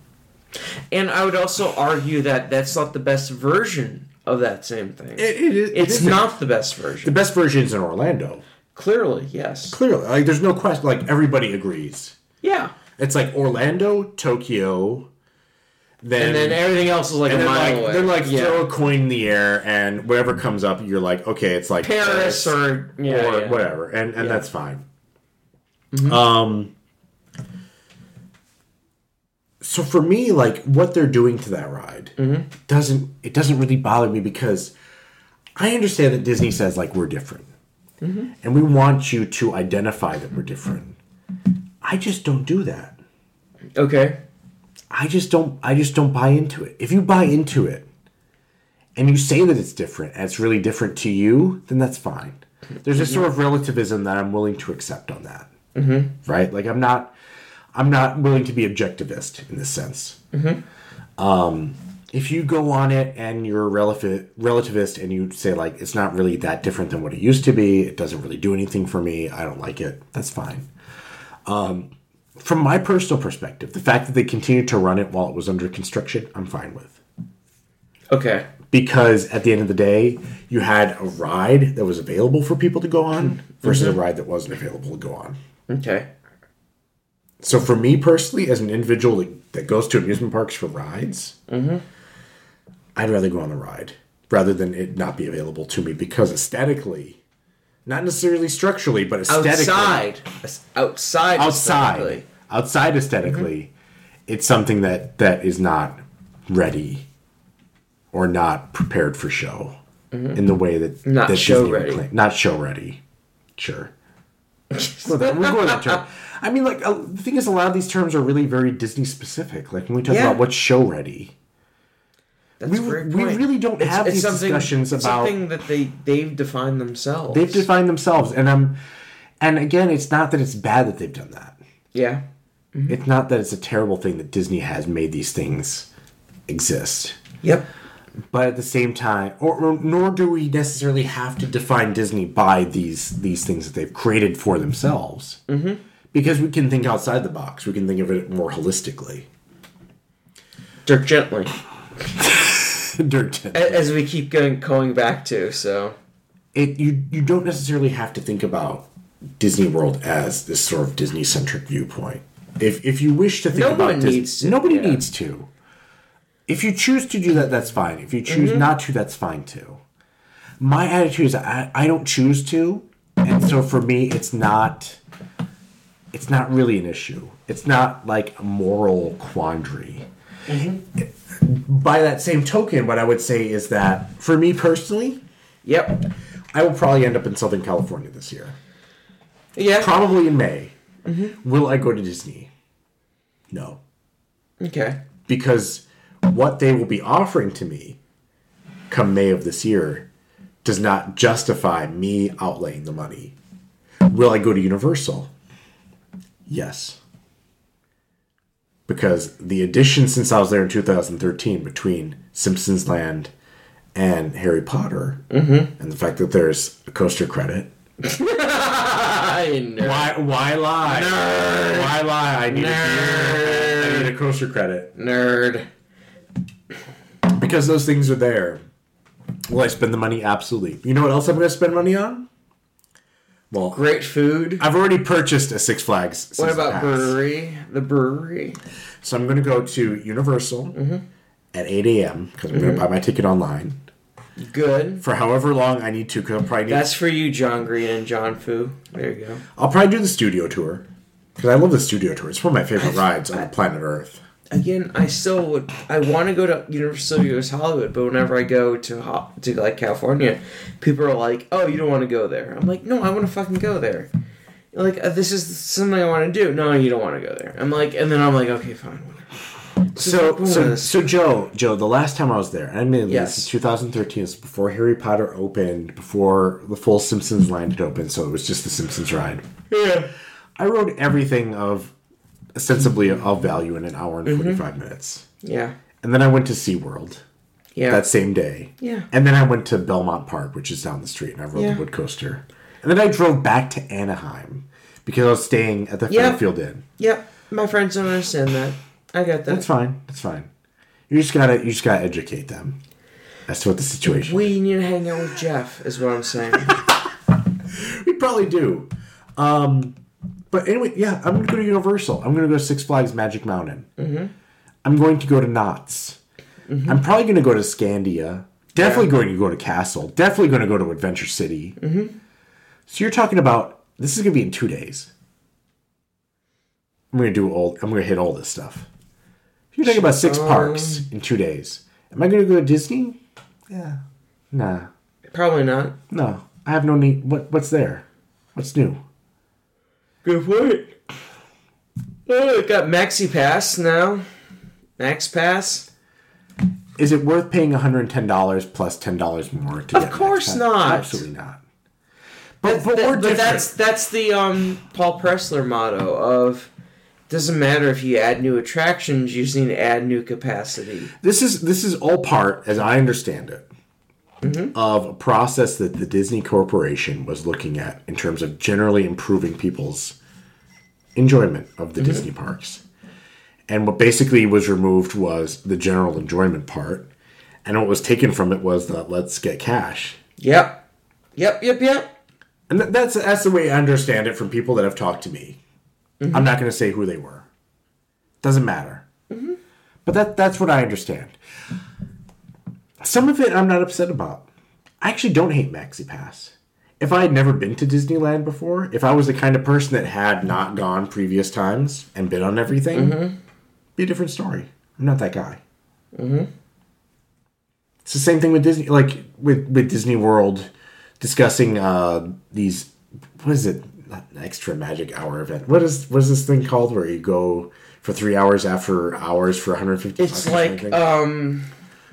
I would also argue that that's not the best version of that same thing. It, it, is- it it's isn't. the best version. The best version is in Orlando. Clearly, yes. Clearly, like there's no question. Like everybody agrees. Yeah. It's like Orlando, Tokyo, then And then everything else is like a mile like away. then like yeah. throw a coin in the air and whatever comes up, you're like, okay, it's like Paris or yeah, or yeah. whatever, and and that's fine. Mm-hmm. Um. So for me, like what they're doing to that ride mm-hmm. doesn't it doesn't really bother me because I understand that Disney says like we're different, mm-hmm. and we want you to identify that we're different. I just don't do that. Okay. I just don't I just don't buy into it. If you buy into it and you say that it's different and it's really different to you, then that's fine. There's a sort of relativism that I'm willing to accept on that. Mm-hmm. Right? Like I'm not I'm not willing to be objectivist in this sense. Um, if you go on it and you're a relati- relativist and you say like it's not really that different than what it used to be, it doesn't really do anything for me, I don't like it. That's fine from my personal perspective, the fact that they continued to run it while it was under construction, I'm fine with. Okay. Because at the end of the day, you had a ride that was available for people to go on versus a mm-hmm. ride that wasn't available to go on. Okay. So for me personally, as an individual that, goes to amusement parks for rides, mm-hmm. I'd rather go on the ride rather than it not be available to me because aesthetically, not necessarily structurally, but aesthetically, Outside. Outside. outside outside aesthetically it's something that that is not ready or not prepared for show in the way that Not that show Disney ready. not show ready sure we'll go with that term I mean, like uh, the thing is, a lot of these terms are really very Disney specific. Like when we talk Yeah. about what's show ready, That's we, we really don't have these discussions it's about. something that they they've defined themselves. They've defined themselves, and I'm, and again, it's not that it's bad that they've done that. yeah. It's not that it's a terrible thing that Disney has made these things exist. Yep. But at the same time, or, or nor do we necessarily have to define Disney by these these things that they've created for themselves. Mm-hmm. Because we can think outside the box. We can think of it more holistically. Dirk Gently, Dirt. a- as we keep going going back to. So it you you don't necessarily have to think about Disney World as this sort of Disney centric viewpoint. If if you wish to think No about Dis- needs to, nobody yeah. needs to. If you choose to do that, that's fine. If you choose Mm-hmm. not to, that's fine too. My attitude is I, I don't choose to, and so for me, it's not. It's not really an issue. It's not like a moral quandary. By that same token, what I would say is that for me personally, yep. I will probably end up in Southern California this year. Yeah. Probably in May. Mm-hmm. Will I go to Disney? No. okay. Because what they will be offering to me come May of this year does not justify me outlaying the money. Will I go to Universal? Yes. Because the addition since I was there in 2013 between Simpsons Land and Harry Potter, mm-hmm. and the fact that there's a coaster credit, I know. Why? Why lie? Why lie? I need, a beer. I need a coaster credit Nerd. because those things are there. Will I spend the money? Absolutely. You know what else I'm going to spend money on? Well, Great food. I've already purchased a Six Flags. What about pass. brewery? The brewery. So I'm going to go to Universal mm-hmm. at 8 a.m. because I'm going to mm-hmm. buy my ticket online Good. for however long I need to. Because I'll probably need, That's for you, John Green and John Fu. There you go. I'll probably do the studio tour because I love the studio tour. It's one of my favorite rides on planet Earth. Again, I still would. I want to go to Universal Studios Hollywood, but whenever I go to to like California, people are like, "Oh, you don't want to go there." I'm like, "No, I want to fucking go there." Like uh, this is something I want to do. No, you don't want to go there. I'm like, and then I'm like, okay, fine. So, so, so Joe, Joe, the last time I was there, I mean, Yes. this is 2013. It's before Harry Potter opened, before the full Simpsons line had opened, so it was just the Simpsons ride. Yeah. I rode everything of ostensibly of value in an hour and mm-hmm. 45 minutes. Yeah. And then I went to SeaWorld Yeah. that same day. Yeah. And then I went to Belmont Park, which is down the street, and I rode Yeah. the wood coaster. And then I drove back to Anaheim because I was staying at the Yeah. Fairfield Inn. Yep. My friends don't understand that. I get that. That's fine. That's fine. You just gotta you just gotta educate them as to what the situation. we need to hang out with Jeff, is what I'm saying. We probably do. Um, but anyway, yeah, I'm going to go to Universal. I'm going to go to Six Flags Magic Mountain. Mm-hmm. I'm going to go to Knott's. I'm probably going to go to Scandia. Definitely going to go to Castle. Definitely going to go to Adventure City. Mm-hmm. So you're talking about this is going to be in two days. I'm to do all. I'm going to hit all this stuff. You're talking about six parks in two days. Am I going to go to Disney? Yeah. Nah. Probably not. No. I have no need. What? What's there? What's new? Good point. Oh, it got Maxi Pass now. Max Pass. Is it worth paying $110 plus $10 more to Of get course Max Pass? not. Absolutely not. But, but we're but that's that's the um Paul Pressler motto of doesn't matter if you add new attractions, you just need to add new capacity. this is this is all part, as I understand it, mm-hmm. of a process that the Disney Corporation was looking at in terms of generally improving people's enjoyment of the mm-hmm. Disney parks. And what basically was removed was the general enjoyment part, and what was taken from it was the let's get cash. Yep. Yep, yep, yep. And that's that's the way I understand it from people that have talked to me. Mm-hmm. I'm not going to say who they were. Doesn't matter. Mm-hmm. But that that's what I understand. Some of it I'm not upset about. I actually don't hate Maxi Pass. If I had never been to Disneyland before, if I was the kind of person that had not gone previous times and been on everything, mm-hmm. be a different story. I'm not that guy. It's the same thing with Disney, like with with Disney World discussing uh, these. What is it? Not an extra magic hour event. What is what is this thing called where you go for three hours after hours for 150? It's like, um,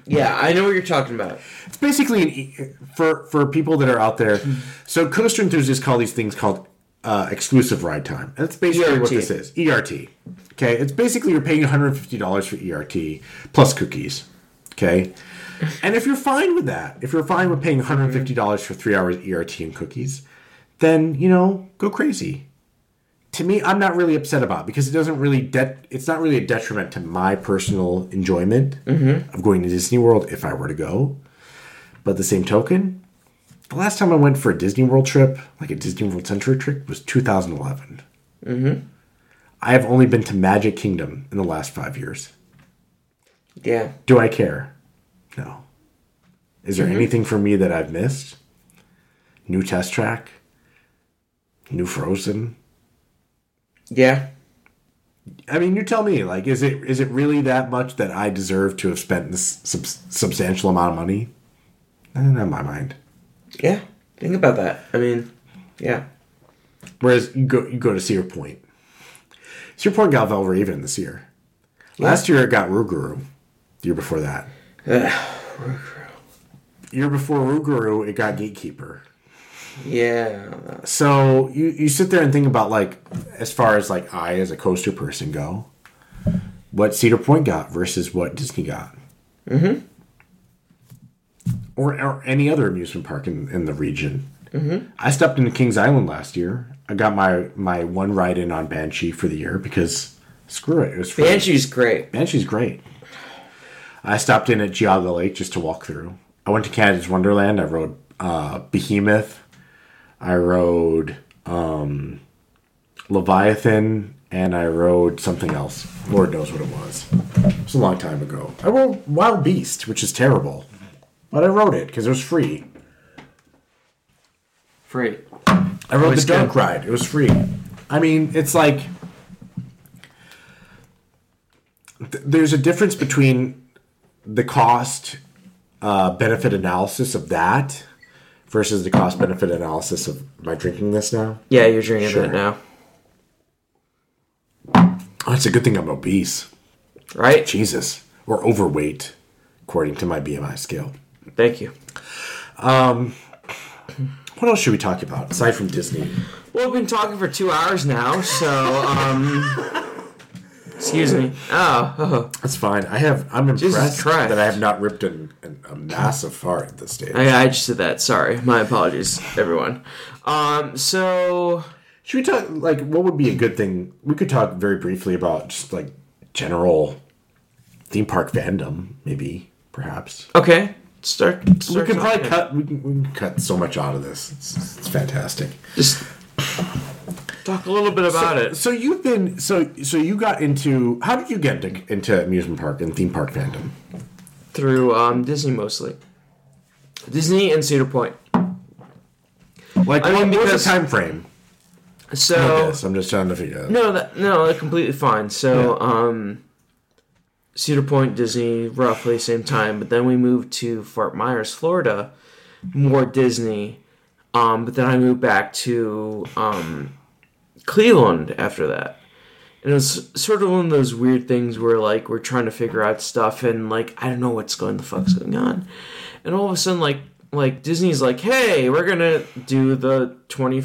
yeah, I know what you're talking about. it's basically an e- for for people that are out there. So coaster enthusiasts call these things called uh, exclusive ride time. And that's basically what this is. ERT. Okay, it's basically you're paying 150 dollars for ERT plus cookies. Okay. And if you're fine with that, if you're fine with paying $150 for three hours ERT and cookies, then you know go crazy. To me, I'm not really upset about it because it doesn't really de- it's not really a detriment to my personal enjoyment of going to Disney World if I were to go. But the same token, the last time I went for a Disney World trip, like a Disney World centric trip, was 2011. Mm-hmm. I have only been to Magic Kingdom in the last five years. Yeah. Do I care? No. Is there anything for me that I've missed? New test track? New Frozen? Yeah. I mean, you tell me. Like, is it is it really that much that I deserve to have spent this sub- substantial amount of money? Eh, Not in my mind. Yeah. Think about that. I mean, yeah. Whereas you go you go to Cedar Point. Cedar Point got Valravn this year. Last year it got Rougarou. The year before that. Rougarou year before Rougarou, it got Gatekeeper. Yeah. So you, you sit there and think about like as far as like I as a coaster person go, what Cedar Point got versus what Disney got. Mm-hmm. Or, or any other amusement park in, in the region. Mm-hmm. I stepped into Kings Island last year. I got my my one ride in on Banshee for the year because screw it, it was free. Banshee's great. Banshee's great. I stopped in at Geauga Lake just to walk through. I went to Canada's Wonderland. I rode uh, Behemoth. I rode um, Leviathan, and I rode something else. Lord knows what it was. It was a long time ago. I rode Wild Beast, which is terrible, but I rode it because it was free. Free. I rode Always the good. Ride. It was free. I mean, it's like th- there's a difference between the cost uh, benefit analysis of that versus the cost benefit analysis of my drinking this now. Yeah, you're drinking Sure. that now. Oh, it's a good thing I'm obese. Right? Jesus, or overweight, according to my BMI scale. Thank you. Um, What else should we talk about aside from Disney? Well, we've been talking for two hours now, so, um. excuse me. Oh, oh. That's fine. I have. I'm impressed Christ. that I have not ripped an, an, a massive fart at this stage. I, I just did that. Sorry. My apologies, everyone. Um, so. Should we talk like what would be a good thing? We could talk very briefly about just like general theme park fandom, maybe perhaps. Okay. Start. We start could probably talking. cut. We can, we can cut so much out of this. It's, it's fantastic. Just talk a little bit about it. So you've been so so you got into how did you get into, into amusement park and theme park fandom? Through um, Disney mostly. Disney and Cedar Point. Like I mean, what was the time frame? So. I'm just trying to figure out. No, that, no, they're completely fine. So, um, Cedar Point, Disney, roughly same time. But then we moved to Fort Myers, Florida, more Disney. Um, but then I moved back to um, Cleveland after that. And it was sort of one of those weird things where like we're trying to figure out stuff and like I don't know what's going the fuck's going on. And all of a sudden like like Disney's like, "Hey, we're going to do the 20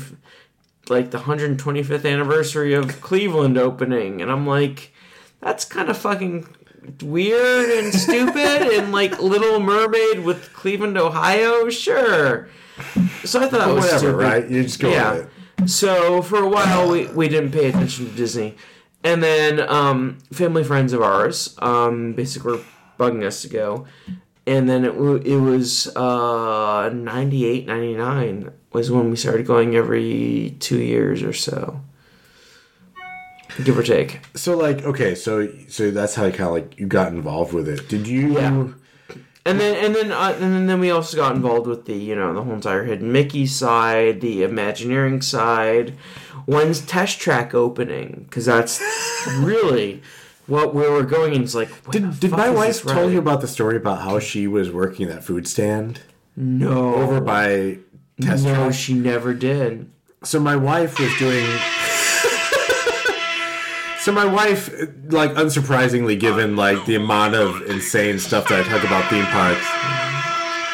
like the 125th anniversary of Cleveland opening, and I'm like, that's kind of fucking weird and stupid, and like Little Mermaid with Cleveland, Ohio, sure. So I thought it was Whatever, stupid. right? You just go Yeah. with it. So for a while we, we didn't pay attention to Disney. And then um, family friends of ours um, basically were bugging us to go. And then it, w- it was uh, 98, 99 was when we started going every two years or so. Give or take. So like okay, so so that's how you kind of like you got involved with it. Did you? Yeah. And then and then uh, and then we also got involved with the you know the whole entire hidden Mickey side, the Imagineering side. When's Test Track opening? Because that's really what we were going. And it's like, Did, did my wife tell you about the story about how she was working that food stand No, over by Test no, Track? she never did. so my wife was doing. So my wife, like, unsurprisingly, given like the amount of insane stuff that I talk about theme parks,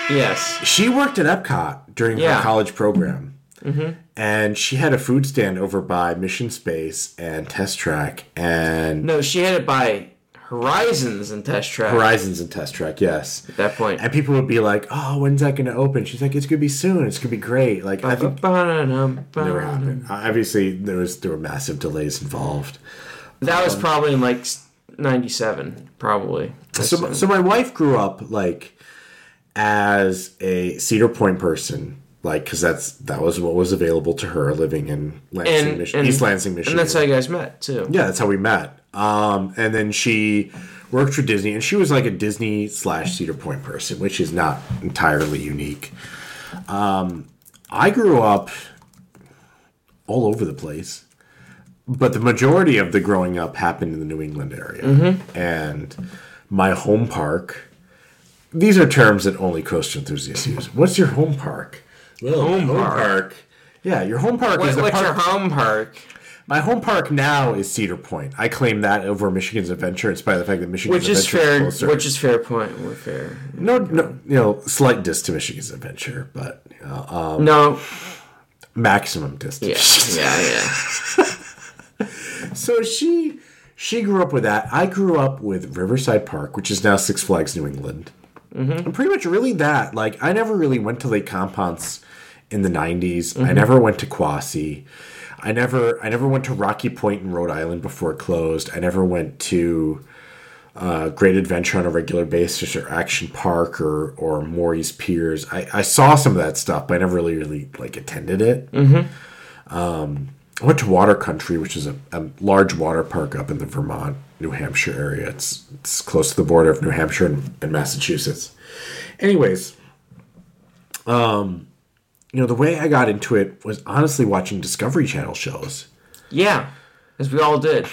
Yes. she worked at Epcot during Yeah. her college program. Mm-hmm. And she had a food stand over by Mission Space and Test Track and No, she had it by Horizons and Test Track Horizons and Test Track, yes. at that point. And people would be like, "Oh, when's that going to open?" She's like, "It's going to be soon. It's going to be great." Like I think Ba-da-dum, never happened. Obviously, there was there were massive delays involved. That was probably in like '97, probably. So, so my wife grew up like as a Cedar Point person, like because that's that was what was available to her living in Lansing, and, Michigan, and East Lansing, Michigan. and that's how you guys met too. yeah, that's how we met. Um, and then she worked for Disney, and she was like a Disney slash Cedar Point person, which is not entirely unique. Um, I grew up all over the place, but the majority of the growing up happened in the New England area, and my home park. These are terms that only coaster enthusiasts use. What's your home park? Well, Home park. Yeah, your home park What, is the what's park. your home park? My home park now is Cedar Point. I claim that over Michigan's Adventure, in spite of the fact that Michigan's Which is Adventure fair. closer. Which is fair point. We're fair. no, no, you know, slight diss to Michigan's Adventure, but you know, um, No. maximum distance. Yeah. Yeah. Yeah. So she she grew up with that. I grew up with Riverside Park, which is now Six Flags New England. Mm-hmm. And pretty much really that. Like I never really went to Lake Compounce in the 90s. I mm-hmm. never went to Quassy. I never I never went to Rocky Point in Rhode Island before it closed. I never went to uh, Great Adventure on a regular basis or Action Park or or Morey's Piers. I, I saw some of that stuff, but I never really really like attended it. Mm-hmm. Um, I went to Water Country, which is a, a large water park up in the Vermont, New Hampshire area. It's it's close to the border of New Hampshire and, and Massachusetts. Anyways, um, you know, the way I got into it was honestly watching Discovery Channel shows. Yeah. As we all did.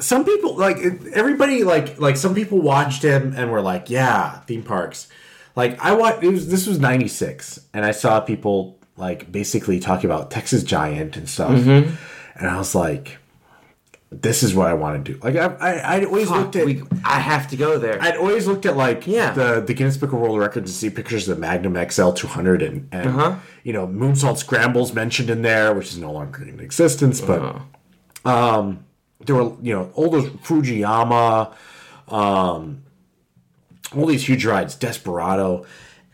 Some people like everybody like like some people watched him and were like, yeah, theme parks. Like I watched was this was 96 and I saw people like basically talking about Texas Giant and stuff. And I was like this is what I want to do. Like I I I always Fuck, looked at we, I have to go there. I'd always looked at like Yeah. the the Guinness Book of World Records to see pictures of the Magnum XL 200 and, and Uh-huh. you know Moonsault Scrambles mentioned in there, which is no longer in existence, but Uh-huh. there were you know all those Fujiyama, um, all these huge rides, Desperado,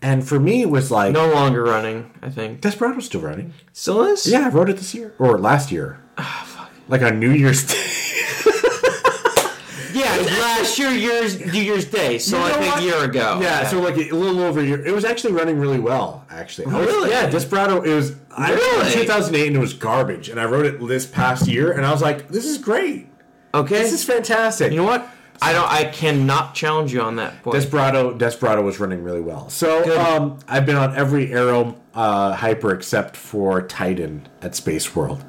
and for me it was like no longer running. I think Desperado's still running. still is. Yeah, I wrote it this year or last year, Oh, fuck. like on New Year's Day. Yeah. it was last year, year's New Year's Day. So You like know a what? year ago. Yeah, so like a little over a year. It was actually running really well, actually. I was- Really? yeah, Desperado. It was. I rode it in Really? 2008 and it was garbage, and I wrote it this past year, and I was like, "This is great. okay. This is fantastic." you know what? I don't. I cannot challenge you on that point. Desperado, Desperado was running really well. So um, I've been on every Arrow uh, hyper except for Titan at Space World.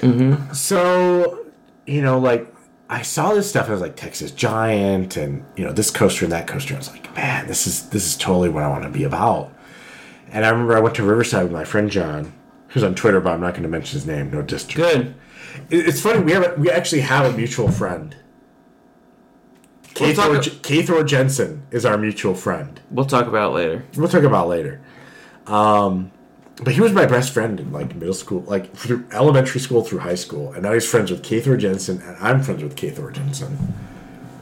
Mm-hmm. So you know, like I saw this stuff. I was like Texas Giant, and you know this coaster and that coaster. I was like, man, this is this is totally what I want to be about. And I remember I went to Riverside with my friend John, who's on Twitter, but I'm not going to mention his name. No district. Good. It's funny. We have a, we actually have a mutual friend. We'll talk Kathor, a- J- Kathor Jensen is our mutual friend. We'll talk about it later. We'll talk about it later. Um, but he was my best friend in like middle school, like through elementary school through high school, and now he's friends with Kathor Jensen, and I'm friends with Kathor Jensen.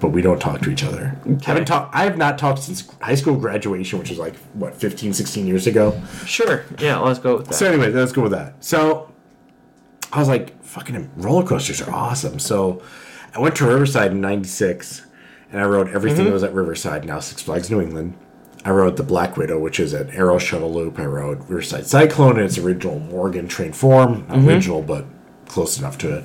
But we don't talk to each other. Haven't talked. I have not talked since high school graduation, which was like what 15, 16 years ago. Sure. Yeah. Let's go with that. So anyway, let's go with that. So I was like, fucking roller coasters are awesome. So I went to Riverside in '96, and I rode everything that was at Riverside. Now Six Flags New England. I rode the Black Widow, which is an Arrow shuttle loop. I rode Riverside Cyclone in its original Morgan train form, not original, but close enough to it.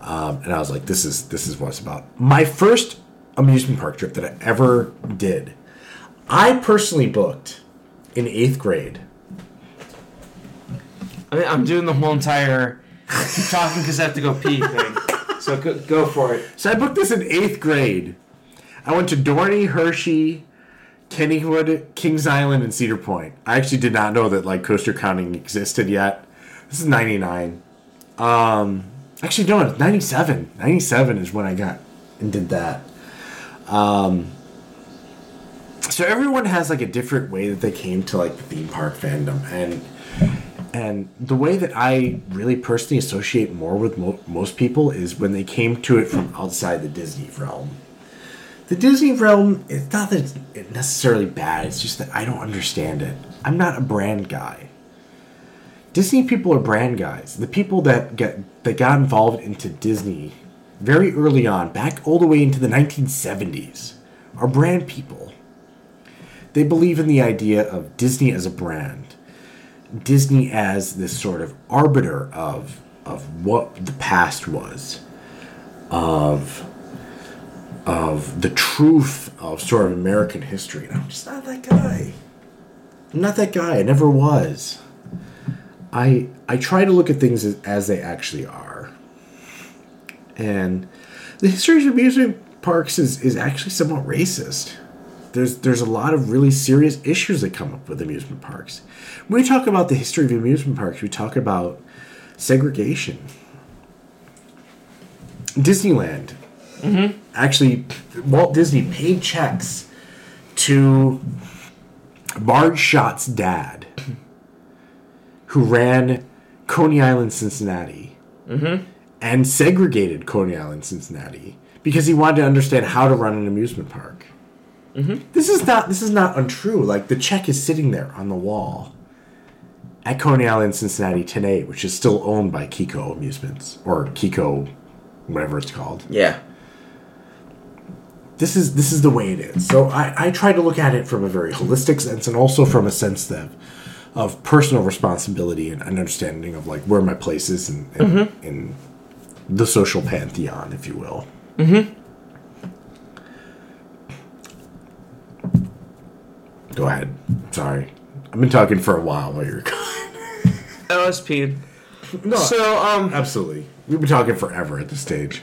Um, and I was like, this is this is what it's about. My first amusement park trip that I ever did, I personally booked in eighth grade. I mean, I'm doing the whole entire keep talking because I have to go pee thing. So go, go for it. So I booked this in eighth grade. I went to Dorney, Hershey, Kennywood, Kings Island, and Cedar Point. I actually did not know that like coaster counting existed yet. This is 99. Um, actually, no, it's 97. 97 is when I got and did that. Um, so everyone has like a different way that they came to like the theme park fandom, and and the way that I really personally associate more with mo- most people is when they came to it from outside the Disney realm. The Disney realm, it's not that it's necessarily bad, it's just that I don't understand it. I'm not a brand guy. Disney people are brand guys. The people that get that got involved into Disney very early on, back all the way into the 1970s, are brand people. They believe in the idea of Disney as a brand. Disney as this sort of arbiter of of what the past was, of of the truth of sort of American history. And I'm just not that guy. I'm not that guy. I never was. I I try to look at things as, as they actually are. And the history of amusement parks is, is actually somewhat racist. There's there's a lot of really serious issues that come up with amusement parks. When we talk about the history of amusement parks, we talk about segregation. Disneyland. Mm-hmm. Actually, Walt Disney paid checks to Marge Schott's dad, who ran Coney Island, Cincinnati, mm-hmm. and segregated Coney Island, Cincinnati, because he wanted to understand how to run an amusement park. Mm-hmm. This is not this is not untrue. Like the check is sitting there on the wall at Coney Island, Cincinnati today, which is still owned by Kiko Amusements or Kiko, whatever it's called. Yeah. This is this is the way it is. So I, I try to look at it from a very holistic sense and also from a sense that of personal responsibility and an understanding of like where my place is in, in, in the social pantheon, if you will. Go ahead. Sorry. I've been talking for a while while you're gone. LSP. No, So, um, absolutely. We've been talking forever at this stage.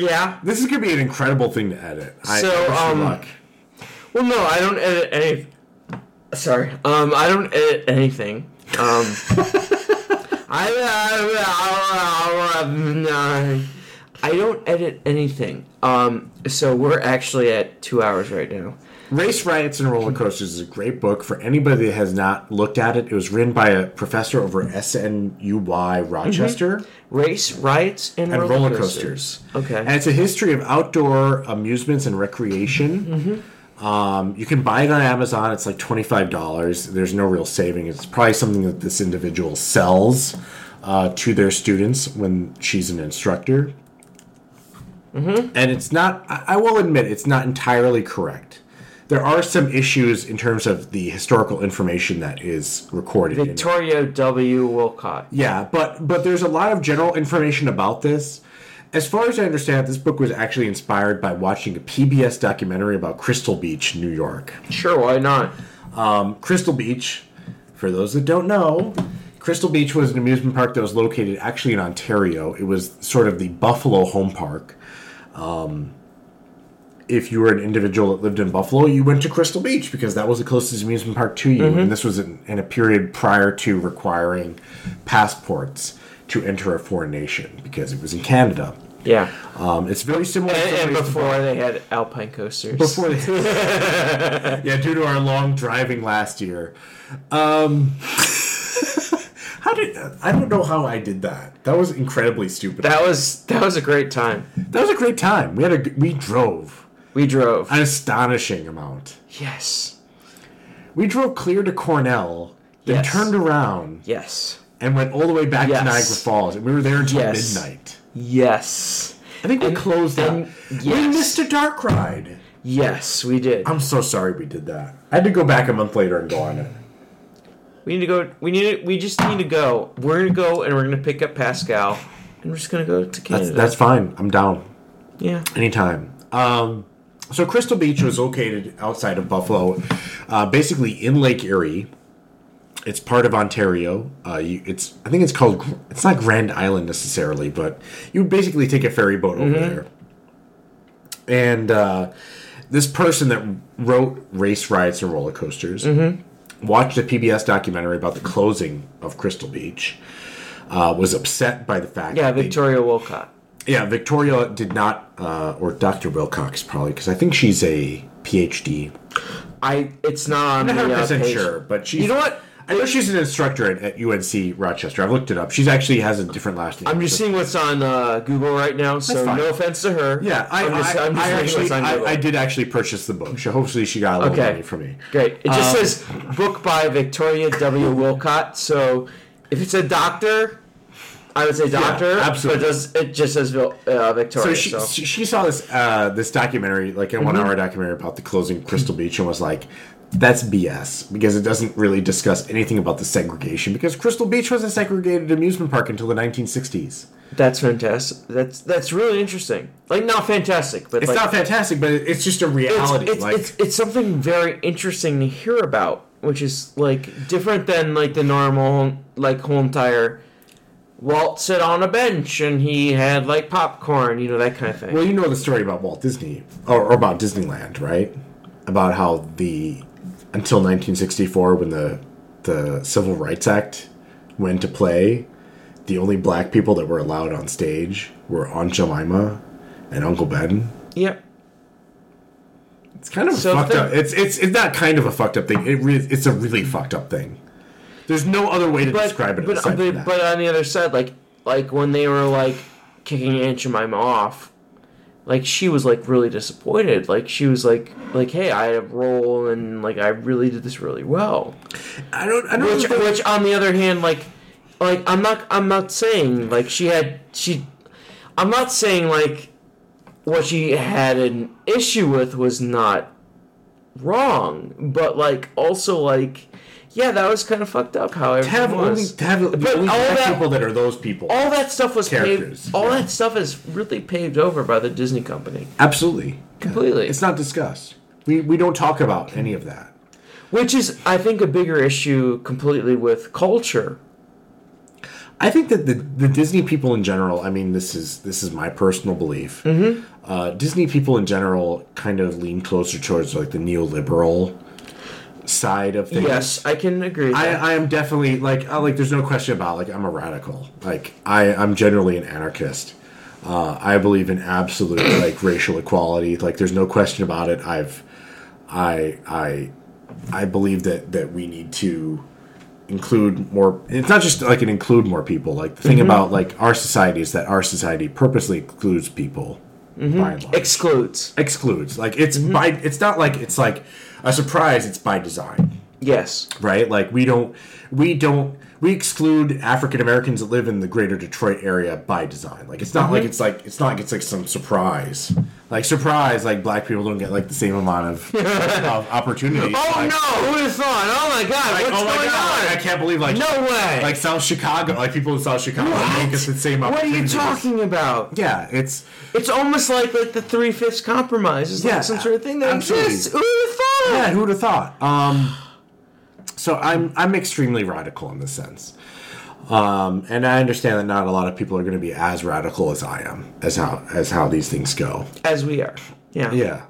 Yeah. This is gonna be an incredible thing to edit. I, So, I um, luck. Well, no, I don't edit any. Sorry. Um, I don't edit anything. Um, I, I don't edit anything. Um, so we're actually at two hours right now. Race Riots and Roller Coasters is a great book for anybody that has not looked at it. It was written by a professor over at SUNY Rochester Race, riots, and, and roller, roller coasters. coasters. Okay. And it's a history of outdoor amusements and recreation. Um, you can buy it on Amazon. It's like $25. There's no real saving. It's probably something that this individual sells uh, to their students when she's an instructor. And it's not, I, I will admit, it's not entirely correct. There are some issues in terms of the historical information that is recorded. in. Victoria W. Wolcott. Yeah, but but there's a lot of general information about this. As far as I understand, this book was actually inspired by watching a PBS documentary about Crystal Beach, New York. Sure, why not? Um, Crystal Beach, for those that don't know, Crystal Beach was an amusement park that was located actually in Ontario. It was sort of the Buffalo home park. Um, if you were an individual that lived in Buffalo, you went to Crystal Beach because that was the closest amusement park to you. And this was in, in a period prior to requiring passports to enter a foreign nation because it was in Canada. Yeah. Um, it's very similar. And, and before they had alpine coasters. before they, yeah, due to our long driving last year. Um, how did I don't know how I did that. That was incredibly stupid. that was that was a great time. That was a great time. We had a we drove We drove. an astonishing amount. yes. We drove clear to Cornell, then Yes. turned around Yes. and went all the way back Yes. to Niagara Falls, and we were there until Yes. midnight. Yes. I think we And- closed and- out. We missed a dark ride. Yes, we did. I'm so sorry we did that. I had to go back a month later and go on it. We need to go. We need. To, we just need to go. We're gonna go and we're gonna pick up Pascal, and we're just gonna go to Canada. That's that's fine. I'm down. yeah. Anytime. Um, so Crystal Beach was located outside of Buffalo, uh, basically in Lake Erie. It's part of Ontario. Uh, you, it's I think it's called. It's not Grand Island necessarily, but you basically take a ferry boat over there. And uh, this person that wrote Race Riots and Roller Coasters watched a PBS documentary about the closing of Crystal Beach. uh, was upset by the fact. Yeah, that they- Victoria Wolcott. Yeah, Victoria did not, uh, or Dr. Wilcox probably, because I think she's a PhD. I. It's not on I'm not the uh, 100% page. sure, but she's. You know what? I know she's an instructor at, at UNC Rochester. I've looked it up. She's actually has a different last name. I'm just seeing what's on uh, Google right now, so no offense to her. Yeah, I, I'm just, I, I'm just I actually, what's on I, I did actually purchase the book. So hopefully she got a little Okay. money from me. Great. It just Uh, says book by Victoria W. Wolcott. So if it's a doctor, I would say doctor. absolutely. But it, does, it just says uh, So Victoria. she, So, she she saw this uh, this documentary, like a Mm-hmm. one hour documentary about the closing Crystal Beach, and was like, "That's BS," because it doesn't really discuss anything about the segregation. Because Crystal Beach was a segregated amusement park until the 1960s. that's fantastic. That's that's really interesting. Like not fantastic, but It's like, not fantastic, but it's just a it's, reality. it's, like, it's, it's something very interesting to hear about, which is like different than like the normal like whole entire. Walt sat on a bench and he had like popcorn, you know that kind of thing. Well, you know the story about Walt Disney or, or about Disneyland, right? About how the until 1964, when the the Civil Rights Act went to play, the only black people that were allowed on stage were Aunt Jemima and Uncle Ben. Yep. It's kind of So fucked up. It's it's it's not kind of a fucked up thing. It re- it's a really fucked up thing. There's no other way to but, describe it but, but, but on the other side, like like when they were like kicking Aunt Jemima off, like she was like really disappointed. Like she was like like hey, I had a role and like I really did this really well. I don't. I don't. Which think- which on the other hand, like like I'm not I'm not saying like she had she I'm not saying like what she had an issue with was not wrong, but like also like yeah, that was kind of fucked up. How to have only was. to have But only all that- people that are those people. all that stuff was Characters, paved. All yeah. that stuff is really paved over by the Disney company, Absolutely. completely. It's not discussed. We we don't talk about any of that. Which is, I think, a bigger issue completely with culture. I think that the the Disney people in general. I mean, this is this is my personal belief. Mm-hmm. Uh, Disney people in general kind of lean closer towards like the neoliberal side of things. Yes, I can agree. I. I am definitely like like there's no question about like I'm a radical like I I'm generally an anarchist. Uh, I believe in absolute like racial equality. Like there's no question about it. I've I I I believe that that we need to include more. It's not just like an include more people. Like the thing Mm-hmm. about like our society is that our society purposely excludes people. Mm-hmm. By and large Excludes. excludes. Like it's Mm-hmm. by it's not like it's like a surprise. It's by design Yes. right? Like we don't we don't we exclude African Americans that live in the greater Detroit area by design. Like it's not Mm-hmm. like it's like it's not like it's like some surprise. Like surprise, like black people don't get like the same amount of, of opportunities. Oh like, no! Who have thought? Oh my god! Like, what's oh my going god! on? Like, I can't believe like No way! Like South Chicago, like people in South Chicago don't get the same what are you talking about? Yeah, it's It's almost like like the three fifths compromise is Yeah, like some sort of thing that absolutely. exists. Who would have thought? Yeah, who would have thought? Um, so I'm I'm extremely radical in this sense, um, and I understand that not a lot of people are going to be as radical as I am as how as how these things go. As we are. Yeah. Yeah,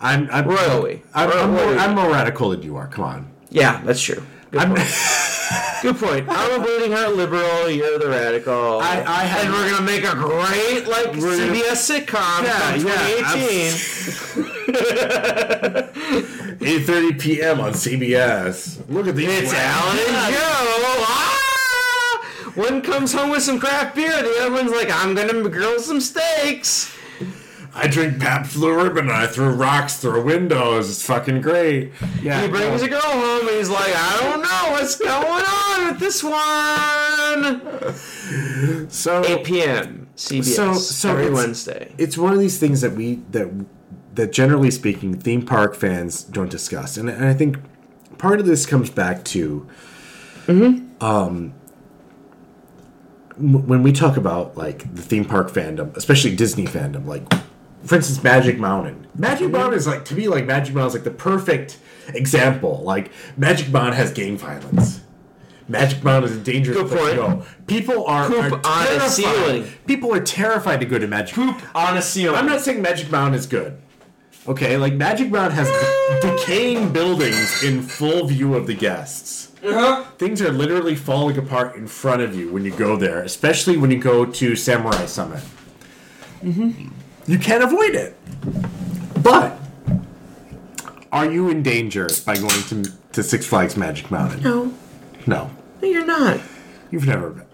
I'm I'm Royally. I'm, I'm, more, I'm more radical than you are. Come on. Yeah, that's true. Good I'm, point. Good point. I'm a bleeding heart liberal. You're the radical. I- I have- and we're gonna make a great like CBS sitcom Yeah, from yeah, 2018. 8:30 p.m. on CBS. Look at these. It's Alan and Joe. Ah! One comes home with some craft beer. The other one's like, I'm gonna grill some steaks. I drink Pabst Blue Ribbon and I throw rocks through windows. It's fucking great. Yeah. He brings no. a girl home and he's like, I don't know what's going on with this one. so 8 p.m. CBS So- so every it's- Wednesday. it's one of these things that we that that generally speaking theme park fans don't discuss and, and i think part of this comes back to um when we talk about like the theme park fandom especially disney fandom like for instance magic mountain magic mountain is like to me like magic mountain is like the perfect example like magic mountain has gang violence Magic Mountain is a dangerous Good place to go. People are, Poop are on a terrified. ceiling. People are terrified to go to Magic. Poop on a ceiling. I'm not saying Magic Mountain is good. Okay, like Magic Mountain has de- decaying buildings in full view of the guests. Uh-huh. Things are literally falling apart in front of you when you go there, especially when you go to Samurai Summit. Mm-hmm. You can't avoid it. But are you in danger by going to, to Six Flags Magic Mountain? No, No. no, you're not. You've never been.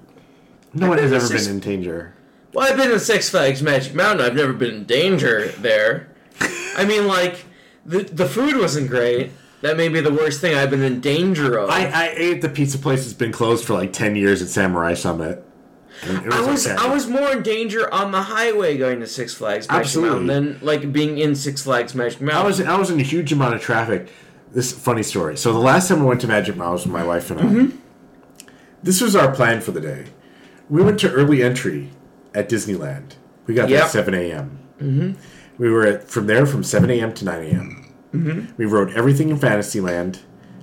No one been has ever Six- been in danger. Well, I've been to Six Flags Magic Mountain. I've never been in danger there. I mean, like the the food wasn't great. That may be the worst thing I've been in danger of. I, I ate the pizza place that's been closed for like 10 years at Samurai Summit. And it I was okay. I was more in danger on the highway going to Six Flags Magic Absolutely. Mountain than like being in Six Flags Magic Mountain. I was I was in a huge amount of traffic. This funny story. So the last time I went to Magic Mountain was with my wife and I. Mm-hmm. This was our plan for the day. We went to early entry at Disneyland. We got there at seven a.m. Mm-hmm. We were at, from there from seven a.m. to nine a.m. Mm-hmm. We rode everything in Fantasyland.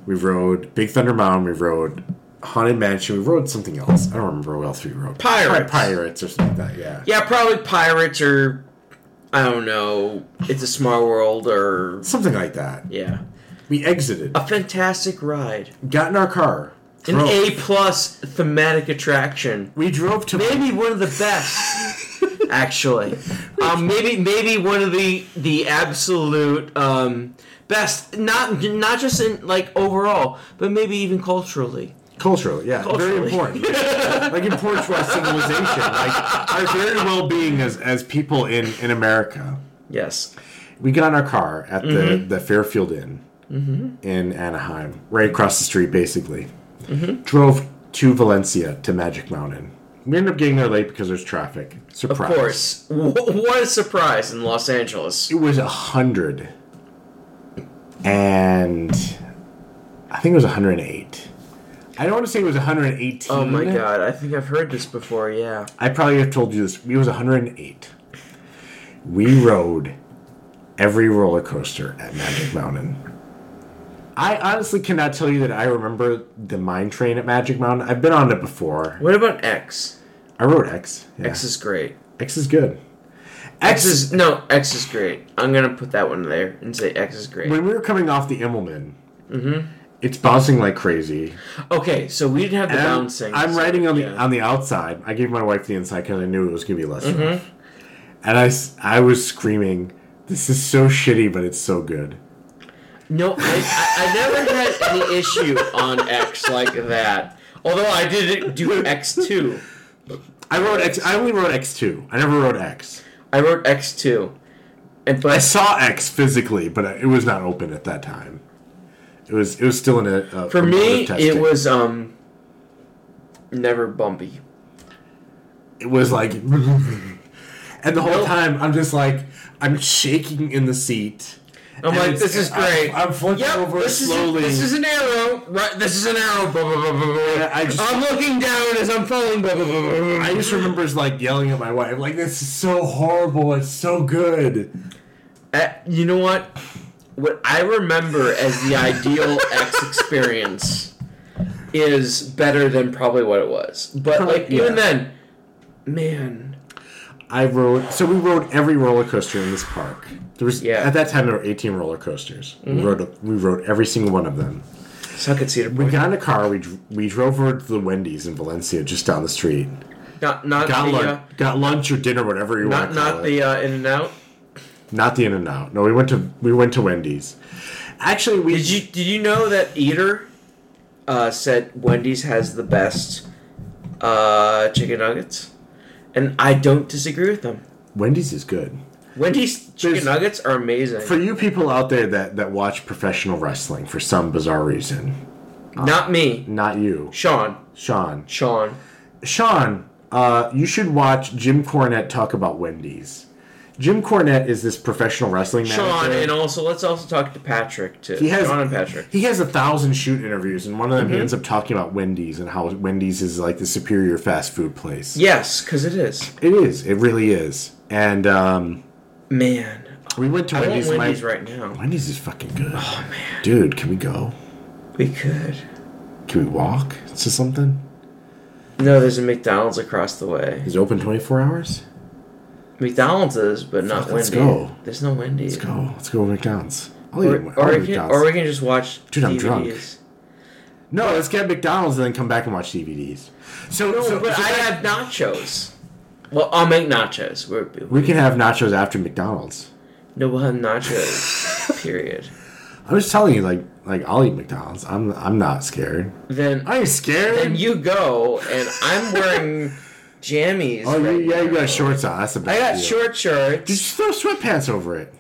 We rode Big Thunder Mountain. We rode Haunted Mansion. We rode something else. I don't remember what else we rode. Pirates. Pirates or something like that. Yeah. yeah, probably pirates or I don't know. It's a small world or Something like that. yeah, We exited. a fantastic ride, Got in our car. An. A plus thematic attraction. We drove to maybe one of the best actually um, maybe maybe one of the the absolute um, best not not just in like overall but maybe even culturally Culturally, yeah, Culturally. very important. like important to our civilization, like our very well-being as as people in in America. yes We got in our car at the Mm-hmm. the Fairfield Inn in Anaheim, right across the street, basically. Mm-hmm. Drove to Valencia to Magic Mountain. We ended up getting there late because there's traffic. Surprise! of course Wh- what a surprise in los angeles it was a hundred, and I think it was 108. I don't want to say it was 118. oh my god i think i've heard this before yeah I probably have told you this. It was 108. We rode every roller coaster at Magic Mountain. I honestly cannot tell you that I remember the mine train at Magic Mountain. I've been on it before. what about x I rode X. Yeah. x is great X is good. x is no x is great i'm gonna put that one there and say x is great when we were coming off the Immelman, it's bouncing like crazy. okay so we didn't have the And bouncing I'm so, riding on the yeah. Mm-hmm. on the outside. I gave my wife the inside because I knew it was gonna be less rough. And I I was screaming, "This is so shitty, but it's so good." No, I, I, I never had any issue on X like that. Although I did do X two. I wrote X. I only wrote X two. I never wrote X. I wrote X two, and but I saw X physically, but it was not open at that time. It was. It was still in a. a for me it was um never bumpy. It was like, and the whole Nope. time I'm just like I'm shaking in the seat. I'm And like, this is great. I'm, flipping Yep, over this is slowly. this is an arrow. Right, this is an arrow. Blah, blah, blah, blah, blah. I just- I'm looking down as I'm falling. Blah, blah, blah, blah, blah. I just remember like yelling at my wife, like this is so horrible. It's so good. Uh, you know what? What I remember as the ideal X experience is better than probably what it was. But Probably- like even yeah. then, man, I rode. So we rode every roller coaster in this park. There was Yeah. at that time there were 18 roller coasters. We rode. We rode every single one of them. suck at Cedar We got in a car. We we drove over to the Wendy's in Valencia, just down the street. Not not Got the lunch, uh, got lunch or dinner, whatever you not want call not it. the uh, In and Out. not the In and Out. No, we went to we went to Wendy's. Actually, we Did you did you know that Eater uh, said Wendy's has the best uh, chicken nuggets, and I don't disagree with them. Wendy's is good. Wendy's chicken There's- nuggets are amazing. For you people out there that that watch professional wrestling for some bizarre reason, not me, not you, Sean. Sean. Sean. Sean, uh, you should watch Jim Cornette talk about Wendy's. Jim Cornette is this professional wrestling Sean, manager. and also let's also talk to Patrick too. he has Sean and Patrick. He has a thousand shoot interviews, and one of Mm-hmm. them he ends up talking about Wendy's and how Wendy's is like the superior fast food place. Yes, because it is. It is. It really is. And um, Man, we went to I want Wendy's. my- Wendy's right now. Wendy's is fucking good. Oh man, dude, can we go? We could. Can we walk to something? No, there's a McDonald's across the way. Is it open twenty four hours? McDonald's is, but not Fuck, let's Wendy's. go. There's no Wendy's. Let's go. Let's go to McDonald's. I'll eat, Or, I'll or, eat we can, McDonald's. or we can just watch Dude, I'm DVDs. drunk. no, let's get McDonald's and then come back and watch DVDs. So, No, so, but so I that- have nachos. Well, I'll make nachos. We're, we can have nachos after McDonald's. no, we'll have nachos. period. I'm just telling you, like, like I'll eat McDonald's. I'm, I'm not scared. Then, I ain't scared. then you go, and I'm wearing jammies. oh, you, right yeah, you got shorts on. That's I got deal. short shorts. Just throw sweatpants over it.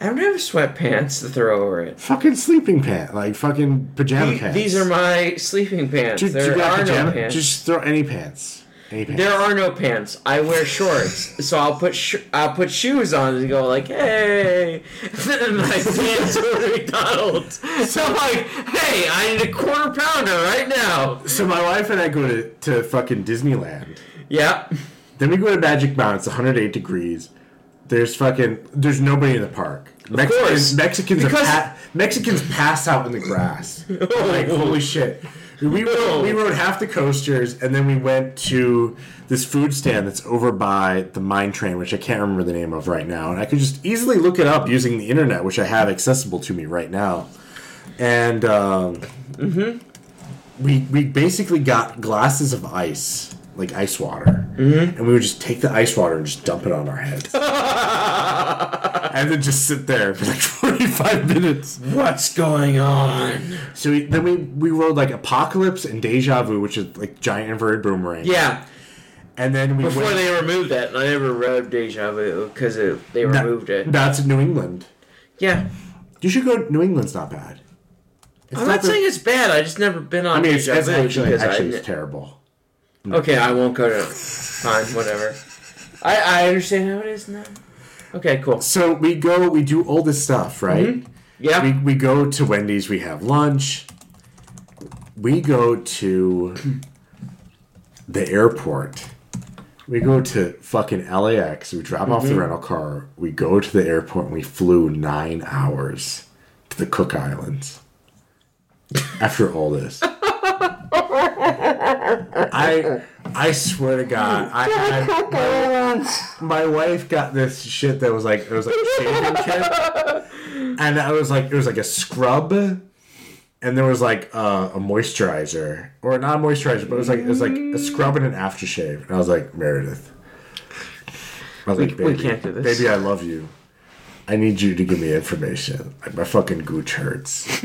I don't have sweatpants to throw over it. Fucking sleeping pants, like fucking pajama The- pants. These are my sleeping pants. Dude, there got are pajama? no pants. Just throw any pants. Any pants. There are no pants. I wear shorts, so I'll put sh- I'll put shoes on and go like, "Hey," and my pants go to McDonald's. So I'm like, "Hey, I need a quarter pounder right now." So my wife and I go to, to fucking Disneyland. Yeah, Then we go to Magic Mountain. It's 108 degrees. There's fucking. There's nobody in the park. Mexicans, course. Mexicans, are Because- pa- Mexicans pass out in the grass. like holy shit. We rode, we rode half the coasters, and then we went to this food stand that's over by the mine train, which I can't remember the name of right now. And I could just easily look it up using the internet, which I have accessible to me right now. And um, we we basically got glasses of ice, like ice water, mm-hmm. and we would just take the ice water and just dump it on our heads, and then just sit there for like forty five minutes. what's going on? So we, then we we rode like Apocalypse and Deja Vu, which is like giant inverted boomerang. Yeah, and then we before went, they removed that, I never rode Deja Vu because they that- removed it. That's in New England. Yeah, You should go. New England's not bad. It's I'm not the- saying it's bad. I just never been on I mean, it's, Deja it's Vu actually because actually I. it's terrible. Okay, I won't go to. Fine, whatever. I I understand how it is now. Okay, cool. So we go. We do all this stuff, right? Mm-hmm. Yeah. we, we go to Wendy's, we have lunch. We go to the airport. We go to fucking LAX. We drop off Mm-hmm. the rental car. We go to the airport and we flew nine hours to the Cook Islands. After all this. I I swear to God, I, I my wife got this shit that was like it was like shaving kit, and I was like it was like a scrub, and there was like uh, a moisturizer or not a moisturizer, but it was like it was like a scrub and an aftershave, and I was like Meredith. I was like, we baby, can't do this. baby, I love you. I need you to give me information. Like my fucking gooch hurts.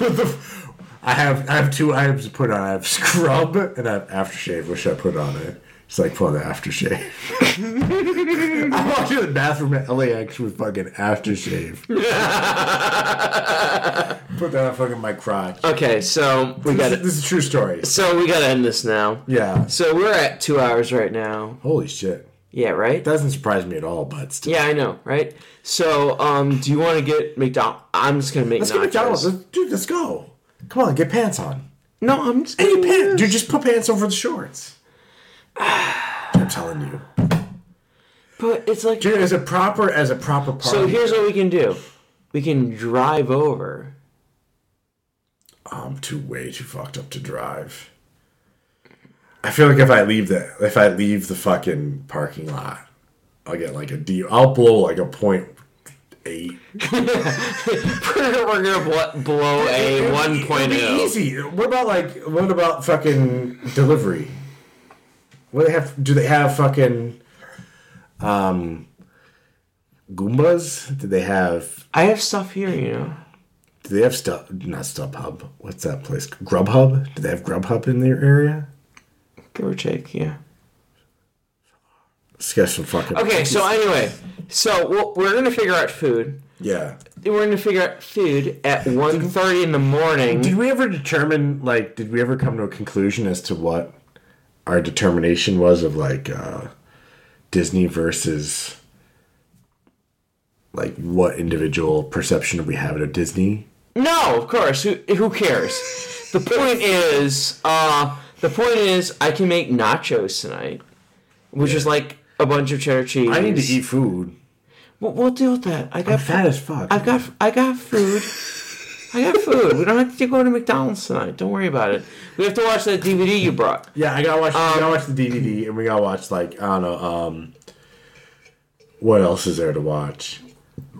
What the f- I have I have two items to put on. I have scrub and I have aftershave. which I put on it? It's like on the aftershave. I walked into the bathroom at LAX with fucking aftershave. put that on fucking my crotch. Okay, so we got This, it. this is a true story. So we gotta end this now. Yeah. So we're at two hours right now. Holy shit. Yeah, right. Doesn't surprise me at all, but still. Yeah, I know, right? So, um, do you want to get McDonald's? I'm just gonna make Let's nachos. get McDonald's. Let's, dude, let's go. Come on, get pants on. No, I'm just Any pants. Dude, just put pants over the shorts. I'm telling you. But it's like. Dude, as a proper as a proper party. So here's what we can do. We can drive over. I'm too way too fucked up to drive. I feel like if I leave the if I leave the fucking parking lot, I'll get like a D. I'll blow like a point eight. We're gonna bl- blow a It'll 1.0. it'll easy. What about like what about fucking delivery? What they have? Do they have fucking um Goombas? Do they have? I have stuff here, you know. Do they have stuff? Not StubHub. What's that place? Grubhub. Do they have Grubhub in their area? Give or take, yeah. Some fucking. Okay, so anyway, so we'll, we're gonna figure out food. yeah. We're gonna figure out food at 1.30 in the morning. Did we ever determine like? Did we ever come to a conclusion as to what our determination was of like uh, Disney versus like what individual perception we have of Disney? No, of course. Who, who cares? the point is, uh, the point is, I can make nachos tonight, which is like a bunch of cheddar cheese. I need to eat food. We'll, we'll deal with that. I I'm got fat as fuck. I've got I got food. I got food. We don't have to go to McDonald's tonight. Don't worry about it. We have to watch that DVD you brought. Yeah, I gotta watch. Um, we gotta watch the DVD, and we gotta watch like I don't know. Um, what else is there to watch?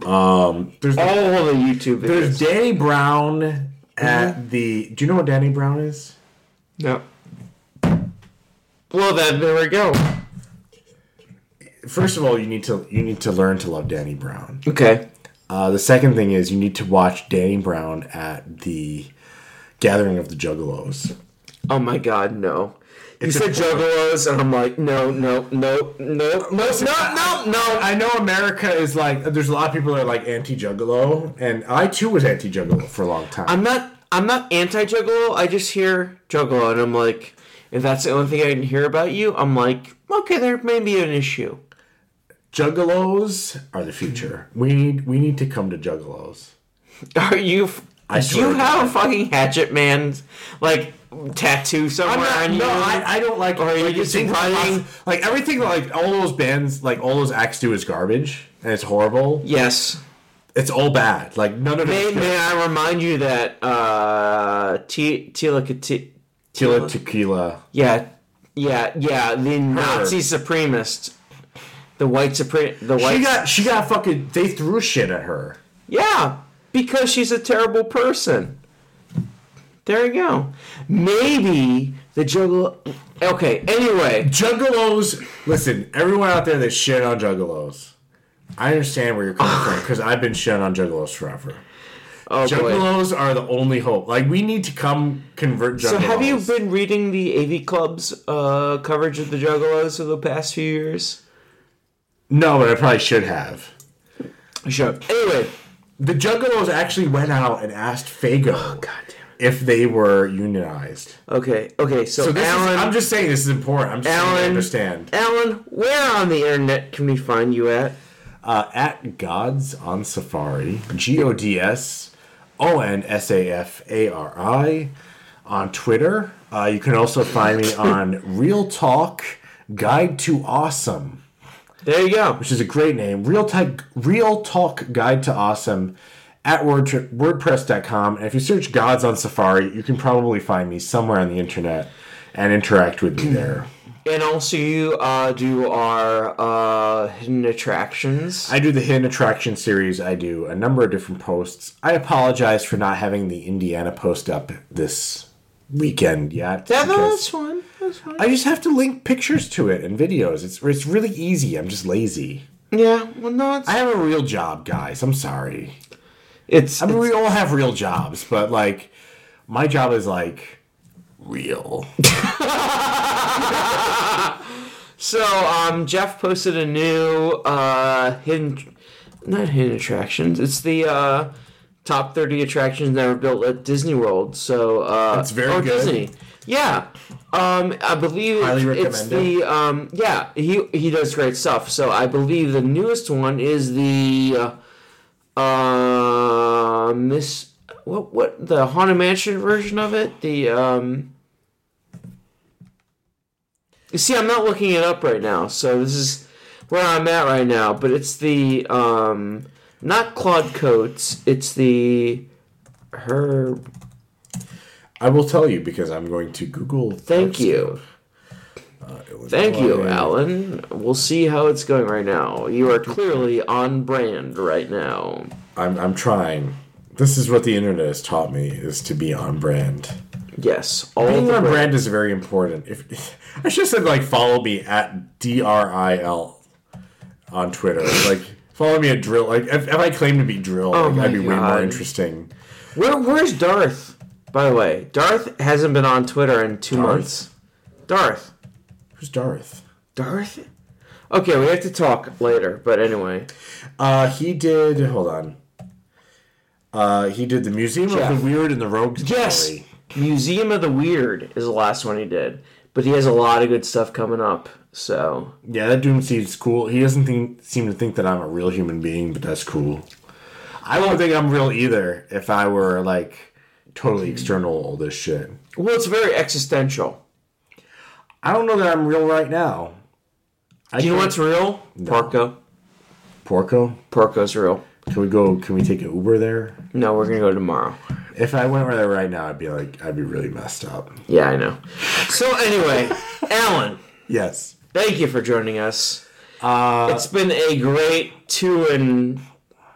Um, there's All the YouTube Videos. there's. Danny Brown at Mm-hmm. the. Do you know what Danny Brown is? No. Well, then there we go first of all, you need to you need to learn to love Danny Brown. Okay. Uh, the second thing is you need to watch Danny Brown at the Gathering of the Juggalos. Oh my God, no. It's you said juggalos, and I'm like, no, no, no, no, no, no, no, no. I know America is like, there's a lot of people that are like anti-juggalo, and I too was anti-juggalo for a long time. I'm not, I'm not anti-juggalo. I just hear juggalo, and I'm like, if that's the only thing I can hear about you, I'm like, okay, there may be an issue. Juggalos are the future. We need we need to come to Juggalos. Are you? f- I do you have a fucking hatchet man, like tattoo somewhere on you? no, I, I don't like. Or are you like, just things like- everything? Like all those bands, like all those acts do is garbage and it's horrible. yes. It's all bad. Like none of May, it. may I remind you that uh, Tila Tila Tequila. Yeah, yeah, yeah. The Nazi supremast, the white supreme, the white. She got she got fucking. They threw shit at her. yeah, because she's a terrible person. There you go. Maybe the juggalo. Okay. Anyway, Juggalos. Listen, everyone out there that shit on Juggalos. I understand where you're coming from because I've been shit on Juggalos forever. oh boy. Juggalos are the only hope. Like we need to come convert Juggalos. So have you been reading the AV Club's uh, coverage of the Juggalos for the past few years? No, but I probably should have. Sure. Anyway. The Juggalos actually went out and asked Fago Oh, if they were unionized. Okay. Okay. So, So Alan, is, I'm just saying this is important. I'm just saying I Alan- understand. Alan, where on the internet can we find you at? Uh, at Gods on Safari, G O D S O N S A F A R I, on Twitter. Uh, you can also find me on Real Talk Guide to Awesome, There you go. which is a great name. Real Talk, Real Talk Guide to Awesome at Word, WordPress.com. And if you search Gods on Safari, you can probably find me somewhere on the internet and interact with me there. And also, you uh, do our uh, hidden attractions. I do the Hidden Attraction series. I do a number of different posts. I apologize for not having the Indiana post up this weekend yet. yeah, no, because that's fine. That's fine. I just have to link pictures to it and videos. It's it's really easy. I'm just lazy. yeah, well, no, it's I have a real job, guys. I'm sorry. it's, I mean, it's- we all have real jobs, but like, my job is like real. so. Um, Jeff posted a new uh hidden, not hidden attractions. It's the uh top thirty attractions that were built at Disney World. So uh, That's very or good. Disney. Yeah. Um, I believe Highly it's the um, yeah he he does great stuff. So I believe the newest one is the uh, uh Miss what what the Haunted Mansion version of it the um. You see, I'm not looking it up right now, so this is where I'm at right now. But it's the um, not Claude Coats. It's the her. I will tell you because I'm going to Google. Thank you. Uh, Thank you, Alan. We'll see how it's going right now. You are clearly on brand right now. I'm I'm trying. This is what the internet has taught me: is to be on brand. Yes, all Being on brand. brand is very important. If I should have said like follow me at D R I L on Twitter. like follow me at Drill. Like if, if I claim to be Drill, like, Oh my that'd be way more interesting. Where where's Darth? By the way, Darth hasn't been on Twitter in two Darth? months. Darth. Who's Darth? Darth. Okay, we have to talk later. But anyway, Uh, he did. Hold on. Uh, he did the Museum Jeff. of the Weird and the Rogues yes, Gallery. Museum of the Weird is the last one he did. But he has a lot of good stuff coming up. So Yeah, that dude seems cool. He doesn't think, seem to think that I'm a real human being, but that's cool. I don't think I'm real either. If I were like totally external all this shit. well, it's very existential. I don't know that I'm real right now. I Do you know what's real? Porco. Porco? Porco's real. Can we go? Can we take an Uber there? No, we're gonna go tomorrow. If I went there right now, I'd be like, I'd be really messed up. Yeah, I know. So anyway, Alan, Yes. Thank you for joining us. Uh, It's been a great two and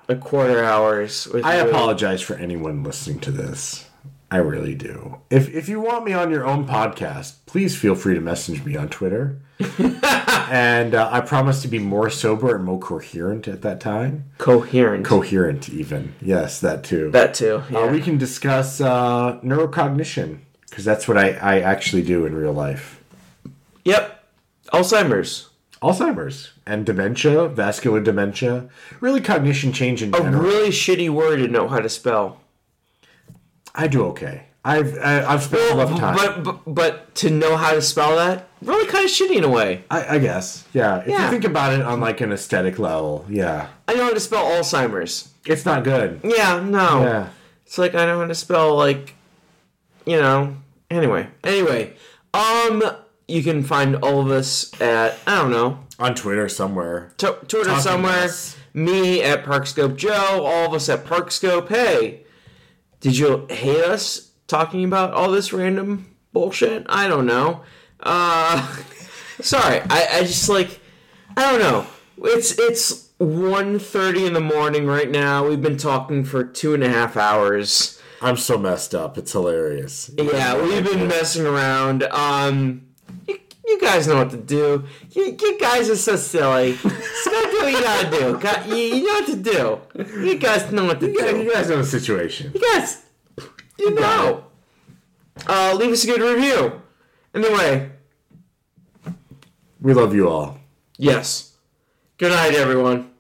a quarter hours. With I you. apologize for anyone listening to this. I really do. If if you want me on your own podcast, please feel free to message me on Twitter. and uh, I promise to be more sober and more coherent at that time. Coherent. Coherent, even. Yes, that too. that too. Yeah. Uh, we can discuss uh, neurocognition because that's what I, I actually do in real life. yep. Alzheimer's. Alzheimer's and dementia, vascular dementia, really cognition change in A general. really shitty word to know how to spell. I do okay. I've I, I've spent enough time. But, but but to know how to spell that, really kind of shitty in a way. I, I guess, yeah. If Yeah. you think about it on like an aesthetic level, yeah, I know how to spell Alzheimer's. it's not good. Yeah, no. Yeah. It's like I know how to spell like, you know. Anyway, anyway, um, you can find all of us at I don't know On Twitter somewhere. t- Twitter Talking somewhere. Me at Parkscope Joe. All of us at Parkscope. Hey, did you hate us talking about all this random bullshit? I don't know. Uh, sorry. I, I just like I don't know. It's it's 1.30 in the morning right now. We've been talking for two and a half hours. I'm so messed up. It's hilarious. Yeah, we've been messing around. Um, you, you guys know what to do. You, you guys are so silly. Just go do what you gotta do. Got- You, you know what to do. You guys know what to Yeah, do. you guys know the situation. You guys, you know. Uh, leave us a good review. Anyway, We love you all. yes. Good night, everyone.